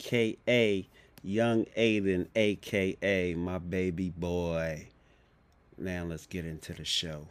aka Young Aiden, aka my baby boy. Now let's get into the show.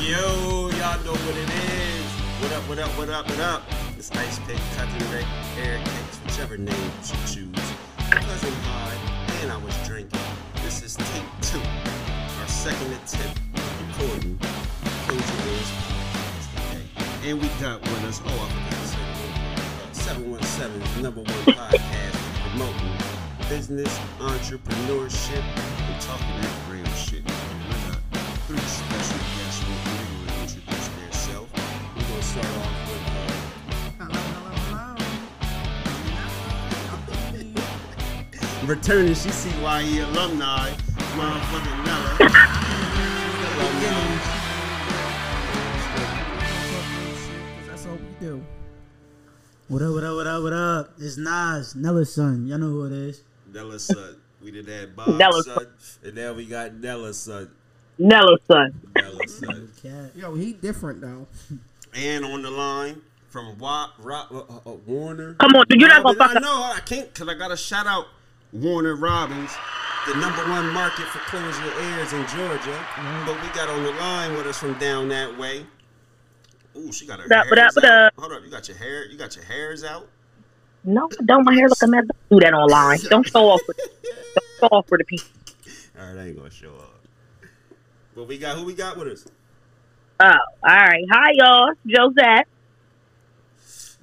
Yo, y'all know what it is. What up, what up, what up, what up? It's Ice Pick, Cousin Rick, Eric Hicks, whichever name you choose. Cousin High, and I was drinking. This is take two, our second attempt at recording Close Your podcast today. And we got with us, oh, I forgot to say the uh, 717's number one podcast promoting business, entrepreneurship, and talking that real shit. Uh, returning CCYE alumni, motherfucking Nella. That's all we do. What up, what up, what up, what up? It's Nas, Nella's son. Y'all know who it is. Nella's son. We did that Bob's Nella's son, and now we got Nella's son. Nella's son. Nella's son. Cat. Yo, he different though. And on the line from Wa- Ro- uh, uh, Warner. Come on, dude, you're not gonna fuck I know I can't because I gotta shout out Warner Robins, the number one market for close your ears in Georgia. Mm-hmm. But we got on the line with us from down that way. Ooh, she got her what hairs up, what out. Uh, Hold up, you got your hair. You got your hairs out. No, don't my hair look a mess. Don't do that online. Don't show off for don't show off for the people. All right, I ain't gonna show up. But we got who we got with us? Oh, all right. Hi, y'all. Josette.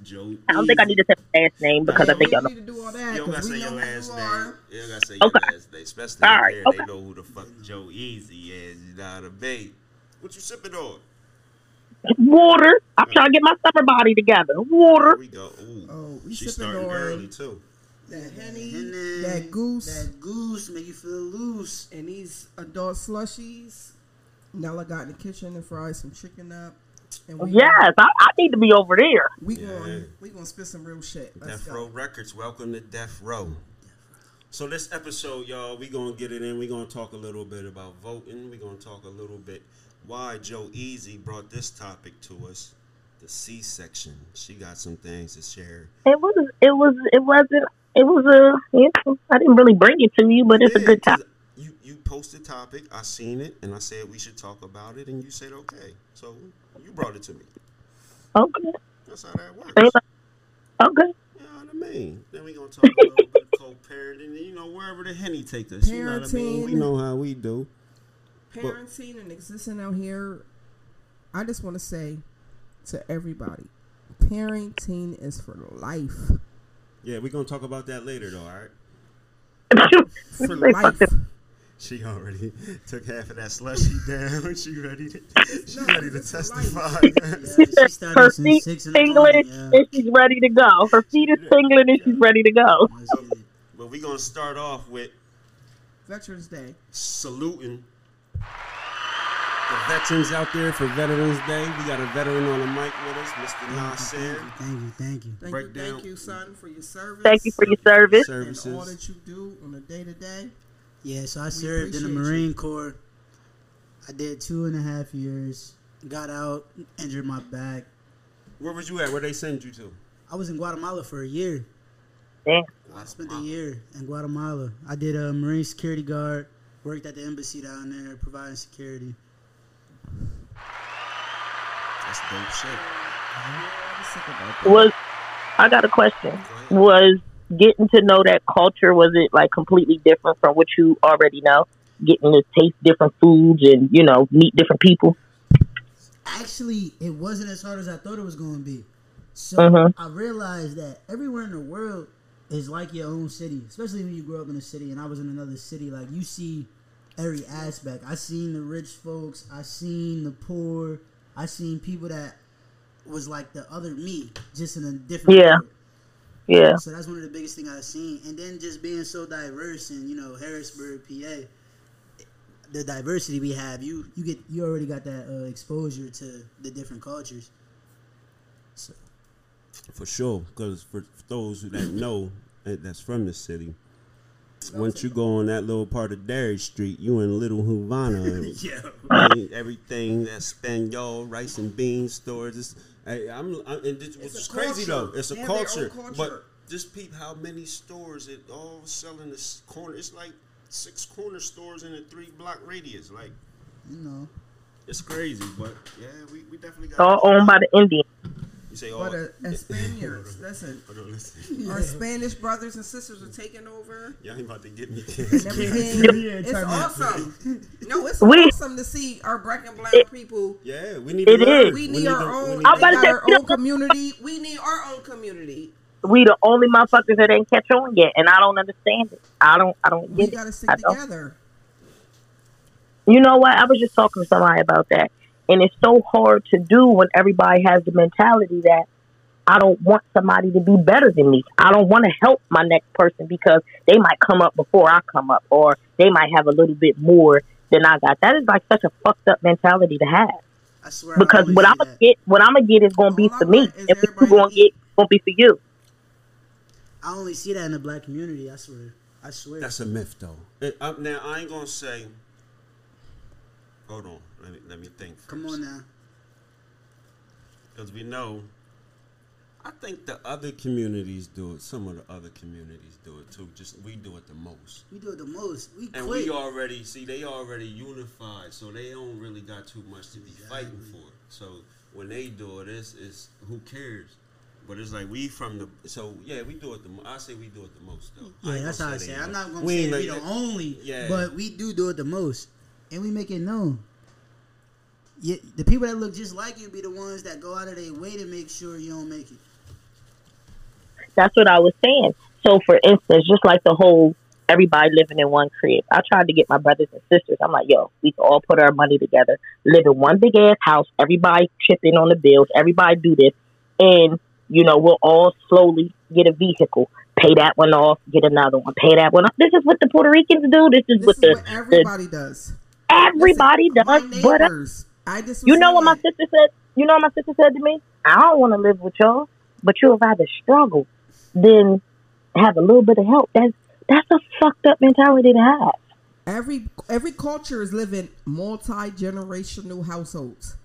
Joe. I don't think I need to say my last name because I think we y'all don't know. need to do all that You don't gotta say your last name. you are. Don't gotta say your Okay. last name, especially All right, there. okay. They know who the fuck Joe Easy is. You know what I mean? What you sipping on? Water. I'm trying to get my summer body together. Here Water. we go. Ooh, Oh, we she's sipping starting on early too. that henny, Henny, that goose, That goose make you feel loose. and these adult slushies. Nella got in the kitchen and fried some chicken up. And we Yes, I, I need to be over there. we Yeah. going we gonna spit some real shit. Let's Death go. Row Records. Welcome to Death Row. So this episode, y'all, we gonna get it in. We gonna talk a little bit about voting. We gonna talk a little bit why Joe Easy brought this topic to us. the C section. She got some things to share. It was. It was. It wasn't. It was a. You know, I didn't really bring it to you, but it's a good good 'cause time. You you posted the topic. I seen it, and I said we should talk about it, and you said okay. So you brought it to me. Okay. That's how that works. Okay. You know what I mean? Then we gonna talk a little bit of co-parenting, you know wherever the henny take us. You know what I mean? We know how we do. parenting and existing out here, I just want to say to everybody, parenting is for life. Yeah, we're gonna talk about that later, though. All right. For life. Fucking- She already took half of that slushy down. She ready to. She No, ready to it's a testify. Yeah, Her feet six tingling. Yeah. and she's ready to go. Her feet is tingling and she's ready to go. Let's get but we gonna start off with Veterans Day. saluting the veterans out there for Veterans Day. We got a veteran on the mic with us, Mr. Nasser. Thank you, thank you. Thank Break you, down. thank you, son, for your service. Thank you for your service. and all that you do on a day to day. Yeah, so I served in the appreciate Marine Corps. I did two and a half years. Got out, injured my back. Where was you at? Where they send you to? I was in Guatemala for a year. Damn. I spent a year in Guatemala. I did a Marine security guard. Worked at the embassy down there, providing security. That's dope shit. I'm sick about that. Was I got a question? Was getting to know that culture was it like completely different from what you already know? Getting to taste different foods and you know meet different people. Actually, it wasn't as hard as I thought it was going to be. So Mhm. I realized that everywhere in the world is like your own city, especially when you grow up in a city. And I was in another city. Like you see every aspect. I seen the rich folks. I seen the poor. I seen people that was like the other me, just in a different. Yeah. world. Yeah. So that's one of the biggest things I've seen. And then just being so diverse in, you know, Harrisburg, PA, the diversity we have, you you get you already got that uh, exposure to the different cultures. So For sure, because for those who that know eh, that's from the city, once you go on that little part of Derry Street, you in Little Havana. yeah, I mean, everything that's Spaniel, rice and beans stores. It's, I, I'm, I'm, and this, which It's crazy culture. though. It's a They have their own culture, culture. but just peep how many stores it all selling this corner. It's like six corner stores in a three block radius. Like you know. it's crazy, but yeah, we, we definitely got. all owned by the Indians. You say, oh, But uh, as Spaniards, listen, listen. our Spanish brothers and sisters are taking over Y'all ain't about to get me and canceled. everything. Yeah, It's awesome. No, it's We- awesome to see our black and brown people. Yeah, we need It to learn. is. We need need our to- own. we need I'm about to got say, our own community. We need our own community. We the only motherfuckers that ain't catch on yet, and I don't understand it. I don't. I don't get We get got to it. stick I don't. together. You know what? I was just talking to somebody about that, and it's so hard to do when everybody has the mentality that I don't want somebody to be better than me. I don't want to help my next person because they might come up before I come up, or they might have a little bit more than I got. That is like such a fucked up mentality to have. I swear. Because I what I'm gonna get, what I'm gonna get is gonna be All I for me, want and what you everybody gonna to get gonna be for you. I only see that in the black community. I swear. I swear. That's a myth, though. It, um, now I ain't gonna say. Hold on, let me let me think. First. Come on now. because we know. I think the other communities do it. Some of the other communities do it too. Just we do it the most, We do it the most. We and quick. we already see they already unified, so they don't really got too much to be fighting for. So when they do it, it's, it's who cares. But it's like we from the so yeah we do it the I say we do it the most though. Yeah, that's how I say. it. I'm not gonna We say ain't we like the that. only, Yeah. but we do do it the most, and we make it known. Yeah, the people that look just like you be the ones that go out of their way to make sure you don't make it. That's what I was saying. So, for instance, just like the whole everybody living in one crib, I tried to get my brothers and sisters. I'm like, yo, we can all put our money together, live in one big ass house. Everybody chip in on the bills. Everybody do this, and you know we'll all slowly get a vehicle. Pay that one off, get another one. Pay that one off. This is what the Puerto Ricans do. This is This what is the, what the everybody does. everybody Listen, does. But uh, I just you know what my saying, sister said? You know what my sister said to me? I don't want to live with y'all, but you'll rather struggle than have a little bit of help. That's that's a fucked up mentality to have. every every culture is living multi generational households.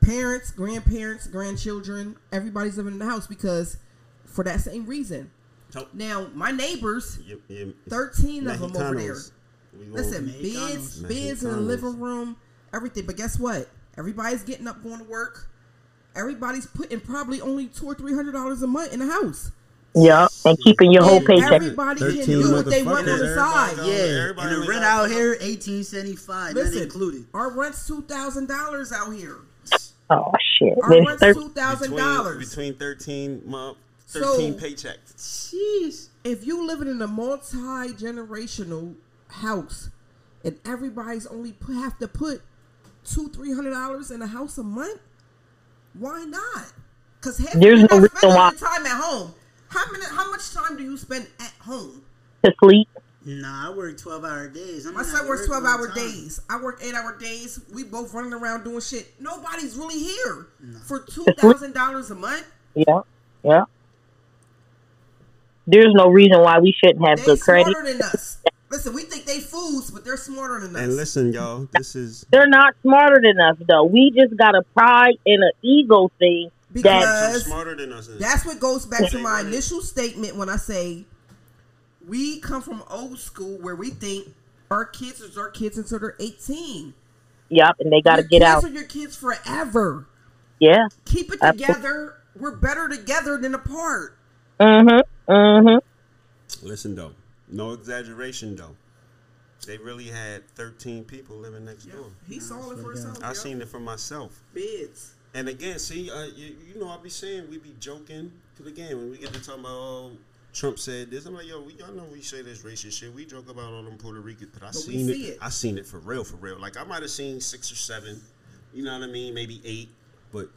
parents, grandparents, grandchildren, everybody's living in the house because for that same reason. So- Now, my neighbors, You- you- 13 of them over there. We Listen, Mexicanos. beds, beds in the living room, everything. But guess what? Everybody's getting up, going to work. Everybody's putting probably only two or three hundred dollars a month in the house. Yeah, and keeping your whole And paycheck. Everybody can do what they want on the side. Yeah, Everybody and the rent got- out here eighteen seventy five, that Listen, included. our rent's two thousand dollars out here. Oh shit! Our There's rent's thir- two thousand between, dollars. between thirteen month, So- thirteen paychecks. Jeez. If you living in a multi generational house, and everybody's only have to put two three hundred dollars in a house a month, why not? Because half of There's no reason why- time at home. How many? How much time do you spend at home? to sleep. Nah, I work twelve hour days. I'm My son works twelve hour time. days. I work eight hour days. We both running around doing shit. Nobody's really here for two thousand dollars a month. Yeah, yeah. There's no reason why we shouldn't have They good credit. Smarter than us. Listen, we think they fools, but they're smarter than us. And listen, y'all, this is They're not smarter than us though. We just got a pride and an ego thing that some because smarter than us. that's what goes back to my initial statement when I say we come from old school where we think our kids is our kids until they're eighteen. yep, and they got to get kids out. Are your kids forever? Yeah. Keep it Absolutely. together. We're better together than apart. Mhm. Mhm. Listen though, no exaggeration though. They really had 13 people living next door. He saw it for himself. I yo. seen it for myself. beds. And again, see, uh, you, you know, I be saying we be joking. to the game when we get to talking about oh, Trump said this, I'm like, yo, we, y'all know we say this racist shit. We joke about all them Puerto Rican, but I But seen it, see it. I seen it for real, for real. Like I might have seen six or seven. You know what I mean? Maybe eight. But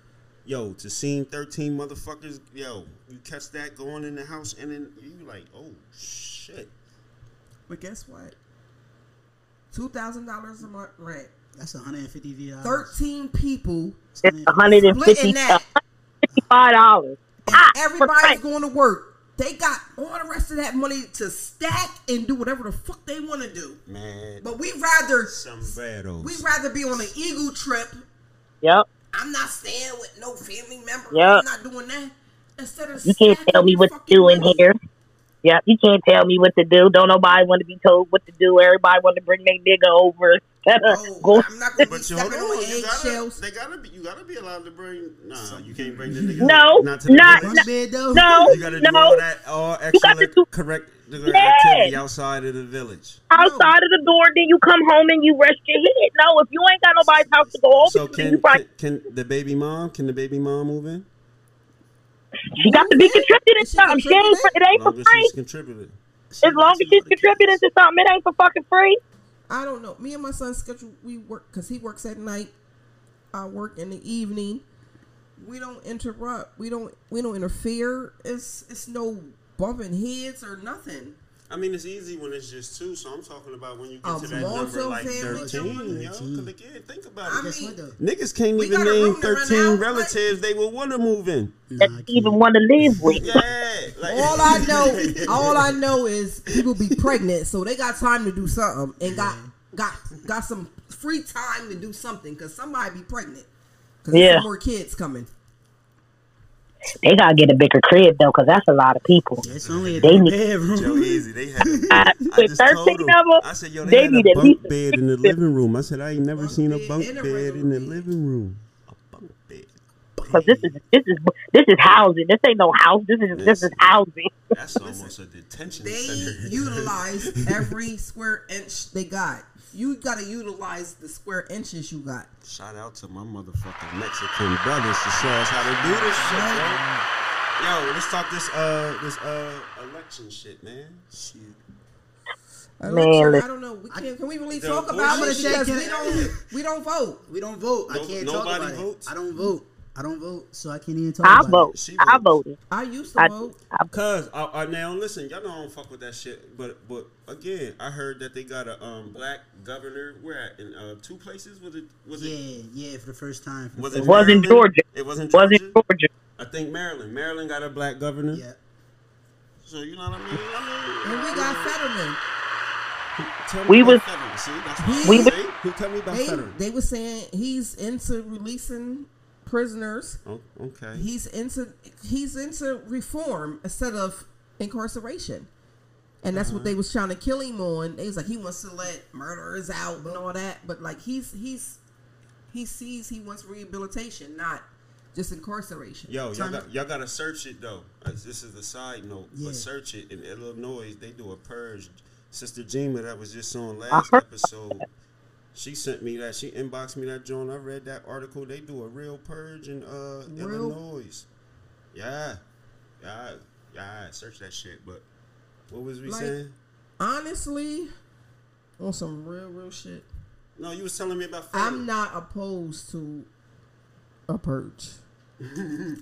yo, to seeing 13 motherfuckers, yo, you catch that going in the house, and then you like, oh shit. But guess what? Two thousand dollars a month rent. That's 150 VR. Thirteen people, It's 150 splitting that, dollars. and Ah, everybody's going to work. They got all the rest of that money to stack and do whatever the fuck they want to do. Man, But we rather sombreros. we rather be on an eagle trip. Yep. I'm not staying with no family member. Yeah. I'm not doing that. Instead of You can't tell me your what to fucking do in money. here. Yep. You can't tell me what to do. Don't nobody want to be told what to do. Everybody want to bring their nigga over. Oh, Go. I'm not gonna be But you hold stepping on, on you gotta, eggshells. they gotta be, you gotta be allowed to bring. Nah, you can't bring the niggas. No, not to the not- bed though. No. You gotta do all that, all You got to extra do- correct the Yeah. activity outside of the village. Outside of the door, then you come home and you rest your head. No, if you ain't got nobody's house to go over So to, can, you probably, can can the baby mom? Can the baby mom move in? She got to be contributing Is she something. She ain't, for- it ain't As for long as free. she's contributed. As long as she's contributing to something, it ain't for fucking free. I don't know. Me and my son schedule we work because he works at night. I work in the evening. We don't interrupt. We don't. We don't interfere. It's it's no bumping heads or nothing. I mean, it's easy when it's just two. So I'm talking about when you get A to that number like family thirteen, yo. Cause again, think about I it. Mean- Niggas can't even name room to rent thirteen out, relatives they would want to move in. That Nah, even want to live with. Yeah, like, All I know, all I know is people be pregnant, so they got time to do something and got got got some free time to do something because somebody be pregnant. Because Yeah. more kids coming. They gotta get a bigger crib though, cause that's a lot of people. It's only a They need- bedroom. Joe Easy, they had. I, I with just thirteen them. of them, I said, yo, they, they had need a bunk least bed in the living room. I said, I ain't never Bunk seen a bunk and a bed regular in the living room. A bunk bed. Cause this is this is this is housing. This ain't no house. This is this is housing. That's almost a detention They center. utilize every square inch they got. You got to utilize the square inches you got. Shout out to my motherfucking Mexican brothers to show us how to do this shit, yo. Yo, let's talk this uh this uh election shit, man. Shit. Election, listen. I don't know. We can, can we really talk about it bullshit because shit we don't we don't vote. We don't vote. I can't talk about votes? it. I don't vote. I don't vote, so I can't even talk I about vote. She I votes. voted. I used to I, vote. Cause I, I now listen, y'all know I don't fuck with that shit. But but again, I heard that they got a um black governor. Where at in uh, two places? Was it was it. it Yeah, yeah, for the first time. For was it Wasn't Maryland? Georgia. It wasn't Georgia. Wasn't Georgia. I think Maryland. Maryland got a black governor. Yeah. So you know what I mean? I mean, And we got Fetterman. tell me We about was- See, that's what We I'm was- Who tell me about They, federal? they were saying he's into releasing prisoners. Oh, okay. He's into he's into reform instead of incarceration. And that's what they was trying to kill him on. They was like he wants to let murderers out and all that, but like he's he's he sees he wants rehabilitation, not just incarceration. Yo, y'all got, y'all got to search it though. Uh, This is a side note, Yeah. but search it in Illinois. They do a purge. Sister Jima that was just on last episode. She sent me that. She inboxed me that joint. I read that article. They do a real purge in uh, Real? Illinois. Yeah, yeah, yeah. Search that shit. But what was we Like- saying? Honestly, on some real real shit. No, you was telling me about. I'm not opposed to a purge.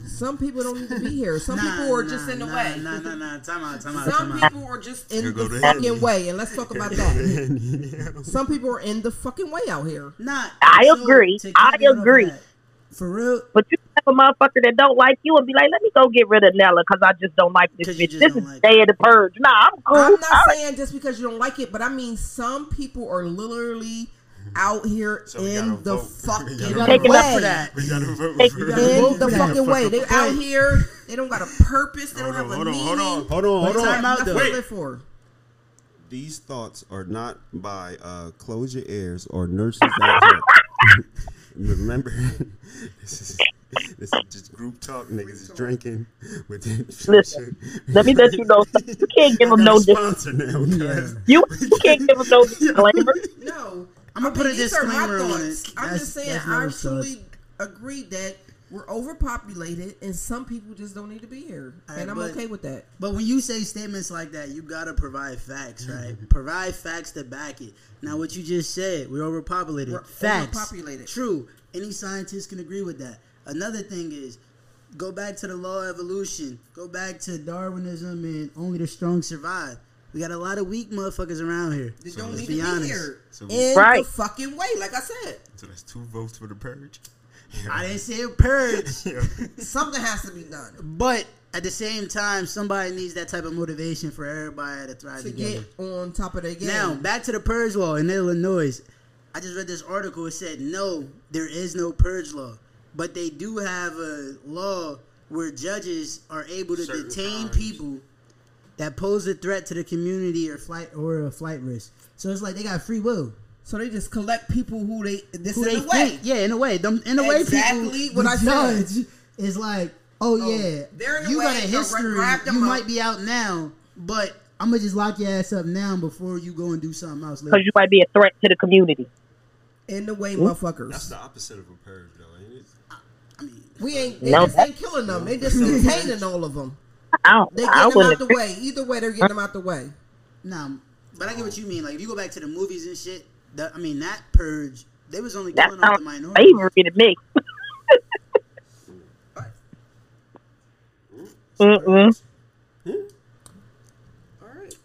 Some people don't need to be here. Some Nah, people are just in the nah, way. Nah, nah, nah. Time out, time out, Some time out. people are just in go the the fucking Henny. way, and let's talk about that. Some people are in the fucking way out here. Nah, I so, agree. I caveat off of agree. that, For real, But you have a motherfucker that don't like you and be like, let me go get rid of Nella because I just don't like this bitch. This is like day of the purge. Nah, I'm cool. I'm not All right. saying just because you don't like it, but I mean some people are literally out here So in the vote. fucking We you gotta gotta Taking way. up for that. We gotta vote for you it. gotta In the fucking way. They out here. They don't got a purpose. They don't have a hold on, hold on, Hold on, hold on. got Time out, nothing though. to live for. These thoughts are not by uh, Close Your Ears or Nurses. Remember, this is this is just group talk. Niggas is drinking. With Listen, Let me let you know. something. You can't give them no dis- sponsor now. you, you can't give them no disclaimer. No, I'ma I put a mean, these are my disclaimer on thoughts. it. I'm That's- just saying, I Never's actually agree that we're overpopulated, and some people just don't need to be here, All right, and I'm but- okay with that. But when you say statements like that, you gotta provide facts, right? Mm-hmm. provide facts to back it. Now, what you just said, we're overpopulated. We're facts, overpopulated. True. Any scientist can agree with that. Another thing is, go back to the law of evolution. Go back to Darwinism and only the strong survive. We got a lot of weak motherfuckers around here. They So don't let's need be to be honest. here So we- in Right. the fucking way. Like I said, So that's two votes for the purge. I didn't say a purge, something has to be done but at the same time, somebody needs that type of motivation for everybody to thrive to together. get on top of their game. Now, back to the purge law in Illinois. I just read this article. It said, no, there is no purge law. But they do have a law where judges are able to Certain detain times. people that pose a threat to the community or flight or a flight risk. So it's like they got free will. so they just collect people who they this Who in they the way. think, yeah, in a way, them, in a way, Exactly people, what the I said. judge is like, oh, oh yeah, they're in you way, got a history, grab them you up. might be out now, but I'm gonna just lock your ass up now before you go and do something else. Because you might be a threat to the community. In the way, That's motherfuckers. That's the opposite of a purge, though, ain't it? I mean, We ain't. They No. just ain't killing them. They just detaining all of them. I They get them out the agree. way. Either way, they're getting them out the way. No, but I get what you mean. Like if you go back to the movies and shit, that I mean that purge, they was only That killing off the sounds minority. slavery to me. Mm-mm. All right.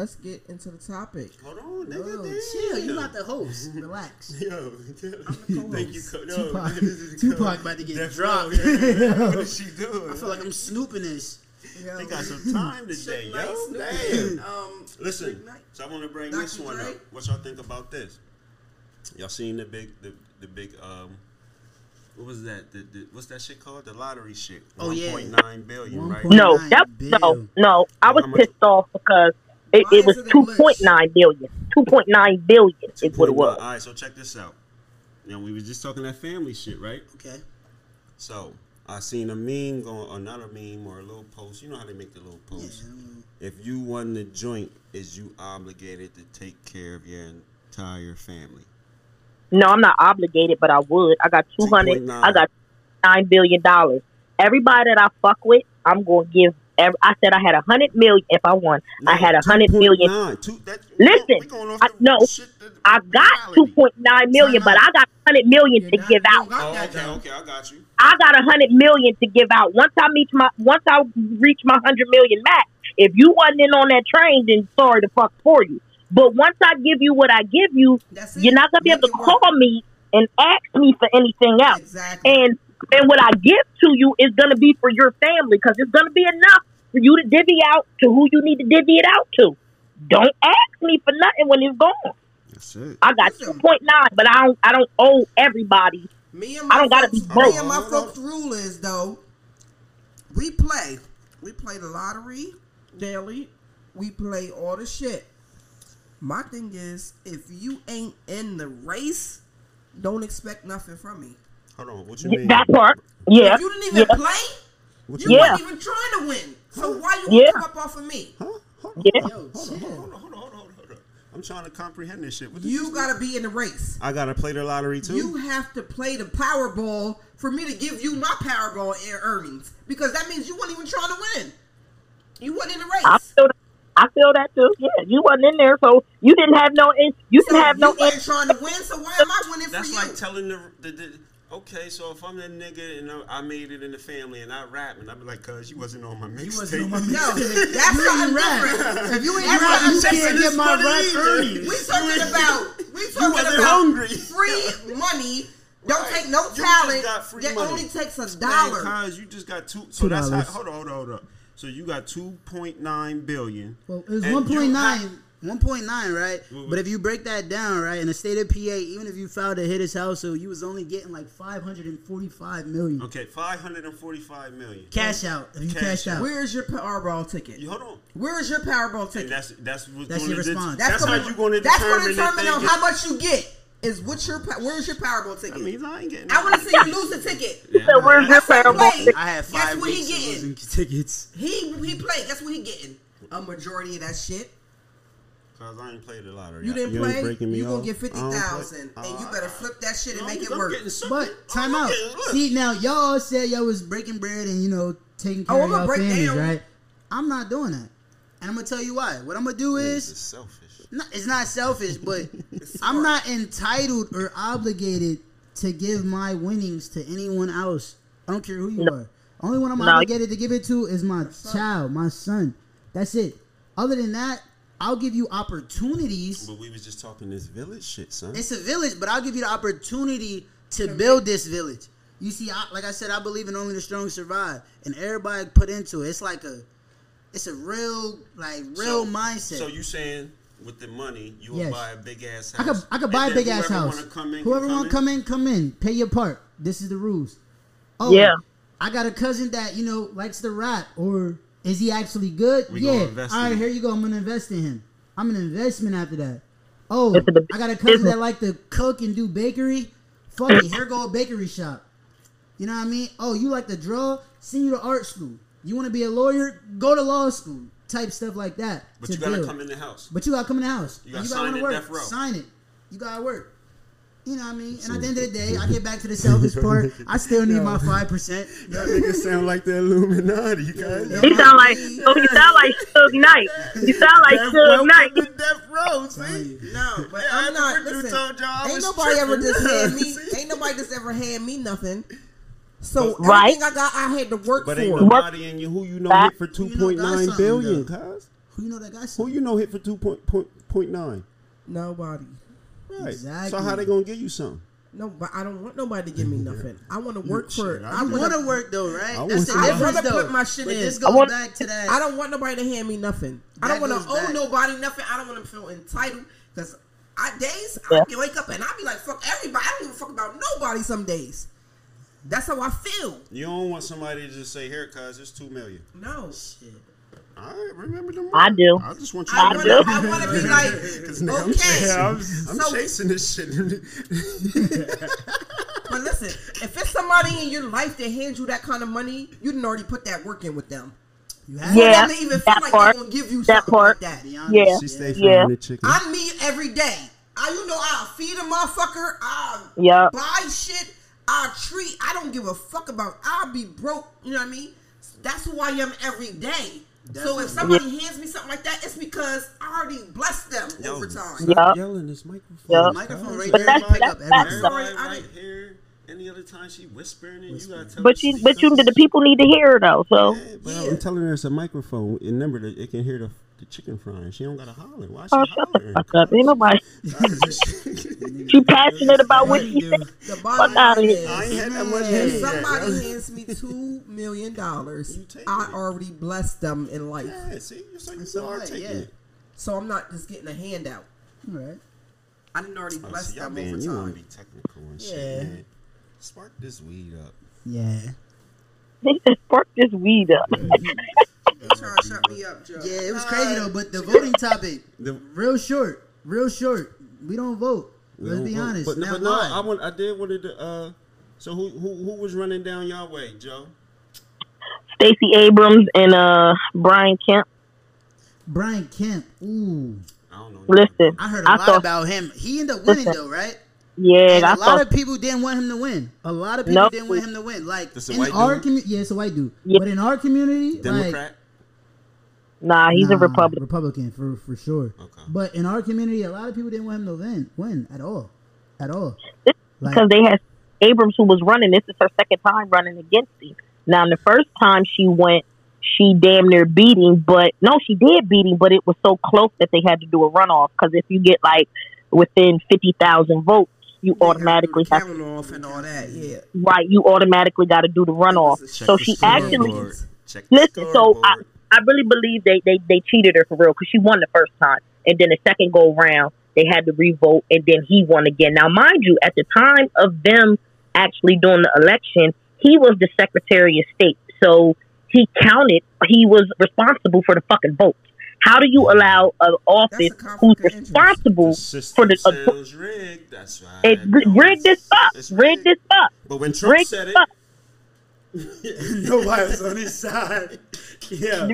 Let's get into the topic. Hold on, nigga. Yo, damn. chill, you're not the host. Relax. Yo, thank you, co- no, Tupac, Tupac about to get Death dropped. Row, yeah. what is she doing? I feel like I'm snooping this. They got some time today, yo. Damn. Um, Listen, so I want to bring Dr. this one Dre. up. What y'all think about this? Y'all seen the big, the, the big, um, what was that? The, the, what's that shit called? The lottery shit. Oh, yeah. 1.9 billion, right? No, that no, no. I was How much- pissed off because it, it was is it a two glitch? point nine billion. Two point nine billion is what it 2.9. was. All right, so check this out. You know, we was just talking that family shit, right? Okay. So I seen a meme going, or not a meme, or a little post. You know how they make the little Yeah. post. If you won the joint, is you obligated to take care of your entire family? No, I'm not obligated, but I would. I got two hundred. I got nine billion dollars. Everybody that I fuck with, I'm going to give. Every, I said I had a hundred million if I won. I had a hundred million. 2.9. Two, that, Listen, we I- the no, shit I got two reality. point nine million, but I got hundred million to not- give out. Oh, okay, okay, I got you. I got a hundred million to give out. Once I reach my once I reach my hundred million max, if you wasn't in on that train, then sorry to fuck for you. But once I give you what I give you, you're not gonna be Make able to it work. call me and ask me for anything else. Exactly. And and what I give to you is gonna be for your family because it's gonna be enough for you to divvy out to who you need to divvy it out to. Don't ask me for nothing when it's gone. That's it. I got two Listen. point nine, but I don't I don't owe everybody Me and my I don't gotta folks, be broke. Me and my Hold on. folks' rule is though, we play. We play the lottery daily. We play all the shit. My thing is, if you ain't in the race, don't expect nothing from me. Hold on, what you mean? That part. Yeah. If you didn't even yeah. play, What you you Yeah. weren't even trying to win. So why you Yeah. yeah. come up off of me? Huh? Hold on, Yeah. hold on, hold on, hold on, hold on, hold on, hold on. I'm trying to comprehend this shit. What You gotta be in the race. I gotta play the lottery too. You have to play the Powerball for me to give you my Powerball earnings because that means you weren't even trying to win. You wasn't in the race. I feel that. I feel that too. Yeah, you wasn't in there, so you didn't have no. You So didn't have no. you wasn't trying to win, so why am I winning That's for like you? telling the, the, the okay. So if I'm that nigga and I- I made it in the family and I rap and I be like, cuz you wasn't on my mixtape. wasn't on my no, that's You something ain't rap. different. If you ain't That's rap, what you I'm can't get my funny rap either. earnings. We talking about we talking wasn't about hungry. free money. Don't Right. take no You just talent. got free That money. only takes a dollar. cuz you just got two. So Two that's how. Hold on, hold on, hold on. So you got 2.9 billion. Well, it was And one you point have- nine. 1.9, right? Well, But if you break that down, right, in the state of PA, even if you filed to hit his house, so you was only getting like 545 million Okay, 545 million. cash out if you Cash cashed out. Where's your Powerball ticket? You hold on. Where's your Powerball And ticket? that's that's what's That's gonna your det- response. That's, gonna, how you going to That's determine, going to determine if on how much you get. Is what's your where's your Powerball ticket? That means I ain't getting. I want to see you lose the ticket. so where's your That's what I'm Powerball? saying. I had Guess five what he weeks of getting? losing tickets. He he played. Guess what he getting? A majority of that shit. Cause I ain't played the lottery. You didn't ain't play. breaking me You gonna get fifty thousand, fifty don't play. thousand, and you Uh, better flip that shit and no, make it I'm work. getting something. But time I'm out. getting- See now, y'all said y'all was breaking bread and you know taking care Oh, of I'ma y'all break families, down. right? I'm not doing that, and I'm gonna tell you why. What I'm gonna do is is selfish. not, it's not selfish, but I'm not entitled or obligated to give my winnings to anyone else. I don't care who you are. Only one I'm No. obligated to give it to is my child, my son. That's it. Other than that, I'll give you opportunities. But we was just talking this village shit, son. It's a village, but I'll give you the opportunity to build this village. You see, I, like I said, I believe in only the strong survive, and everybody put into it. It's like a, it's a real, like real So- mindset. So you saying with the money you will Yes. buy a big ass house. I could I could buy a big ass whoever house. wanna Come in, Whoever want to come in, come in. Pay your part. This is the rules. Oh Yeah. I got a cousin that you know likes to rap, or is he actually good? We yeah. invest All in right, him. here you go. I'm gonna invest in him. I'm an investment after that. Oh, I got a cousin that like to cook and do bakery. Fuck it, here go a bakery shop. You know what I mean? Oh, you like to draw? Send you to art school. You want to be a lawyer? Go to law school. Type stuff like that. But to you gotta build. come in the house. But you gotta come in the house. You gotta And sign wanna it work. death row. Sign it. You gotta work. You know what I mean? And at the end of the day, I get back to the selfish part. I still need my five percent. Y'all niggas sound like the Illuminati, you guys. He sound like oh, he sound like Suge Knight. He sound like Death- Suge Knight. to Death Row, see? No, but Yeah, I'm not. Listen, told y'all ain't was nobody ever just hand me. Ain't nobody just ever hand me nothing. So Right. everything I got, I had to work But for. ain't nobody in you who you know hit for Who two you know point got nine something, billion, though? cuz? Who you know that guy? Who you know hit for two point point point nine? Nobody. Right. Exactly. So how they gonna give you something? No, but I don't want nobody to give me nothing. I want to work for. Shit, I, I want want to to work though, right? I That's want the to- I'd difference, though. put my shit but in. this I goes want- back to that. I don't want nobody to hand me nothing. I don't want to owe back. nobody nothing. I don't want to feel entitled because I days Yeah. I can wake up and I be like fuck everybody. I don't even fuck about nobody. Some days. That's how I feel. You don't want somebody to just say, "Here, cuz it's two million. No. Shit. All right, remember them. I do. I just want you I to want do. I want to be like, 'Cause nigga, I'm, okay. chasing, I'm, I'm So- chasing this shit. But listen, if it's somebody in your life that hands you that kind of money, you didn't already put that work in with them. You have For Yeah, them to even feel that like part. they're gonna give you That part. like that. to be. Yeah. she stay Yeah. frying the chicken. I meet every day. I you know I'll feed a motherfucker. I'll Yeah. buy shit. I'll treat. I don't give a fuck about. I'll be broke. You know what I mean? That's who I am every day. So if somebody hands me something like that, it's because I already blessed them Yo, over time. stop Yeah. yelling this microphone. Yeah. The microphone right But there. that's- pick that's- up that's- everything. Everybody I right here. Any other time she whispering and you gotta tell her But to you, but you, the people need to hear her though. So Yeah, but Yeah. I'm telling her it's a microphone. Remember that it can hear the, the chicken frying. She don't gotta holler. Why she oh, shut the hollering? fuck up. Ain't nobody. She passionate about what she said. Fuck bottom outta line here. is, I ain't had that much if head yet. somebody hands me two million dollars, I it. already blessed them in life. Yeah, see, you're so you That's are taking yeah. it. So I'm not just getting a handout. Right. I didn't already Oh, bless see, them being, over you want to time. be technical and shit, man. Spark this weed up. Yeah. They just spark this weed up. Trying to shut me up, Joe. Yeah, it was crazy though. But the voting topic, The- real short, real short. We don't vote. We Let's don't be vote. honest. But, now, but no, why? I want. I did wanted to. Uh, so who who who was running down your way, Joe? Stacey Abrams and uh Brian Kemp. Brian Kemp. Ooh, I don't know. Listen, I heard a I lot thought- about him. He ended up winning Listen. though, right? Yeah, And I a lot thought of people didn't want him to win. A lot of people Nope. didn't want him to win. Like This a in white our dude? community, yeah, it's a white dude. Yeah. But in our community, like Democrat. Nah, he's a Republican. Republican for for sure. Okay. But in our community, a lot of people didn't want him to win, win at all, at all. Like, because they had Abrams who was running. This is her second time running against him. Now, the first time she went, she damn near beat him, but no, she did beat him, but it was so close that they had to do a runoff. Because if you get like within fifty thousand votes, you automatically have count off and all that. Yeah. right. You automatically got to do the runoff. Check So the she scoreboard. actually Check the listen. So I, scoreboard. I really believe they, they they cheated her for real because she won the first time, and then the second go round they had to revote, and then he won again. Now, mind you, at the time of them actually doing the election, he was the Secretary of State, so he counted. He was responsible for the fucking votes. How do you allow an office That's a conflict who's responsible The for system the uh, rigged. That's right. it, rig this up, It's rig this up, But when Trump rig said it, up. Nobody was on his side. Yeah.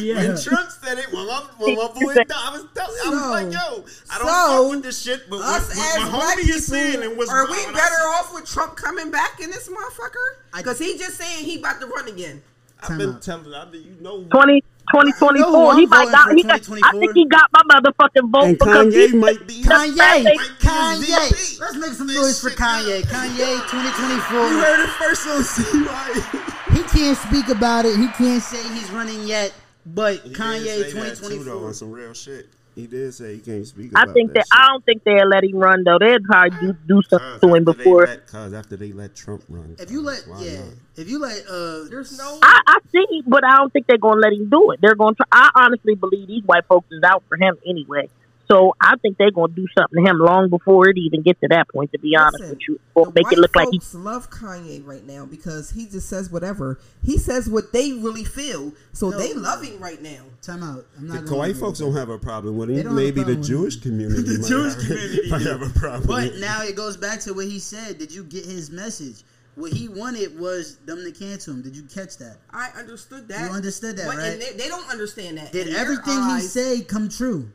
yeah. when Trump said it, when my, when my boy I was, telling, I was like, yo, I don't so, fuck with this shit, but what, Us what as my black homie is saying people, and what's are we what I better off with Trump coming back in this motherfucker? Because he just saying he about to run again. I've Time been out. telling, I mean, you know, 20, 2024. He might voting got. He got I think he got my motherfucking vote and because Kanye he, might be Kanye, Might be his Kanye. Let's make some noise for Kanye. Kanye. 2024. You 2024. heard it first on CY. He can't speak about it. He can't say he's running yet. But He Kanye, say that, too, though, 2024. on some real shit. He did say he can't speak I think that, that I don't think they'll let him run though. They'll try to do, do something to him before. Because after they let Trump run. If you let, why yeah, not? if you let, uh, There's no. I, I see, but I don't think they're gonna let him do it. They're gonna. Try, I honestly believe these white folks is out for him anyway. So I think they're gonna do something to him long before it even gets to that point. To be honest Listen, with you, or make it white look like he. folks love Kanye right now because he just says whatever. He says what they really feel, so No. they love him right now. time out. I'm The not gonna white folks don't have a problem with They him. don't have a Maybe the Jewish community The Jewish have, community, might have a problem. But now it goes back to what he said. Did you get his message? What he wanted was them to cancel him. Did you catch that? I understood that. You understood that, but, right? And they, they don't understand that. Did In their everything he eyes- said come true?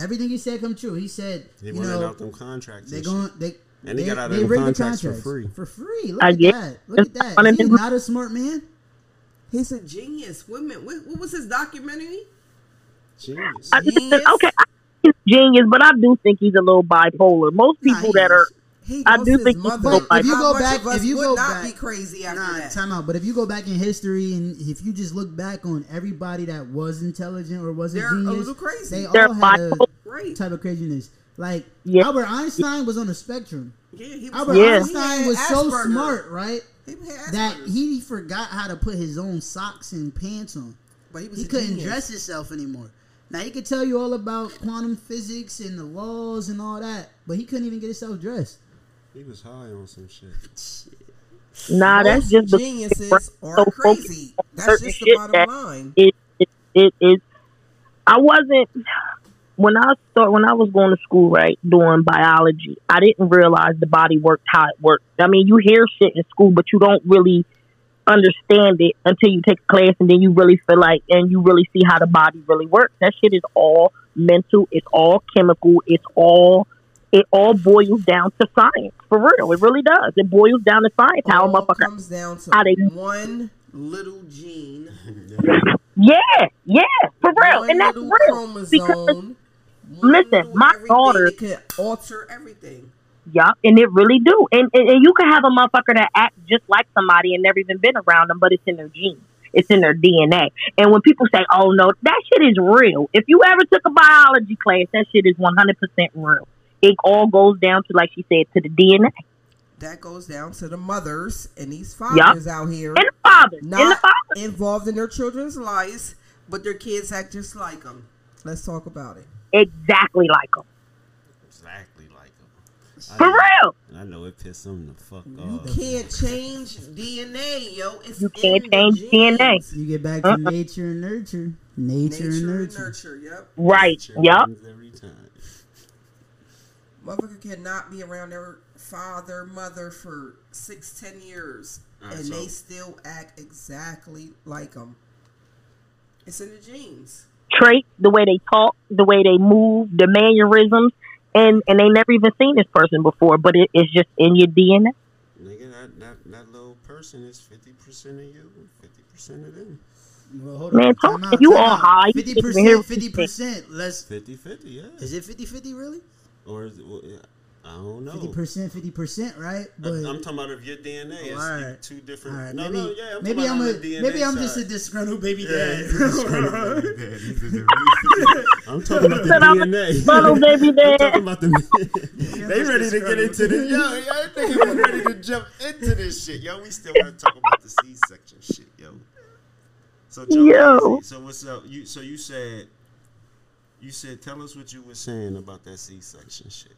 Everything he said come true. He said, He you know, out them contracts. they and going they. And he they, got out of they them rigged the contracts for free. For free. Look I at get- that. Look at that. He's in- not a smart man. He's a genius. Women. What, what was his documentary? Genius. I, Genius. okay, I, he's genius, but I do think he's a little bipolar. Most people he that are is. He I do his think mother. But if you go back, if you would go not back, be crazy after Nah, that. time out. But if you go back in history and if you just look back on everybody that was intelligent or was a They're a genius, little crazy. they They're all had a bipolar. Right. type of craziness. Like Yeah. Albert Einstein was on the spectrum. Yeah, he was. Albert Yeah. Einstein he was had so Asperger's. smart, right? He That he forgot how to put his own socks and pants on. but he was He couldn't genius. dress himself anymore. Now he could tell you all about quantum physics and the laws and all that, but he couldn't even get himself dressed. He was high on some shit. nah. That's just geniuses we're so crazy. That's just the bottom line. it it it is. I wasn't when I start when I was going to school, right, doing biology. I didn't realize the body worked how it worked. I mean, you hear shit in school, but you don't really understand it until you take a class, and then you really feel like and you really see how the body really works. That shit is all mental. It's all chemical. It's all. It all boils down to science, for real. It really does. It boils down to science. How a motherfucker comes down to how they- one little gene, Yeah, yeah, for real, one and that's real because listen, my daughter- can alter everything. yeah, and it really do, and, and and you can have a motherfucker that acts just like somebody and never even been around them, but it's in their genes, it's in their DNA. And when people say, "Oh no, that shit is real," if you ever took a biology class, that shit is one hundred percent real. It all goes down to, like she said, to the DNA That goes down to the mothers and these fathers out here and the fathers, and the fathers. involved in their children's lives, but their kids act just like them. Let's talk about it. exactly like them. Exactly like them. For real. I know it pissed them the fuck You off. You can't change DNA, yo. It's You can't change. DNA. You get back to uh-uh. nature and nurture. Nature, Nature and and nurture. nurture, yep. Right. Nature Yup. Wins Every time. Motherfucker cannot be around their father, mother for six, ten years, Alright, and so- they still act exactly like them. It's in the genes. Trait, the way they talk, the way they move, the mannerisms, and and they never even seen this person before, but it, it's just in your DNA. Nigga, that, that, that little person is 50% of you, 50% of them. Well, hold Man, on. talk- Time out, you time all out. high. You 50%, didn't hear what you 50%. Let's. 50 50, yeah. Is it 50 50 really? Or is it, well, yeah, I don't know. 50%, 50%, right? But. I- I'm talking about if your DNA is Oh, alright. two different. All right, no, maybe, no, yeah. I'm maybe I'm a, on the DNA maybe I'm just a side. disgruntled baby Yeah, dad. he's a disgruntled baby dad. He's a- I'm talking about the Said I'm DNA. disgruntled baby I'm dad. talking about the. they ready to get into this. Yo, y'all niggas was ready to jump into this shit. Yo, we still want to talk about the C-section shit, yo. So Joe, Yo. So what's up? You so you said, you said, tell us what you were saying about that C-section shit.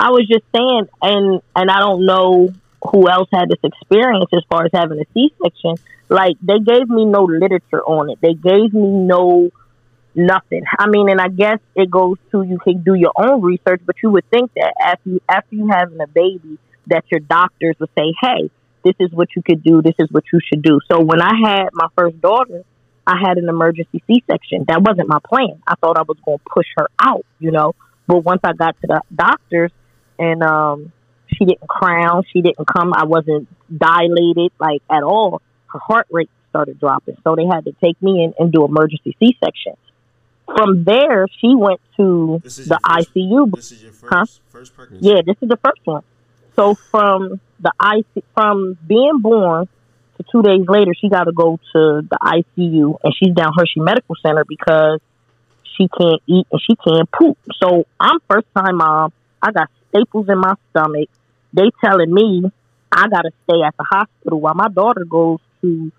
I was just saying, and and I don't know who else had this experience as far as having a C-section. Like they gave me no literature on it. They gave me no nothing. I mean, and I guess it goes to you can do your own research, but you would think that after you after you having a baby, that your doctors would say, "Hey, this is what you could do. This is what you should do." So when I had my first daughter, I had an emergency C-section. That wasn't my plan. I thought I was going to push her out, you know. But once I got to the doctors, and um, she didn't crown, she didn't come. I wasn't dilated like at all. Her heart rate started dropping, so they had to take me in and do emergency C-section. From there, she went to the first- ICU. This is your first Huh? first pregnancy. Yeah, this is the first one. So from the IC, from being born to two days later, she got to go to the ICU, and she's down Hershey Medical Center because she can't eat and she can't poop. So I'm first time mom. I got staples in my stomach. They telling me I got to stay at the hospital while my daughter goes to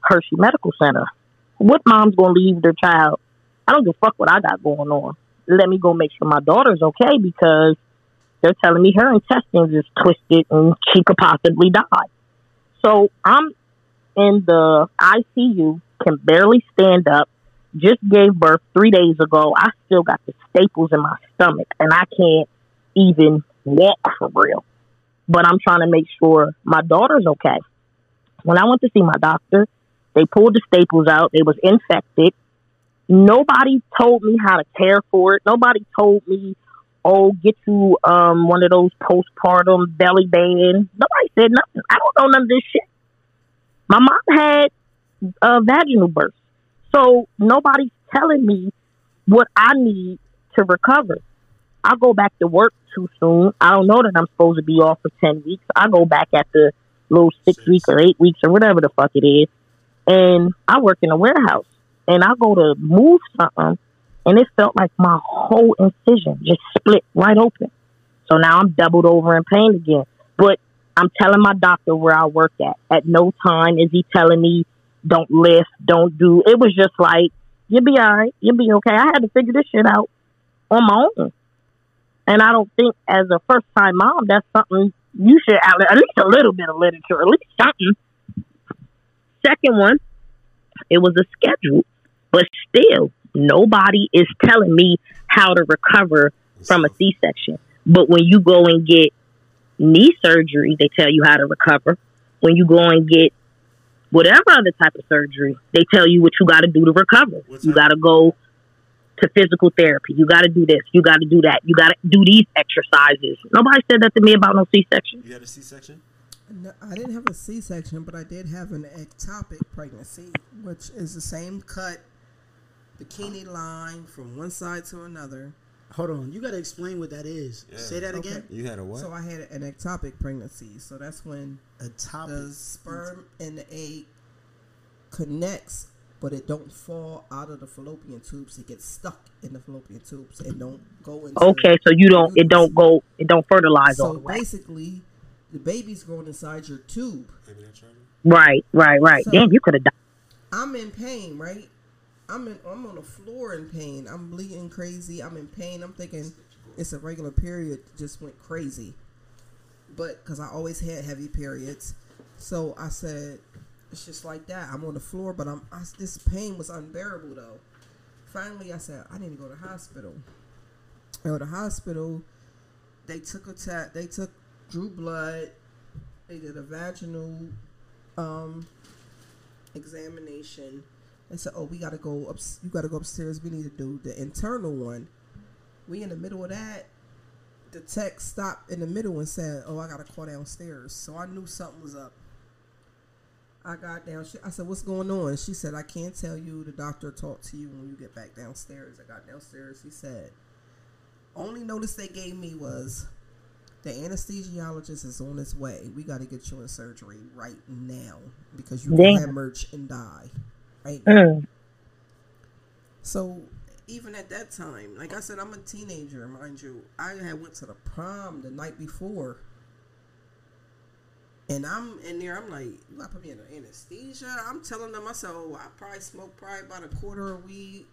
Hershey Medical Center. What mom's gonna leave their child? I don't give a fuck what I got going on. Let me go make sure my daughter's okay because they're telling me her intestines is twisted and she could possibly die. So I'm in the ICU, can barely stand up, just gave birth three days ago. I still got the staples in my stomach and I can't even walk for real. But I'm trying to make sure my daughter's okay. When I went to see my doctor, they pulled the staples out. They was infected. Nobody told me how to care for it. Nobody told me oh, get you um one of those postpartum belly bands. Nobody said nothing. I don't know none of this shit. My mom had a vaginal birth, so nobody's telling me what I need to recover. I go back to work too soon. I don't know that I'm supposed to be off for ten weeks. I go back after little six Six. weeks or eight weeks or whatever the fuck it is, and I work in a warehouse. And I go to move something, and it felt like my whole incision just split right open. So now I'm doubled over in pain again. But I'm telling my doctor where I work at. At no time is he telling me don't lift, don't do. It was just like you'll be all right, you'll be okay. I had to figure this shit out on my own. And I don't think as a first time mom, that's something you should at least a little bit of literature, at least something. Second one, it was a schedule, but still nobody is telling me how to recover from a C section. But when you go and get knee surgery, they tell you how to recover. When you go and get whatever other type of surgery, they tell you what you got to do to recover. What's you got to go to physical therapy. You got to do this. You got to do that. You got to do these exercises. Nobody said that to me about no C section. You had a C-section? No, I didn't have a C-section, but I did have an ectopic pregnancy, which is the same cut, bikini line from one side to another. Hold on, you gotta explain what that is. Yeah. Say that Okay. again. You had a what? So I had an ectopic pregnancy. So that's when A topic. the sperm and the egg connects, but it don't fall out of the fallopian tubes. It gets stuck in the fallopian tubes and don't go into. Okay, so you don't. It don't go. It don't fertilize all So the way. basically, the baby's growing inside your tube. Right. Right, right, right. So- Damn, you could have died. I'm in pain, right? I'm in. I'm on the floor in pain. I'm bleeding crazy. I'm in pain. I'm thinking, it's a regular period just went crazy. But because I always had heavy periods, so I said it's just like that. I'm on the floor, but I'm I, this pain was unbearable though. Finally, I said I need to go to the hospital. I go to the hospital. They took a test. They took drew blood. They did a vaginal um, examination. They said, "Oh, we gotta go up. You gotta go upstairs. We need to do the internal one." We in the middle of that. The tech stopped in the middle and said, "Oh, I gotta call downstairs." So I knew something was up. I got down. She, I said, "What's going on?" She said, "I can't tell you. The doctor talked to you when you get back downstairs." I got downstairs. He said, "Only notice they gave me was the anesthesiologist is on his way. We got to get you in surgery right now because you Damn. can hemorrhage and die Mm. So even at that time, like I said, I'm a teenager, mind you. I had went to the prom the night before. And I'm in there, I'm like, you gotta put me in anesthesia. I'm telling them, I said, oh, I probably smoked probably about a quarter of weed.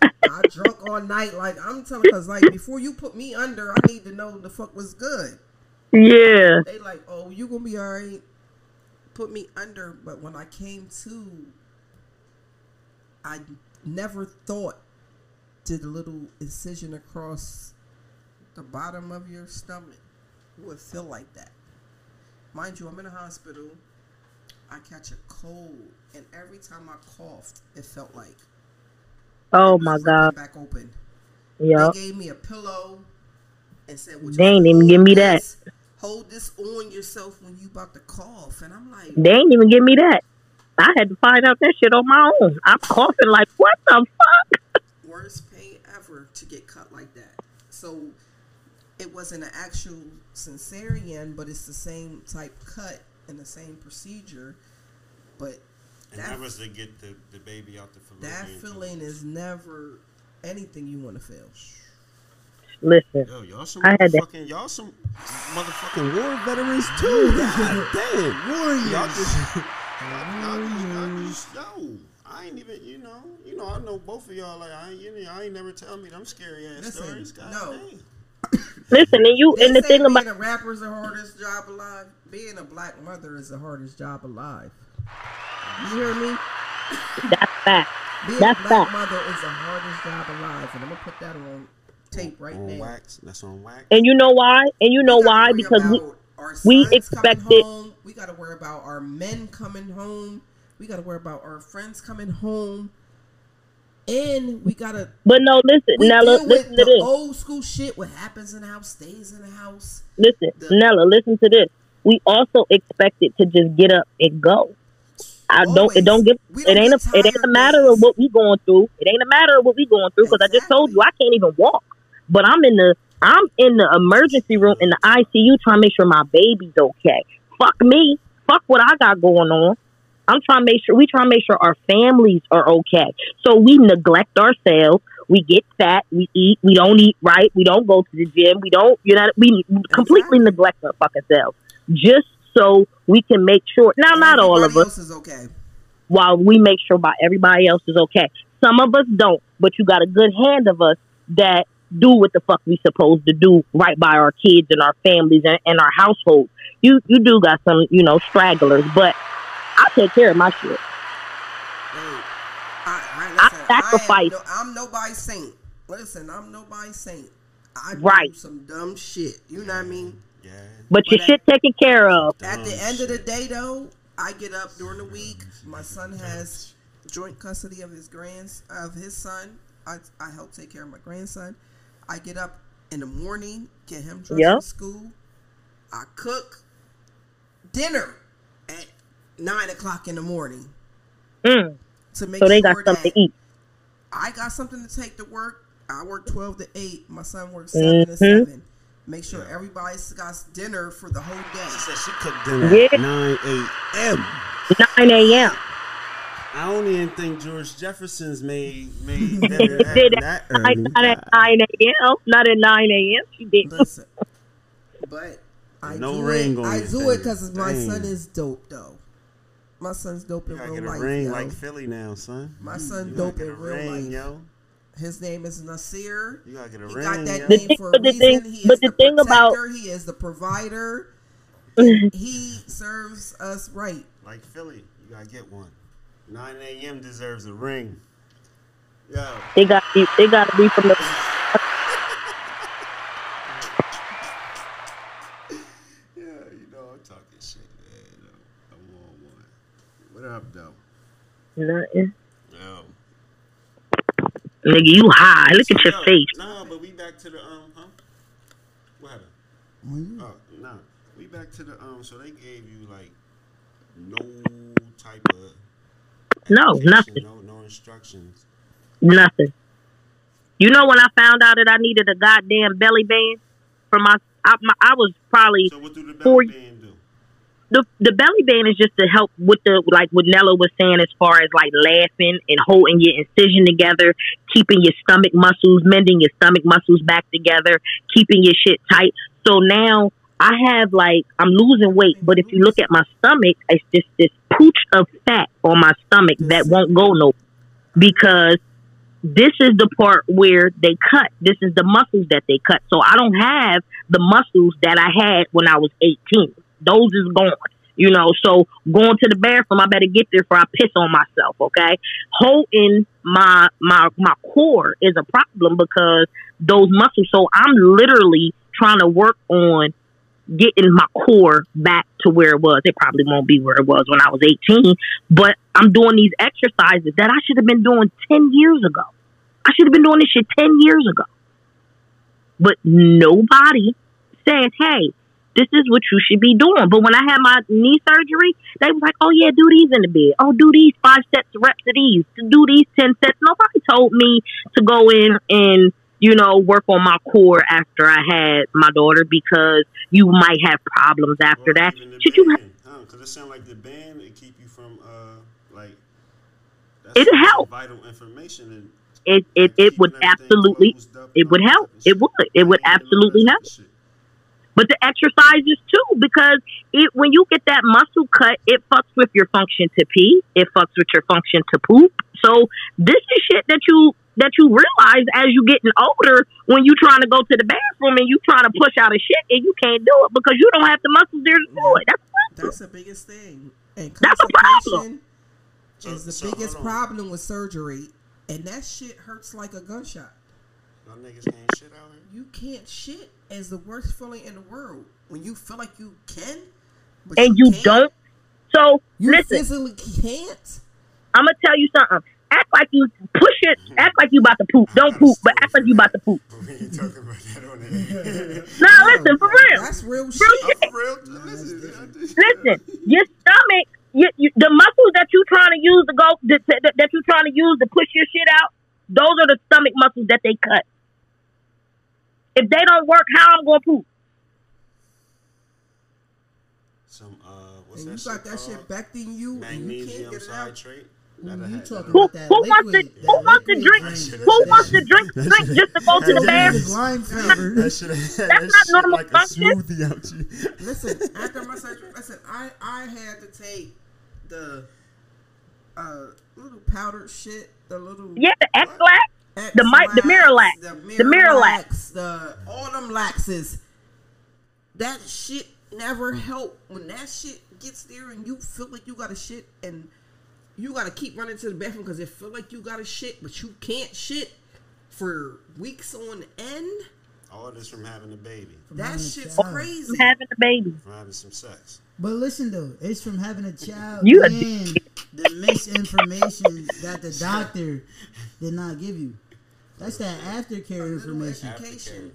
I drunk all night. Like, I'm telling, because, like, before you put me under, I need to know the fuck was good. Yeah. They like, oh, you gonna be all right. Put me under, but when I came to, I never thought did a little incision across the bottom of your stomach would feel like that. Mind you, I'm in a hospital. I catch a cold, and every time I coughed, it felt like Oh my god. back open. Yep. They gave me a pillow and said, "Would you They ain't even give me that. Hold this on yourself when you about to cough." And I'm like, They ain't even give me that. I had to find out that shit on my own. I'm coughing like what the fuck? worst pain ever to get cut like that. So it wasn't an actual cesarean, but it's the same type cut and the same procedure. But And that, that was to get the, the baby out the that fallopian feeling tube. is never anything you want to feel. Listen, Yo, y'all some I had that. motherfucking y'all some motherfucking war veterans too. God damn, warriors. Y'all just, y'all, y'all just, yo. I ain't even, you know, you know, I know both of y'all. Like, I ain't, you know, I ain't never tell me them scary ass Listen, stories. God no. damn. listen, and you They and the say thing being about a rapper is the hardest job alive. Being a black mother is the hardest job alive. You hear me? that's fact. Being That's a black fact. mother is the hardest job alive, and I'm gonna put that on tape right on now. wax. That's on wax. And you know why? And you know why? Because we we sons coming expected- home. We got to worry about our men coming home. We got to worry about our friends coming home, and we got to but no, listen, Nella, listen to the this. old school shit. What happens in the house stays in the house. Listen, the- Nella, listen to this. We also expected to just get up and go. I don't. Always. It don't give. It ain't. A, it ain't a matter days. of what we going through. It ain't a matter of what we going through because I just told you I can't even walk. But I'm in the. I'm in the emergency room in the ICU trying to make sure my baby's okay. Fuck me. Fuck what I got going on. I'm trying to make sure we try to make sure our families are okay. So we neglect ourselves. We get fat. We eat. We don't eat right. We don't go to the gym. We don't. You know. We completely neglect our fucking selves just so we can make sure. Now, not all of us. is okay. While we make sure by everybody else is okay. Some of us don't, but you got a good hand of us that do what the fuck we supposed to do right by our kids and our families and, and our households. You you do got some you know stragglers, but I take care of my shit. Hey, I, I, I listen, sacrifice. I am no, I'm nobody's saint. Listen, I'm nobody's saint. I Right. do some dumb shit. You know what I mean? Yeah. But your But shit taken care of. At the end of the day, though, I get up during the week. My son has joint custody of his grands of his son. I, I help take care of my grandson. I get up in the morning, get him dressed Yeah. for school. I cook dinner at nine o'clock in the morning Mm. to make So they sure got something to eat. I got something to take to work. I work twelve to eight. My son works 7 to Mhm. seven. Make sure everybody's got dinner for the whole day. She day. said she cooked dinner Yeah. at 9 a.m. 9 a.m. I don't even think George Jefferson's made made dinner that, Did that Not, early. not at 9 a.m. Not at 9 a.m. She did. Listen, but I No do ring it. on I your do it because my Dang. son is dope though. My son's dope You in gotta real get a life, ring yo. like Philly now, son. My son you dope in real ring, life. yo. His name is Nasir. You gotta get a He ring. got that yeah. Name thing- for a but the reason. thing- he is but the the, thing about- protector. he is the provider. he serves us right. Like Philly, you gotta get one. 9 a.m. deserves a ring. Yo, They got they got to be from the. yeah, you know I'm talking shit, man. I'm on one. What up, though? Nothing. Yo. Nigga, you high. Look at your Yo, face. Nah, but we back to the um, huh? What happened? On you. Oh, nah. We back to the um. So they gave you like no type of No, nothing. No, no instructions. Nothing. You know when I found out that I needed a goddamn belly band for my I, my, I was probably So what do the belly band do? the the belly band is just to help with the like what Nella was saying as far as like laughing and holding your incision together, keeping your stomach muscles, mending your stomach muscles back together, keeping your shit tight. So now I have like I'm losing weight, but if you look at my stomach, it's just this pooch of fat on my stomach that won't go no because this is the part where they cut. This is the muscles that they cut. So I don't have the muscles that I had when I was 18. Those is gone. You know, so going to the bathroom, I better get there before I piss on myself. Okay, holding my my my core is a problem because those muscles. So I'm literally trying to work on getting my core back to where it was. It probably won't be where it was when I was 18, but I'm doing these exercises that I should have been doing 10 years ago. I should have been doing this shit 10 years ago. But nobody says, hey, this is what you should be doing. But when I had my knee surgery, they was like, oh, yeah, do these in the bed. Oh, do these five sets of reps of these. Do these 10 sets. Nobody told me to go in and, you know, work on my core after I had my daughter because you might have problems after Or that. Should you have band, huh? Because it sounds like the band it keep you from uh like. It'd help. Vital information and it, it, it would absolutely it would help. It would. It would I ain't even know absolutely help. type of shit. But the exercises too, because it when you get that muscle cut, it fucks with your function to pee. It fucks with your function to poop. So this is shit that you that you realize as you getting older when you trying to go to the bathroom and you trying to push out a shit and you can't do it because you don't have the muscles there to do it. That's That's the biggest thing. And That's a problem. constipation is uh, the So- so biggest problem with surgery, and that shit hurts like a gunshot. Y'all niggas can't shit out here. You can't shit is the worst feeling in the world when you feel like you can, but and you can't. don't. So You listen, physically can't. I'm gonna tell you something. Act like you push it. Act like you about to poop. Don't poop, but act like you about to poop. We ain't talking about that on the Nah, listen for real. That's real shit. Real shit. I'm real. Listen, Listen, your stomach, you, you, the muscles that you trying to use to go that, that, that you trying to use to push your shit out, those are the stomach muscles that they cut. If they don't work, how I'm gonna poop? Some uh, what's And that you shit got that called? shit back in you, and you can't Magnesium get it out. citrate. Gotta You talking. Who, about that who wants to who wants to drink drink. who wants to drink drink just to go to the bathroom? shit- Lime flavor. That shit, that not normal like a function. smoothie out you. Listen, after my surgery, listen, I I had to take the uh little powdered shit, the little Yeah, the Ex-Lax. the mi- the Miralax, Miralax. the The Miralax. Miralax, the all them laxes. That shit never helped When that shit gets there and you feel like you got a shit and you got to keep running to the bathroom because it feel like you got to shit, but you can't shit for weeks on end. All this from having a baby, That having shit's child. crazy. I'm having a baby. from having some sex. But listen though, it's from having a child You a and the misinformation that the doctor did not give you. That's that aftercare information. Education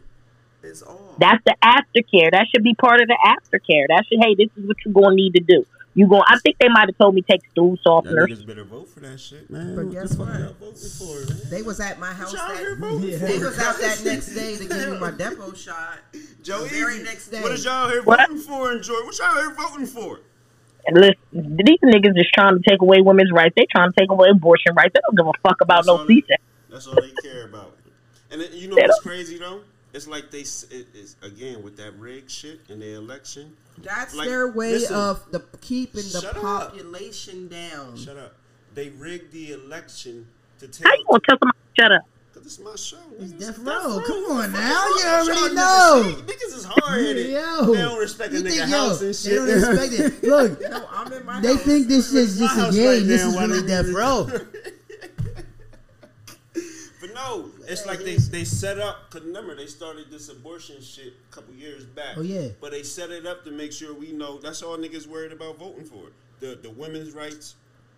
is all. That's the aftercare. That should be part of the aftercare. That should hey, this is what you're gonna need to do. You going I think they might have told me take stool Y'all softener. niggas better vote for that shit, man. But What guess the fuck what? voting for, man? They was at my house. That, Yeah. they was out that next day to give me my Depo shot. Joe the very Easy, next day. What is y'all here What? voting for, Enjoy? What y'all here voting for? And listen, these niggas just trying to take away women's rights. They trying to take away abortion rights. They don't give a fuck about That's no all they- C-section. That's all they care about. And it, you know They what's don't- crazy though? It's like they it, it's, again with that rig shit in the election. That's Like, their way listen. of the keeping the Shut up. population down. Shut up. They rigged the election to take. How tell you gonna tell somebody to shut up? Cause This is my show. It's nigga. Death Row. Come on now. is You already know. Niggas, niggas is hard headed. Yo, They don't respect a nigga think, house yo, and They don't respect it. Look, No, I'm in my they house. think this is just a game. right this is why really they Death? Row. But no, it's like they they set up. Cause remember they started this abortion shit a couple years back. Oh, yeah. But they set it up to make sure we know. That's all niggas worried about voting for. The the women's rights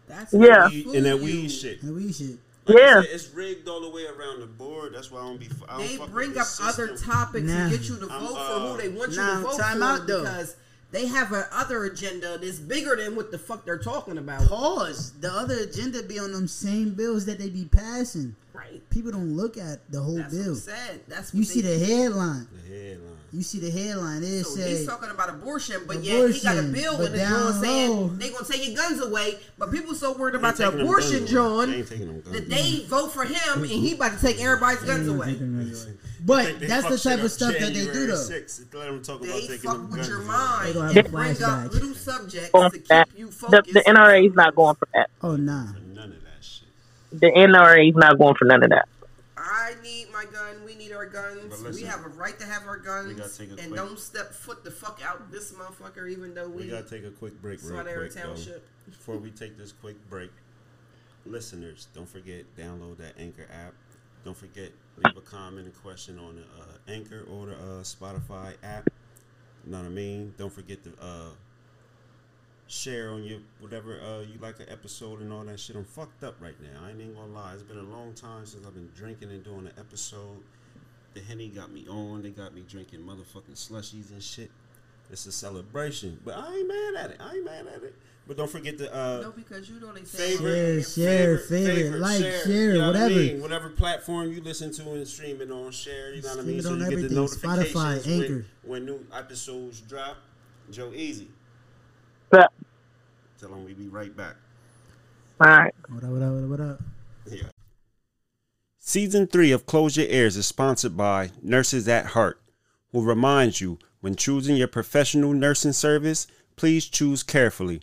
That's Yeah. weed, and that weed shit. And we should. Like Yeah. said, it's rigged all the way around the board. That's why I don't be. I don't They fuck bring this up other topics Nah. to get you to vote I'm, for uh, who they want you nah, to vote time for out, though. because they have an other agenda that's bigger than what the fuck they're talking about. Pause. The other agenda be on them same bills that they be passing. Right. People don't look at the whole That's what bill. I'm saying. That's what You they, see the headline. The headline. You see the headline. It So say he's talking about abortion, but yet he got a bill but in the John saying they gonna take your guns away. But people so worried about the abortion. John, They ain't taking them guns that they vote for him and he about to take everybody's guns away. But They that's the type of stuff that they do though. 6th. Let them talk about They taking fuck with guns your mind. They gonna have bring flashbacks. up little subjects oh, to that. keep you The, focused. the NRA is not going for that. Oh nah. None of that shit. The NRA is not going for none of that. I need my gun. We need our guns. But we have a right to have our guns. gotta take a and quick- don't step foot the fuck out this motherfucker, even though we, We gotta take a quick break real Solidarity quick, though. Township. Before we take this quick break, listeners, don't forget download that Anchor app. Don't forget leave a comment and question on the uh, Anchor or the uh, Spotify app. You know what I mean? Don't forget to uh, share on your whatever uh, you like an episode and all that shit. I'm fucked up right now. I ain't even gonna lie. It's been a long time since I've been drinking and doing an episode. The henny got me on. They got me drinking motherfucking slushies and shit. It's a celebration, but I ain't mad at it. I ain't mad at it. But don't forget to uh, No, because you don't say favorite, Share, share, favorite, like, share, you know what I whatever. mean? Whatever platform you listen to and stream it on, share. You know what I mean? So on you get the everything. notifications Spotify, when, Anchor. when new episodes drop. Joe Easy. But, Tell them we be right back. all right. What up? What up? What up? What up? Yeah. Season 3 of Close Your Ears is sponsored by Nurses at Heart, who reminds you when choosing your professional nursing service, please choose carefully.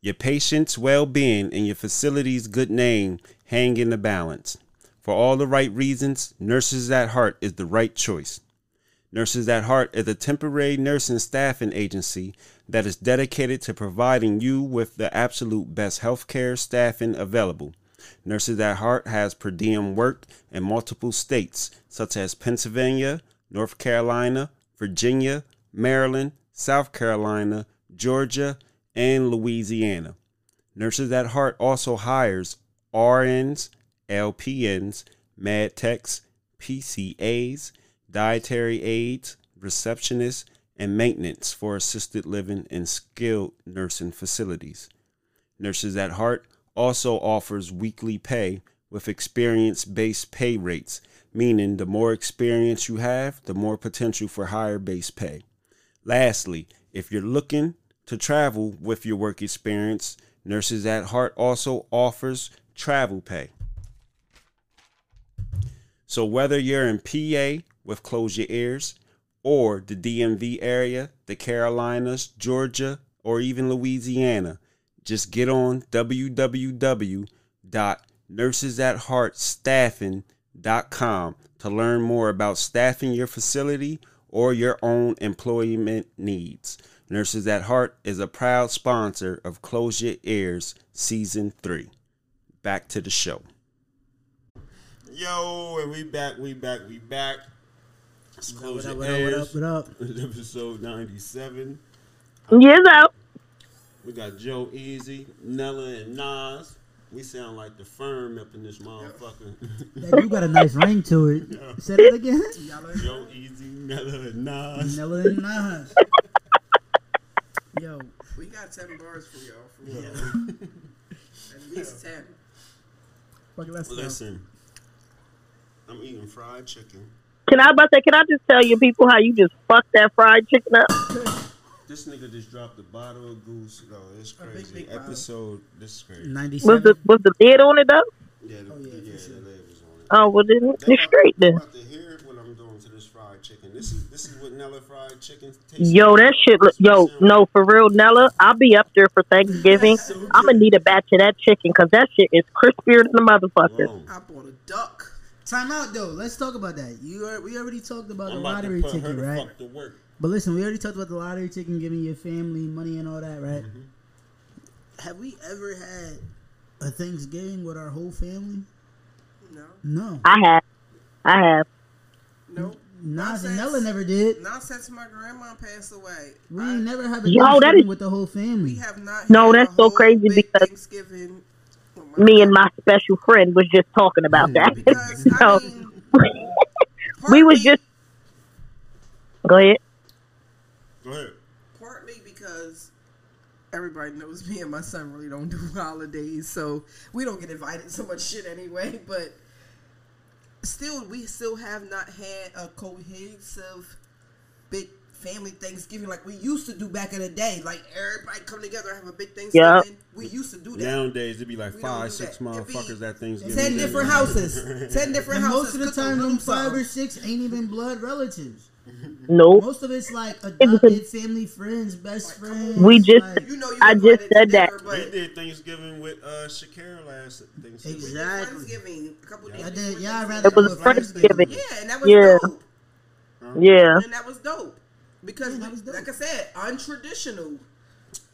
Your patient's well being and your facility's good name hang in the balance. For all the right reasons, Nurses at Heart is the right choice. Nurses at Heart is a temporary nursing staffing agency that is dedicated to providing you with the absolute best healthcare staffing available. Nurses at Heart has per diem work in multiple states such as Pennsylvania, North Carolina, Virginia, Maryland, South Carolina, Georgia, and Louisiana. Nurses at Heart also hires RNs, LPNs, med techs, PCAs, dietary aides, receptionists, and maintenance for assisted living and skilled nursing facilities. Nurses at Heart also offers weekly pay with experience based pay rates, meaning the more experience you have, the more potential for higher base pay. Lastly, if you're looking to travel with your work experience, Nurses at Heart also offers travel pay. So whether you're in PA with Close Your Ears, or the DMV area, the Carolinas, Georgia, or even Louisiana, just get on www.nursesatheartstaffing.com to learn more about staffing your facility or your own employment needs. Nurses at Heart is a proud sponsor of Close Your Ears Season 3. Back to the show. Yo, and we back, we back, we back. Let's close What up? your What up? What ears. up? What up? Episode 97. Years out. We got Joe Easy, Nella, and Nas. We sound like the firm up in this motherfucker. That you got a nice ring to it. Say that again. Joe Easy, Nella, and Nas. Never in Nas. Yo, we got ten bars for y'all. For real. At least ten. fuck let's go. Listen, I'm eating fried chicken. Can I about that? can I just tell you people how you just fucked that fried chicken up? This nigga just dropped a bottle of goose. No, it's crazy. big bottle. Episode, this is crazy. Was Ninety-seven. the was the lid on it though? Yeah, the, Oh, yeah, yeah, for sure. the lid was on it. Oh well, then They you're about- straight then. about to hear what I'm doing to this fried chicken. This is this is what Nella fried chicken tastes Yo, like. that shit. Look, yo, no, for real, Nella. I'll be up there for Thanksgiving. I'm gonna need a batch of that chicken because that shit is crispier than the motherfucker. Whoa. I bought a duck. Time out though. Let's talk about that. You are, we already talked about I'm the about to lottery put ticket, the right? fuck to work. But listen, we already talked about the lottery ticket giving your family money and all that, right? Mm-hmm. Have we ever had a Thanksgiving with our whole family? No, No. I have, I have. nope. Nas and Nella never did. Not since my grandma passed away. We I- never have a Yo, that Thanksgiving is- with the whole family. We family. have not. No, had that's a so crazy because Thanksgiving. With my Me and my special friend was just talking about that. So, we was just. Go ahead. Go ahead. partly because everybody knows me and my son really don't do holidays, so we don't get invited so much shit anyway. But still, we still have not had a cohesive big family Thanksgiving like we used to do back in the day. Like everybody come together and have a big Thanksgiving. Yep. We used to do that. Nowadays, it'd be like We five, six that. Motherfuckers that Thanksgiving. Ten different houses. Ten different And houses. most of the time, them five or six ain't even blood relatives. Nope. Most of it's like was adopted a- family, friends, best friends. We just- like- You know, you I just invited to said that. We did Thanksgiving with uh, Shakira last Thanksgiving. Exactly. Friendsgiving a couple days. I did. Yeah, I'd Thanksgiving. rather It was do a Friendsgiving. Yeah, and that was Yeah. dope. Yeah. And that was dope. Because, Yeah, that we- like I said, untraditional.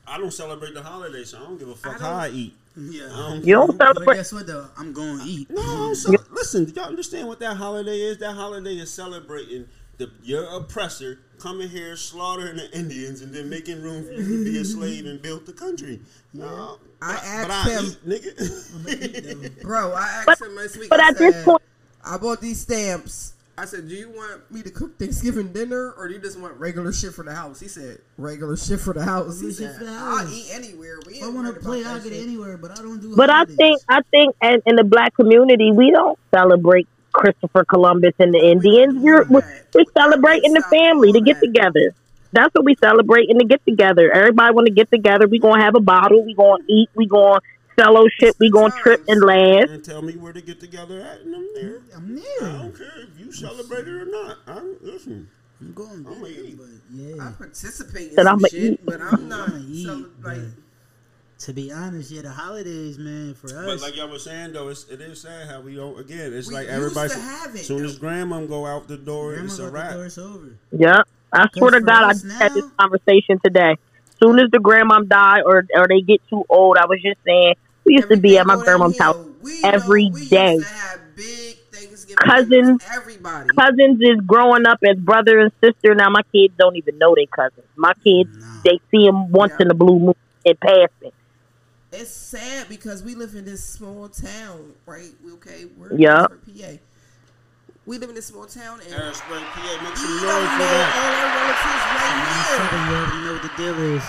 I don't celebrate the holidays, so I don't give a fuck I how I eat. Yeah. I don't You don't But celebrate. guess what though? I'm going to eat. No, so, mm-hmm. listen. Do y'all understand what that holiday is? That holiday is celebrating the your oppressor coming here, slaughtering the Indians, and then making room for you to be a slave and build the country. No, I but, asked but I him- eat, nigga. Bro, I asked But- him this week. but I at this point- I bought these stamps. I said, "Do you want me to cook Thanksgiving dinner, or do you just want regular shit for the house?" He said, "Regular shit for the house." He said, for the "I'll house. eat anywhere." We If I want to play, I'll get anywhere, but I don't do. But I think I think in, in the black community we don't celebrate Christopher Columbus and the Indians. You're, we're, we're celebrating the family, to get together. That's what we celebrating the get together. Everybody want to get together. We gonna have a bottle. We gonna eat. We gonna fellowship. We gonna trip and laugh. and tell me where to get together at, and I'm there. I'm there. I don't care if you celebrate it or not. I'm listen. I'm going I'ma there, eat. but I yeah. participate in Said some I'ma shit, eat. but I'm not. I'ma eat, like, but To be honest, yeah, the holidays, man, for us. But like y'all was saying though, it's, it is sad how we don't. Again, it's We like used everybody. to it, soon though. as grandma go out the door, Grandma it's a got the wrap. door, it's over. Yep. I swear to for God, I us just had this conversation today. Soon as the grandma die or or they get too old, I was just saying we used to be at my grandma's house downhill. We every know we day. Used to have big Thanksgiving Cousins. Everybody. cousins is growing up as brother and sister. Now my kids don't even know they cousins. My kids, No. they see them once Yeah. in the blue moon and passing. It's sad because we live in this small town, right? Okay, we're Yeah. PA. We live in this small town, and Harrisburg, PA, make we some noise know for that. all our relatives right Fucking, you know what the deal is.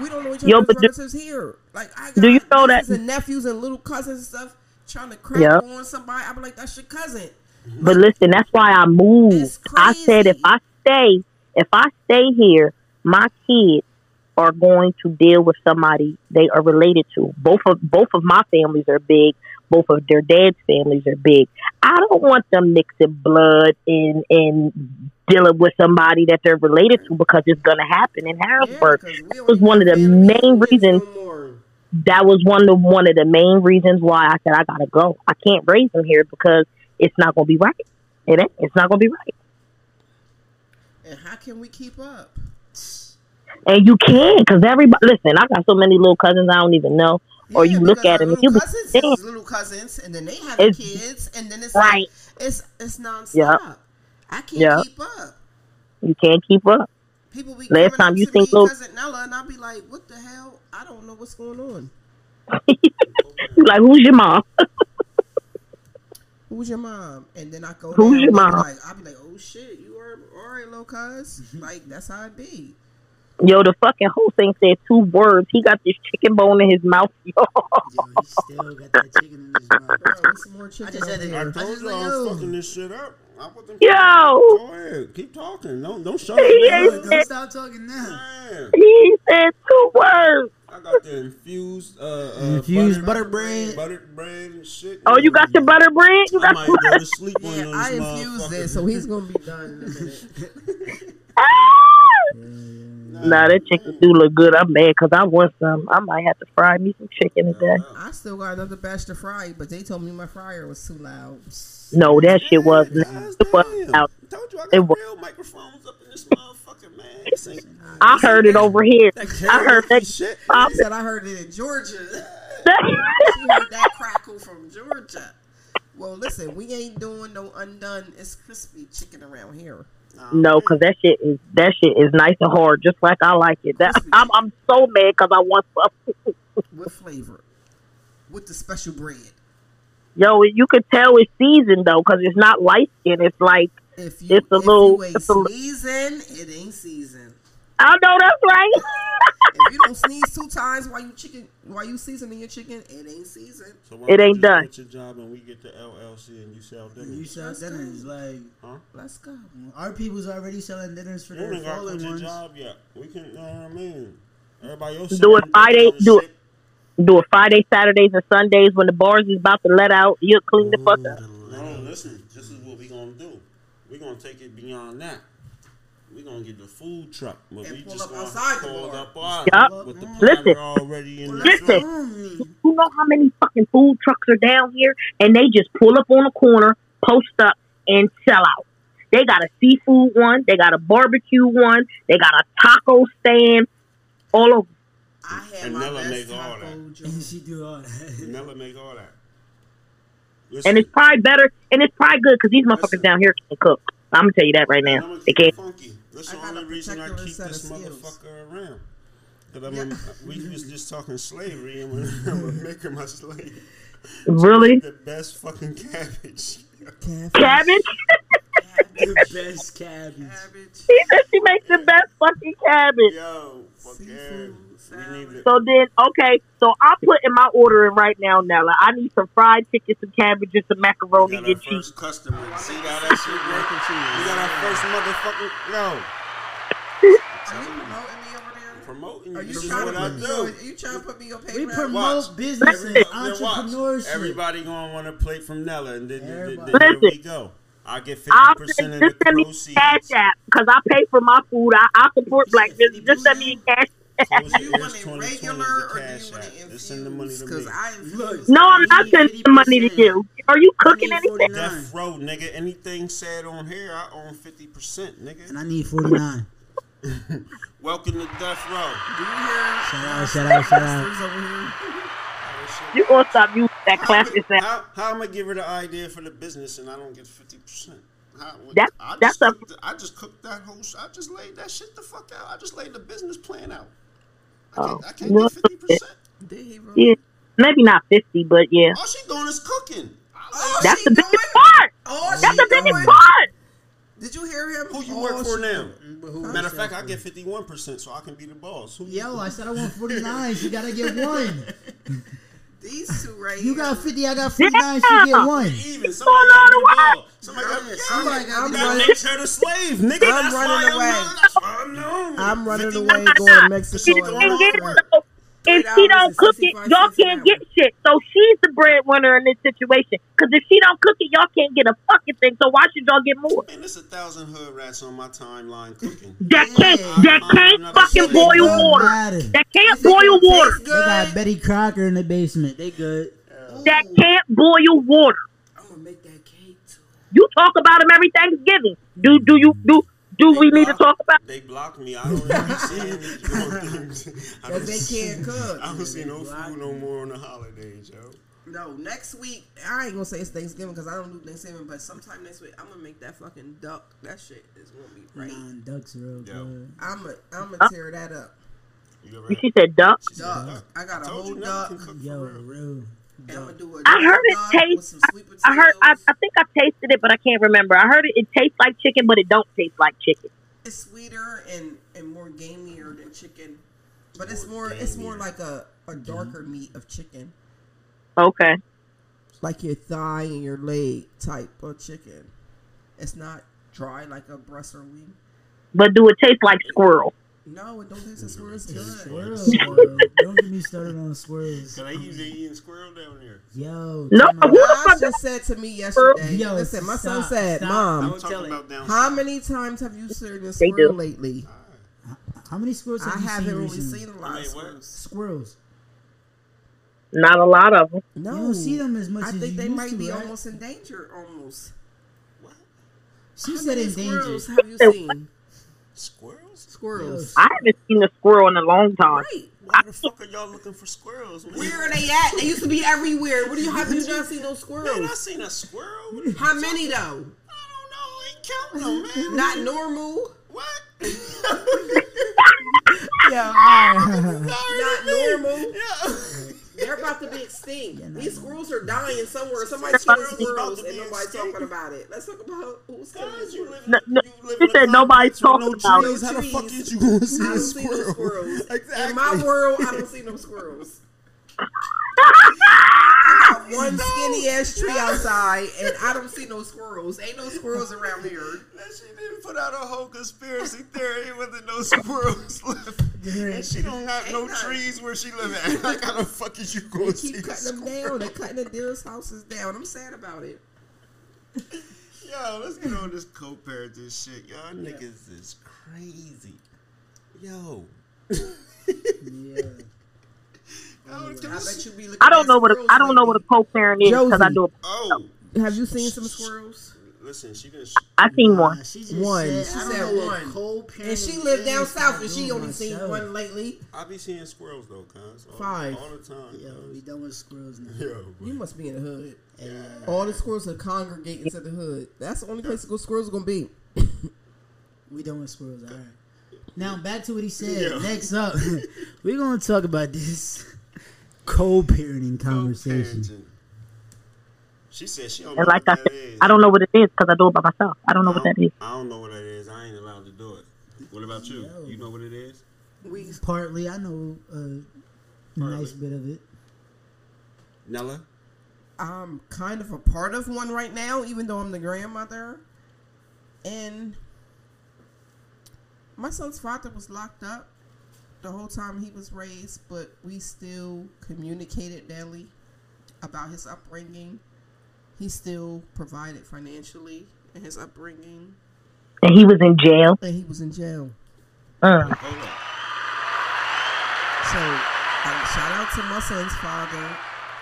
We don't know each Yo, other's but do- relatives here. Like I got Do you know that- and nephews and little cousins and stuff trying to crack Yeah. on somebody. I be like, that's your cousin. But listen, that's why I moved. I said if. I stay, if I stay here, my kids are going to deal with somebody they are related to. Both of both of my families are big. Both of their dad's families are big. I don't want them mixing blood and and dealing with somebody that they're related to because it's going to happen in Harrisburg. Yeah, that was one of the main reasons. no. That was one of one of the main reasons why I said I gotta go. I can't raise them here because it's not to be right. It ain't. It's not to be right. And how can we keep up? And you can, because everybody, listen, I got so many little cousins I don't even know. Or you look at them and you be cousins is little cousins, and then they have kids, and then it's Right. like, it's it's nonstop. Yeah. I can't Yeah. keep up. you can't keep up. People be Last time you think little- cousin Nella, and I'll be like, "What the hell? I don't know what's going on. You like, who's your mom? Who's your mom?" And then I go, Who's down, your and they be mom? Like, I'll be like, "Oh shit, you are all right, little cuz." Mm-hmm. like that's how it be. Yo, the fucking whole thing said two words. He got this chicken bone in his mouth. Yo. Yo, he still got that chicken in his mouth. Bro, some more chicken just had over to- I told just you like, I yo. was fucking this shit up. I put them Yo. Go ahead, keep talking. Don't don't shut up. Don't stop talking now. Man, He said two words. I got the infused, uh, uh Infused butter, butter bread. buttered bread and shit. Oh, you got your butter bread? You I got might go to sleep on Yeah, those I infused motherfuckers. it, so he's gonna be done in a minute. Ah! Nah, that chicken do look good. I'm mad because I want some. I might have to fry me some chicken today. I still got another batch to fry, but they told me my fryer was too loud. No, that shit wasn't. Guys, It was damn. Told you I It got was- real microphones up in this motherfucker, man. This ain't I heard it over here. I heard that. shit. pop- said I heard it in Georgia. She heard that crackle from Georgia. Well, listen, we ain't doing no undone. It's crispy chicken around here. No, cause that shit is that shit is nice and hard, just like I like it. That I'm I'm so mad because I want some. with flavor, with the special bread. Yo, you could tell it's seasoned though, cause it's not light skin. It's like If you, It's a if little- you ain't it's a sneezing, it ain't seasoned. I know that's right. If you don't sneeze two times while you chicken, while you seasoning your chicken, it ain't seasoned. So why It don't ain't you done. Quit your job and we get the LLC and you sell dinners. You dinners. sell dinners like huh? Let's go. our people's already selling dinners for You their ain't got fallen quit your ones. job yet. We can, you know what I mean? Everybody else Do it Friday, do it. Do it Friday, Saturdays, and Sundays when the bars is about to let out. You'll clean the fuck up. No, listen. This is what we gonna do. We gonna take it beyond that. We're gonna get the food truck, but And we pull just up gonna outside the pull bar. up on Yup. with the Listen. already in the Listen. truck. You know how many fucking food trucks are down here, and they just pull up on a corner, post up, and sell out. They got a seafood one, they got a barbecue one, they got a taco stand, all over. I had And my Nella best make all that. And she do all that. Nella make all that. And it's probably better, and it's probably good because these motherfuckers down here can't cook. I'm gonna tell you that right now. gonna They it can't. funky. That's the only reason I keep this of skills. motherfucker around. Cause I'm Yeah. we was just talking slavery and we're, we're making my slave. Really? The best fucking cabbage. Cabbage? the best cabbage. Cabbage. She said she makes the best fucking cabbage. Yo, fuck yeah. Seafood, We need to, So then, okay, so I'm putting my order in right now, Nella. I need some fried chicken, some cabbage, and some macaroni and cheese. first customer. See how that shit working? We got our first motherfucking no. Are you promoting me over there? Promoting Are you. you This is trying what to I put me do. on? Are you trying to put me on We promote Watch. business and watch. entrepreneurship. Everybody gonna want a plate from Nella, and then, then, then, Everybody. then here we go. I get fifty I'll percent send, of just send me cash app because I pay for my food. I, I support black business. Just send me a cash Close Do you want it regular or do you want it Just send the money infused? to Because me. I Look. infuse. No, I'm not sending the money to you. Are you cooking anything? Death row, nigga. Anything said on here, I own fifty percent, nigga. And I need 49. Welcome to Death Row. Do you hear? Shout out, shout out, shout out. Sisters over here? You gonna stop using that classic sound? how, how am I give her the idea for the business and I don't get fifty percent? That- I that's just a- cooked, I just cooked that whole. I just laid that shit the fuck out. I just laid the business plan out. I can't, I can't Oh, get fifty percent. Did he really? Yeah, maybe not 50, but yeah. All she doing is cooking. Oh, That's the doing? biggest part. Oh, That's she the biggest part. Did you hear him? Who you Oh, work for now? Mm, who Matter of fact, I get fifty one percent, so I can be the boss. Who? Yo, I said I want 49. you gotta get one. These two right You here. got 50, I got 49. She get one. Even somebody got on the the ball. Somebody got Yeah, yeah, somebody got I'm the that ball. makes slave, nigga. I'm that's running why away. I'm known. That's why I'm known. I'm running away going to Mexico. See, the and thing work is, for- though, if she don't cook it, y'all can't get shit. So she's the breadwinner in this situation. Because if she don't cook it, y'all can't get a fucking thing. So why should y'all get more? Man, there's a thousand hood rats on my timeline cooking. That can't, that I'm can't not fucking boil water. Matter. That can't boil water. taste They got? Betty Crocker in the basement. They good. Uh, that can't boil water. I'm gonna make that cake too. You talk about them every Thanksgiving. Do do you do do we need to talk about? They blocked me. I don't really see any things. I don't Cause they can't cook. I don't see no food no more on the holidays, yo. No, next week I ain't gonna say it's Thanksgiving because I don't do Thanksgiving, but sometime next week I'm gonna make that fucking duck. That shit is gonna be right. Nine ducks real Yo. good. I'm gonna I'm gonna tear that up. You ever She said duck. She said Duck. I got a told whole you duck. never can cook for Yo, real. Real. I'm gonna do a I heard it duck taste- with some sweet potatoes. I heard. I, I think I tasted it, but I can't remember. I heard it. It tastes like chicken, but it don't taste like chicken. it's sweeter and and more gamier than chicken, but it's More more it's more like a a mm-hmm. darker meat of chicken, Okay. like your thigh and your leg type of chicken. It's not dry like a breast or wing. But do it taste like squirrel? No, it don't taste as sweet. It's good. Squirrels, bro. Don't get me started on squirrels. Cause I usually eating squirrel down there. Yo. No, come on. who the fuck? just said to me yesterday. Yo, listen, my son said, stop. "Mom, I'm Don't tell talking it. about down how many times have you served a squirrel lately?" How many squirrels have I you haven't seen really recently? seen a lot I of squirrels. Squirrels. Not a lot of them. No, You don't see them as much I as think they used might to, be right? almost in danger. Almost. What? She How said many endangered. squirrels have you seen? Squirrels? Squirrels. I haven't seen a squirrel in a long time. Right. Why the fuck are y'all looking for squirrels? Where are they at? They used to be everywhere. What do you have you not seen those Man, I squirrels? seen a squirrel. What are you How many though? I don't know. Ain't counting them, man. Not normal. What? Yeah, alright. Not normal. Yeah. They're about to be extinct. Yeah, These no. squirrels are dying somewhere. Somebody's killing about to be squirrels and nobody's talking about it. Let's talk about who's killing you squirrels. No, no, you live he in a said nobody's talking about no trees. it. How the fuck Trees. is you going to see I a don't see no squirrel? squirrels. Exactly. In my world, I don't see no squirrels. I got one skinny ass tree outside, and I don't see no squirrels. Ain't no squirrels around here. That she didn't put out a whole conspiracy theory with no squirrels left. And she don't have no none. trees where she live at. Like how the fuck is you going to see keep cutting them down. They're cutting the deer's houses down. I'm sad about it. Yo, let's get on this co-parenting shit. Y'all niggas is crazy. Yo. Yeah. Yo, can I I bet you be looking I don't know what a, squirrels I don't know what a co-parent is because I Josie. do. A, Oh, Have you seen some squirrels? listen, she done. I seen one. She just One. Said, She said one. co-parenting And she lived down south, and she do only seen one lately. I be seeing squirrels though, cuz. All, Five. All the time. Yo, we cuz. done with squirrels now. Yo, You must be in the hood. Yeah. All the squirrels are congregating to the hood. That's the only place to go squirrels are gonna be. We done with squirrels. All right. Now back to what he said. Yeah. Next up, we're gonna talk about this co-parenting conversation. Co-parenting. She said she don't know And like I what said, that is. I don't know what it is because I do it by myself. I don't know what that is. I don't know what that is. I ain't allowed to do it. What about you? Yo. You know what it is? We Partly, I know uh, a nice bit of it. Nella? I'm kind of a part of one right now, even though I'm the grandmother. And my son's father was locked up the whole time he was raised, but we still communicated daily about his upbringing. He still provided financially in his upbringing, And he was in jail. and he was in jail. Uh, So, um, shout out to my son's father.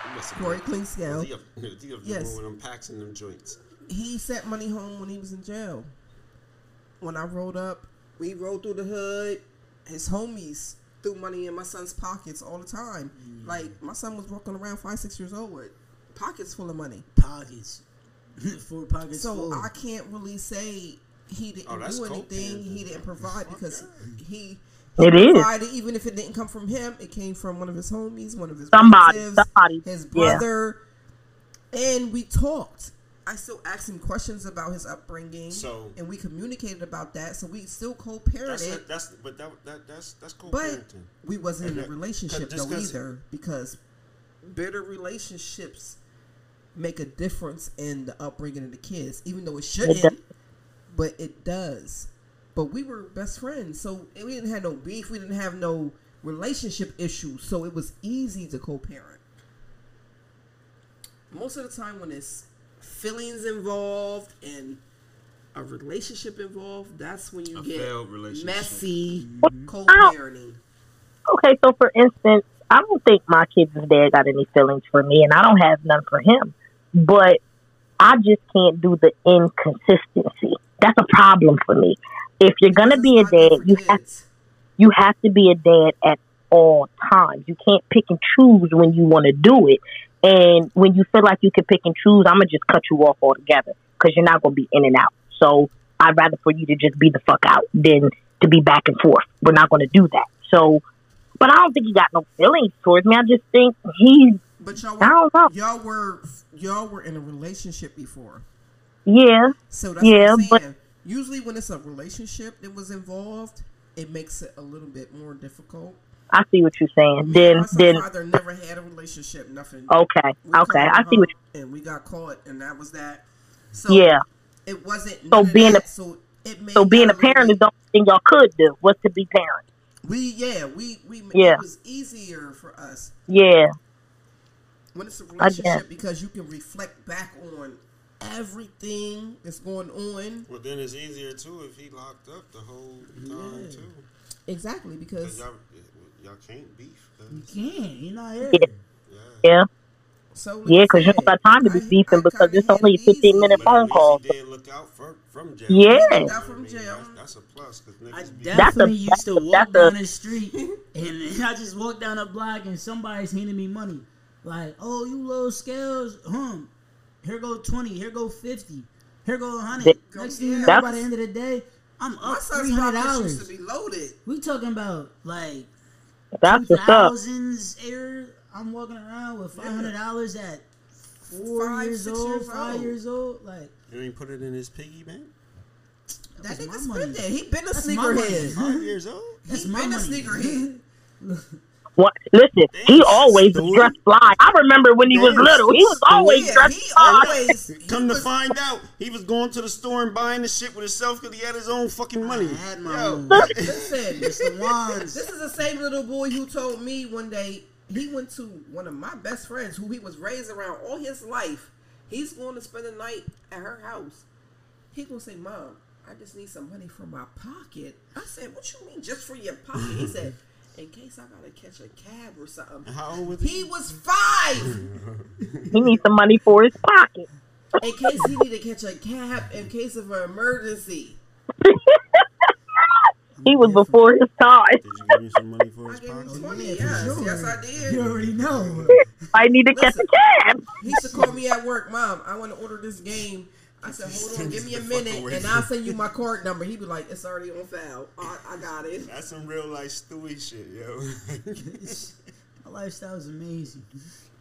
You must have Corey been- Klingsdale. He up, he up Yes. yes. with them packs and them joints? he sent money home when he was in jail. When I rolled up, we rolled through the hood. His homies threw money in my son's pockets all the time. Mm. Like my son was walking around five, six years old with pockets full of money. Pockets, four pockets So full. I can't really say he didn't Oh, do anything. co-parenting. He didn't provide because he. It he is. provided, even if it didn't come from him, it came from one of his homies, one of his Somebody, relatives, somebody, his yeah. brother, and we talked. I still asked him questions about his upbringing, So- and we communicated about that. So we still co-parented, that's but that, that that's that's but co-parenting. we wasn't in a relationship though either, because bitter relationships make a difference in the upbringing of the kids, even though it shouldn't, but it does. But we were best friends, so we didn't have no beef. We didn't have no relationship issues, so it was easy to co-parent. Most of the time, when it's feelings involved and a relationship involved, that's when you A get messy Mm-hmm. co-parenting. Okay, so for instance, I don't think my kid's dad got any feelings for me, and I don't have none for him. But I just can't do the inconsistency. That's a problem for me. If you're gonna be a it's not good dad, you have you have to be a dad at all times. You can't pick and choose when you want to do it. And when you feel like you can pick and choose, I'm gonna just cut you off altogether because you're not gonna be in and out. So I'd rather for you to just be the fuck out than to be back and forth. We're not gonna do that. So, but I don't think he got no feelings towards me. I just think he's But y'all I were, don't know. y'all were y'all were in a relationship before, yeah, so that's Yeah, but- Usually, when it's a relationship that was involved, it makes it a little bit more difficult. I see what you're saying. Me Then, and my son's then father never had a relationship, nothing. okay, We okay, I see what. him and we got caught, and that was that. So Yeah. it wasn't. So being that, a- so it made So being a parent is bit- the only thing y'all could do was to be parents. we yeah we we Yeah. it was easier for us Yeah, when it's a I relationship because you can reflect back on everything that's going on. Well, then it's easier too if he locked up the whole time too. Exactly because y'all, y'all can't beef. 'cause- You can't. You're not here. Yeah. Yeah. Yeah, so yeah, because you don't got time to be I- I beefing because it's only a 15 minute phone at call. He look out for, from jail. Yeah. You know Out from I mean? jail. That's, that's a plus I niggas. That's definitely a- used to walk that's a- down the street and I just walk down the block and somebody's handing me money. Like, oh, you little scales, hum. Here go 20, here go 50, here go 100. Next thing you know, by the end of the day, I'm My up son's pockets used to $300. be loaded. We talking about like That's what's up. 2000s era. I'm walking around with $500 at four Five, years old, years five old. years old. Like, You ain't put it in his piggy bank? That was nigga my spent money. that. He been a That's my sneakerhead. Five years old? that's He my been a sneakerhead. What? Listen, he always was dressed fly. I remember when he was little, he was always Yeah, dressed he fly. always. Come to find out, he was going to the store and buying the shit with himself because he had his own fucking money. I had my Yo. own. Listen, Mr. Wands. This is the same little boy who told me one day he went to one of my best friends who he was raised around all his life. He's going to spend the night at her house. He gonna say, "Mom, I just need some money for my pocket." I said, "What you mean, just for your pocket?" He said, "In case I gotta catch a cab or something." How old was He was five. He needs some money for his pocket. In case he need to catch a cab in case of an emergency. He was before his time. Did you give him some money for I his gave him pocket? twenty. Yeah, yes, sure. yes, I did. You already know. I need to catch a cab. He used to call me at work, Mom. I want to order this game. I said, Hold on, give me a Get the fuck minute, and I'll send you my card number. He'd be like, It's already on file. I, I got it. That's some real life Stewie shit, yo. My lifestyle is amazing.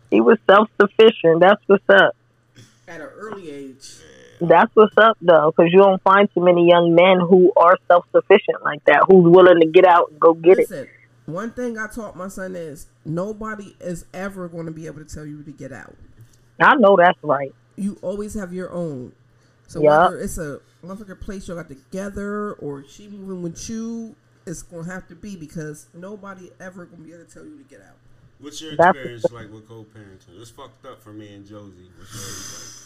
He was self sufficient. That's what's up. At an early age. That's what's up, though, because you don't find too many young men who are self sufficient like that, who's willing to get out and go get it. One thing I taught my son is nobody is ever going to be able to tell you to get out. I know that's right. You always have your own. So Yeah. whether it's a motherfucker place y'all got together or she moving with you, it's gonna have to be because nobody ever gonna be able to tell you to get out. What's your That's- experience like with co-parenting? It's fucked up for me and Josie. What's yours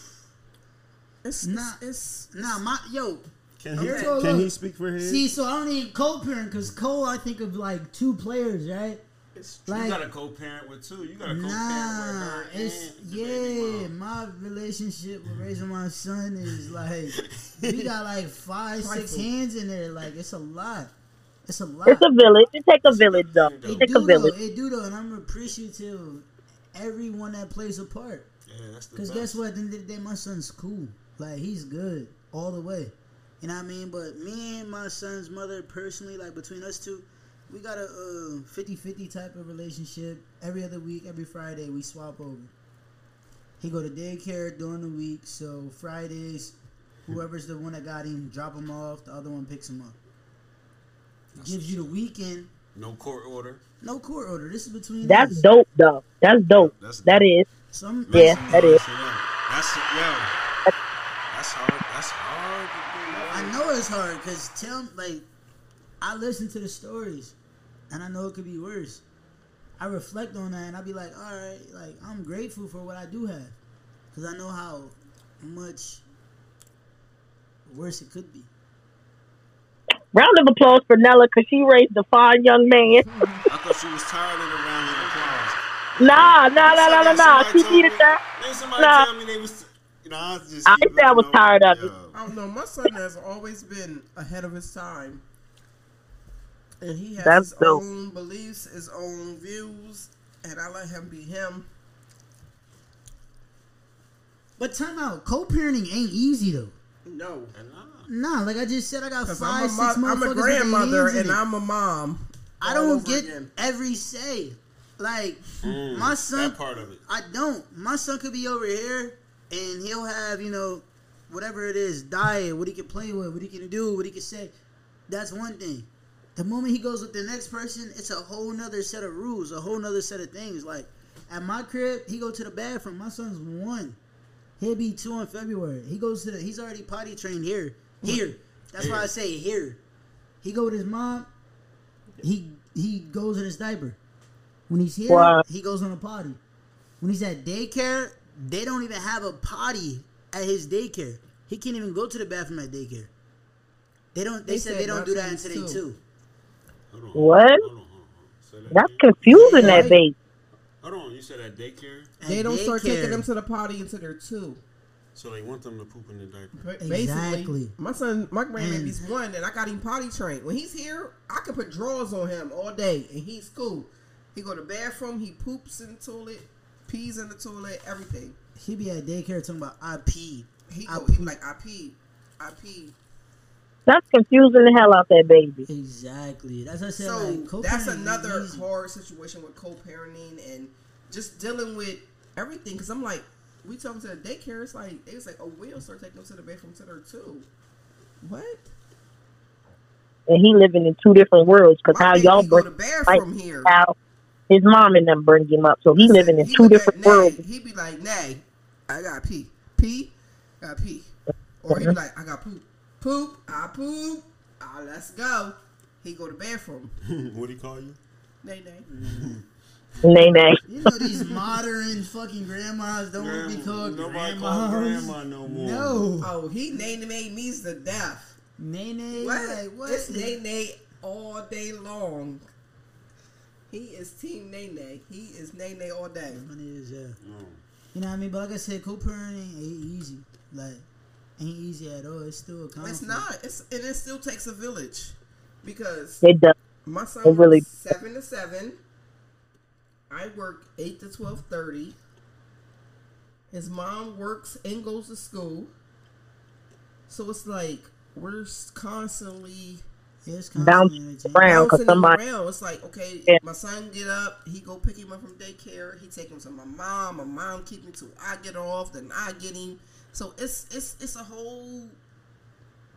It's not. it's, it's Nah, my yo. Can he, Okay. can he speak for his? See, so I don't need co-parent because co I think of like two players, right? It's you Like got a co-parent with two. You got a co-parent nah, with her it's and the baby yeah. mom. My relationship with raising my son is like we got like five, six hands in there. Like it's a lot. It's a lot. It's a village. It take a village, though. It It take do a village. though. It do though, and I'm appreciative of everyone that plays a part. Yeah, that's the Cause best. guess what? At the end of the day, my son's cool. Like he's good all the way. You know what I mean? But me and my son's mother personally, like between us two, we got a uh, 50-50 type of relationship. Every other week, every Friday, we swap over. He go to daycare during the week, so Fridays, whoever's the one that got him, drop him off. The other one picks him up. Gives you the weekend. No court order. No court order. This is between That's us. dope, though. That's dope. That's That dope. is. Some Yeah, that is. That's yo. That's hard. That's hard. I know it's hard because tell like I listen to the stories and I know it could be worse. I reflect on that and I be like, all right, like I'm grateful for what I do have because I know how much worse it could be. Round of applause for Nella because she raised a fine young man. I thought she was tired of the round of applause. Nah, nah, nah, nah, nah, nah. Somebody She needed that. Then somebody Nah. tell me they was. You know, I was just. I keep said I was tired of it. I don't know. My son has always been ahead of his time, and he has That's his dope. own beliefs, his own views, and I let him be him. But time out, co-parenting ain't easy though. No, nah. Nah, like I just said, I got because five, I'm, a six mo- I'm a grandmother and it. I'm a mom. I don't get again. every say. Like Mm, my son, That part of it. I don't. My son could be over here and he'll have, you know, whatever it is, diet, what he can play with, what he can do, what he can say. That's one thing. The moment he goes with the next person, it's a whole nother set of rules, a whole nother set of things. Like at my crib, he go to the bathroom. My son's one. He'll be two in February. He goes to the he's already potty trained here. Here. That's why I say here. He go with his mom. He he goes in his diaper. When he's here, Wow. he goes on a potty. When he's at daycare, they don't even have a potty at his daycare. He can't even go to the bathroom at daycare. They don't. They, They said said they don't do that he's until they two. Two. Hold on. What? Hold on, hold on, hold on. Say that That's confusing, that baby. Hold on. You said at daycare, They don't start taking them to the potty until they're two. so they want them to poop in the diaper. Ba- Exactly. Basically, my son, my grandbaby's And- one, and I got him potty trained. When he's here, I can put drawers on him all day, and he's cool. He go to bathroom, he poops in the toilet, pees in the toilet, everything. He be at daycare talking about I pee. He I go, he be like, I pee, I pee. That's confusing the hell out that baby. Exactly. That's what I said. So like, that's another hard situation with co-parenting and just dealing with everything. Because I'm like, we tell them to the daycare, it's like it's like, oh, we'll start taking them to the bathroom to their too. What? And he living in two different worlds because how y'all go bring to bathroom here. how his mom and them bring him up. So he living in he two look at different Nay, worlds. He be like, Nay, I got pee. Pee, I got pee. Or he'd be like, I got poop. Poop, I poop. Ah, let's go. He go to bathroom. what do you call you? Nay, nay. Nay, nay. You know these modern fucking grandmas don't want to be called grandma. Nobody grandmas. call grandma no more. No. Oh, he nay nay means the death. Nene, What? like what? It's nay nay all day long. He is team nay nay. He is nay nay all day. Money is, yeah. No. You know what I mean? But like I said, co-parenting ain't easy. Like, ain't easy at all. It's still a conflict. It's not. It's and it still takes a village because It does. My son It really- works seven to seven. I work eight to twelve thirty. His mom works and goes to school. So it's like we're constantly Yeah, it's Bounce constantly interchanging. around. 'cause bouncing somebody- around. It's like okay, Yeah. my son get up, he go pick him up from daycare. He take him to my mom. My mom keep him till I get off. Then I get him. So it's it's it's a whole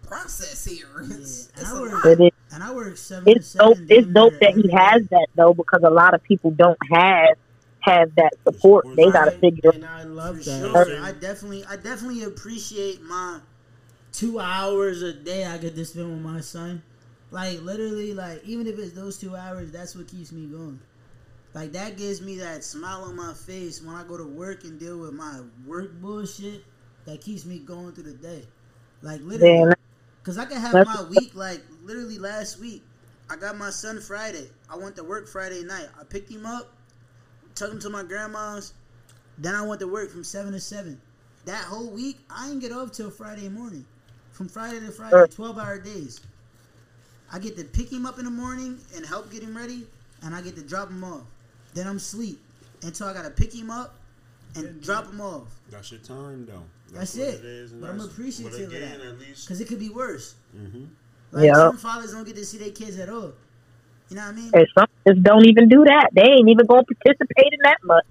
process here. It's, Yeah, it's and a I work- lot. It is. And I work seven to It's dope. seven. It's dope near that he has that though, because a lot of people don't have have that support. They gotta Right, figure. And I love For that. sure. I definitely, I definitely appreciate my two hours a day I get to spend with my son. Like literally, like even if it's those two hours, that's what keeps me going. Like that gives me that smile on my face when I go to work and deal with my work bullshit. That keeps me going through the day. Like literally, Man, Cause I can have my week like literally last week. I got my son Friday. I went to work Friday night. I picked him up, took him to my grandma's. Then I went to work from seven to seven. That whole week, I didn't get off till Friday morning. From Friday to Friday, twelve hour days. I get to pick him up in the morning and help get him ready, and I get to drop him off. Then I'm sleep until I gotta pick him up and drop him off. That's your time, though. That's what it. is, and But I'm appreciative but of that. Cause it could be worse. hmm Like Yeah. some fathers don't get to see their kids at all. You know what I mean? and some just don't even do that. They ain't even gonna participate in that much.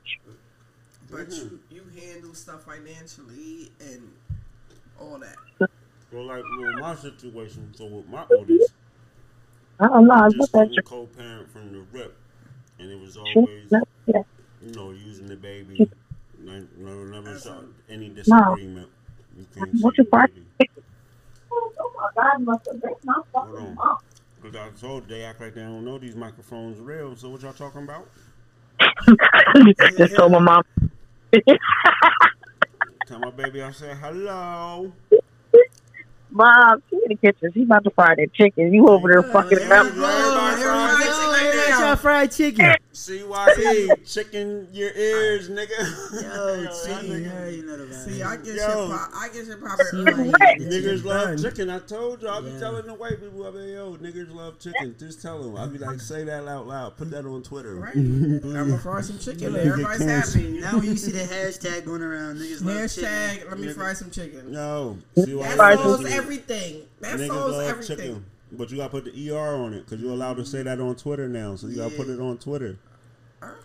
But Mm-hmm. you, you handle stuff financially and all that. Well, like with my situation, so with my oldest, I don't know. I just look at couldn't co-parent from the rip, and it was always, Yeah. you know, using the baby. No, no, never saw any disagreement. You can't What's your the part? Oh my God! Must have been my Hold on. Cause I told they act like they don't know these microphones real. So what y'all talking about? Just told my mom. Tell my baby I said hello. Mom, she in the kitchen. She about to fry that chicken. You over there fucking it up. Everybody fried chicken. CYE, chicken your ears, nigga. Yo, chicken, you know the. See, I guess Yo. your pop, I guess your pop. See you get the Niggas love chicken. I told you. I be Yeah. telling the white people, I be, yo, niggas love chicken. Just tell them. I be like, say that out loud. Put that on Twitter. Right? I'm gonna fry some chicken. Nigga Everybody's happy. Now when you see the hashtag going around, niggas love chicken. Hashtag. Let me Nigga. fry some chicken. No. CYE. That Fry solves some- everything. That Niggas solves love everything. chicken. But you gotta put the ER on it because you're allowed to say that on Twitter now. So you gotta put it on Twitter.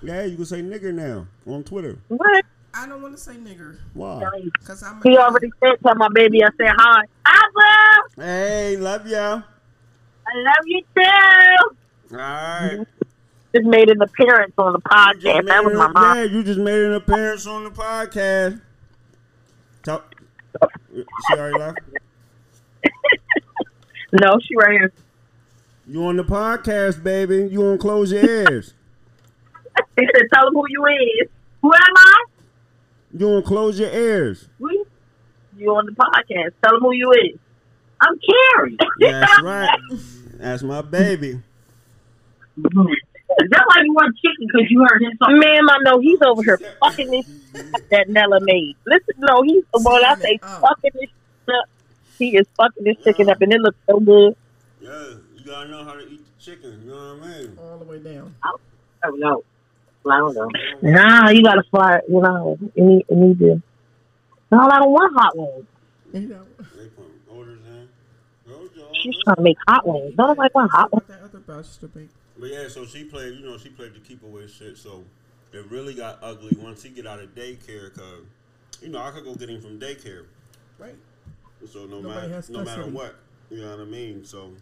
Yeah, you can say nigger now on Twitter. What? I don't want to say nigger Why? because I'm. He already said to my baby. I said hi. I love. Hey, love ya. I love you too. All right. Just made an appearance on the podcast. That was my mom. Yeah, you just made an appearance on the podcast. Talk. She already left. No, she right here. You on the podcast, baby. You on close your ears. He said, "Tell him who you is. Who am I? You on close your ears. Who you? You on the podcast? Tell him who you is. I'm Carrie. That's right. That's my baby. That's why you want chicken because you heard his song. Man, I know he's over here fucking this that Nella made. Listen, no, he's when I say fucking this up, he is fucking this chicken up, and it looks so good. Yeah, you gotta know how to eat the chicken. You know what I mean? all the way down. I don't know. I don't know. Nah, you gotta fry. You know, you need, you need to. No, I don't want hot wings. You know, They put orders in. Go, She's trying to make hot wings. Don't like want hot wings. That other batch. But yeah, so she played, you know, she played the keep away shit. So it really got ugly once he get out of daycare. Cause you know I could go get him from daycare. Right. So no Nobody matter has no matter what, you know what I mean. So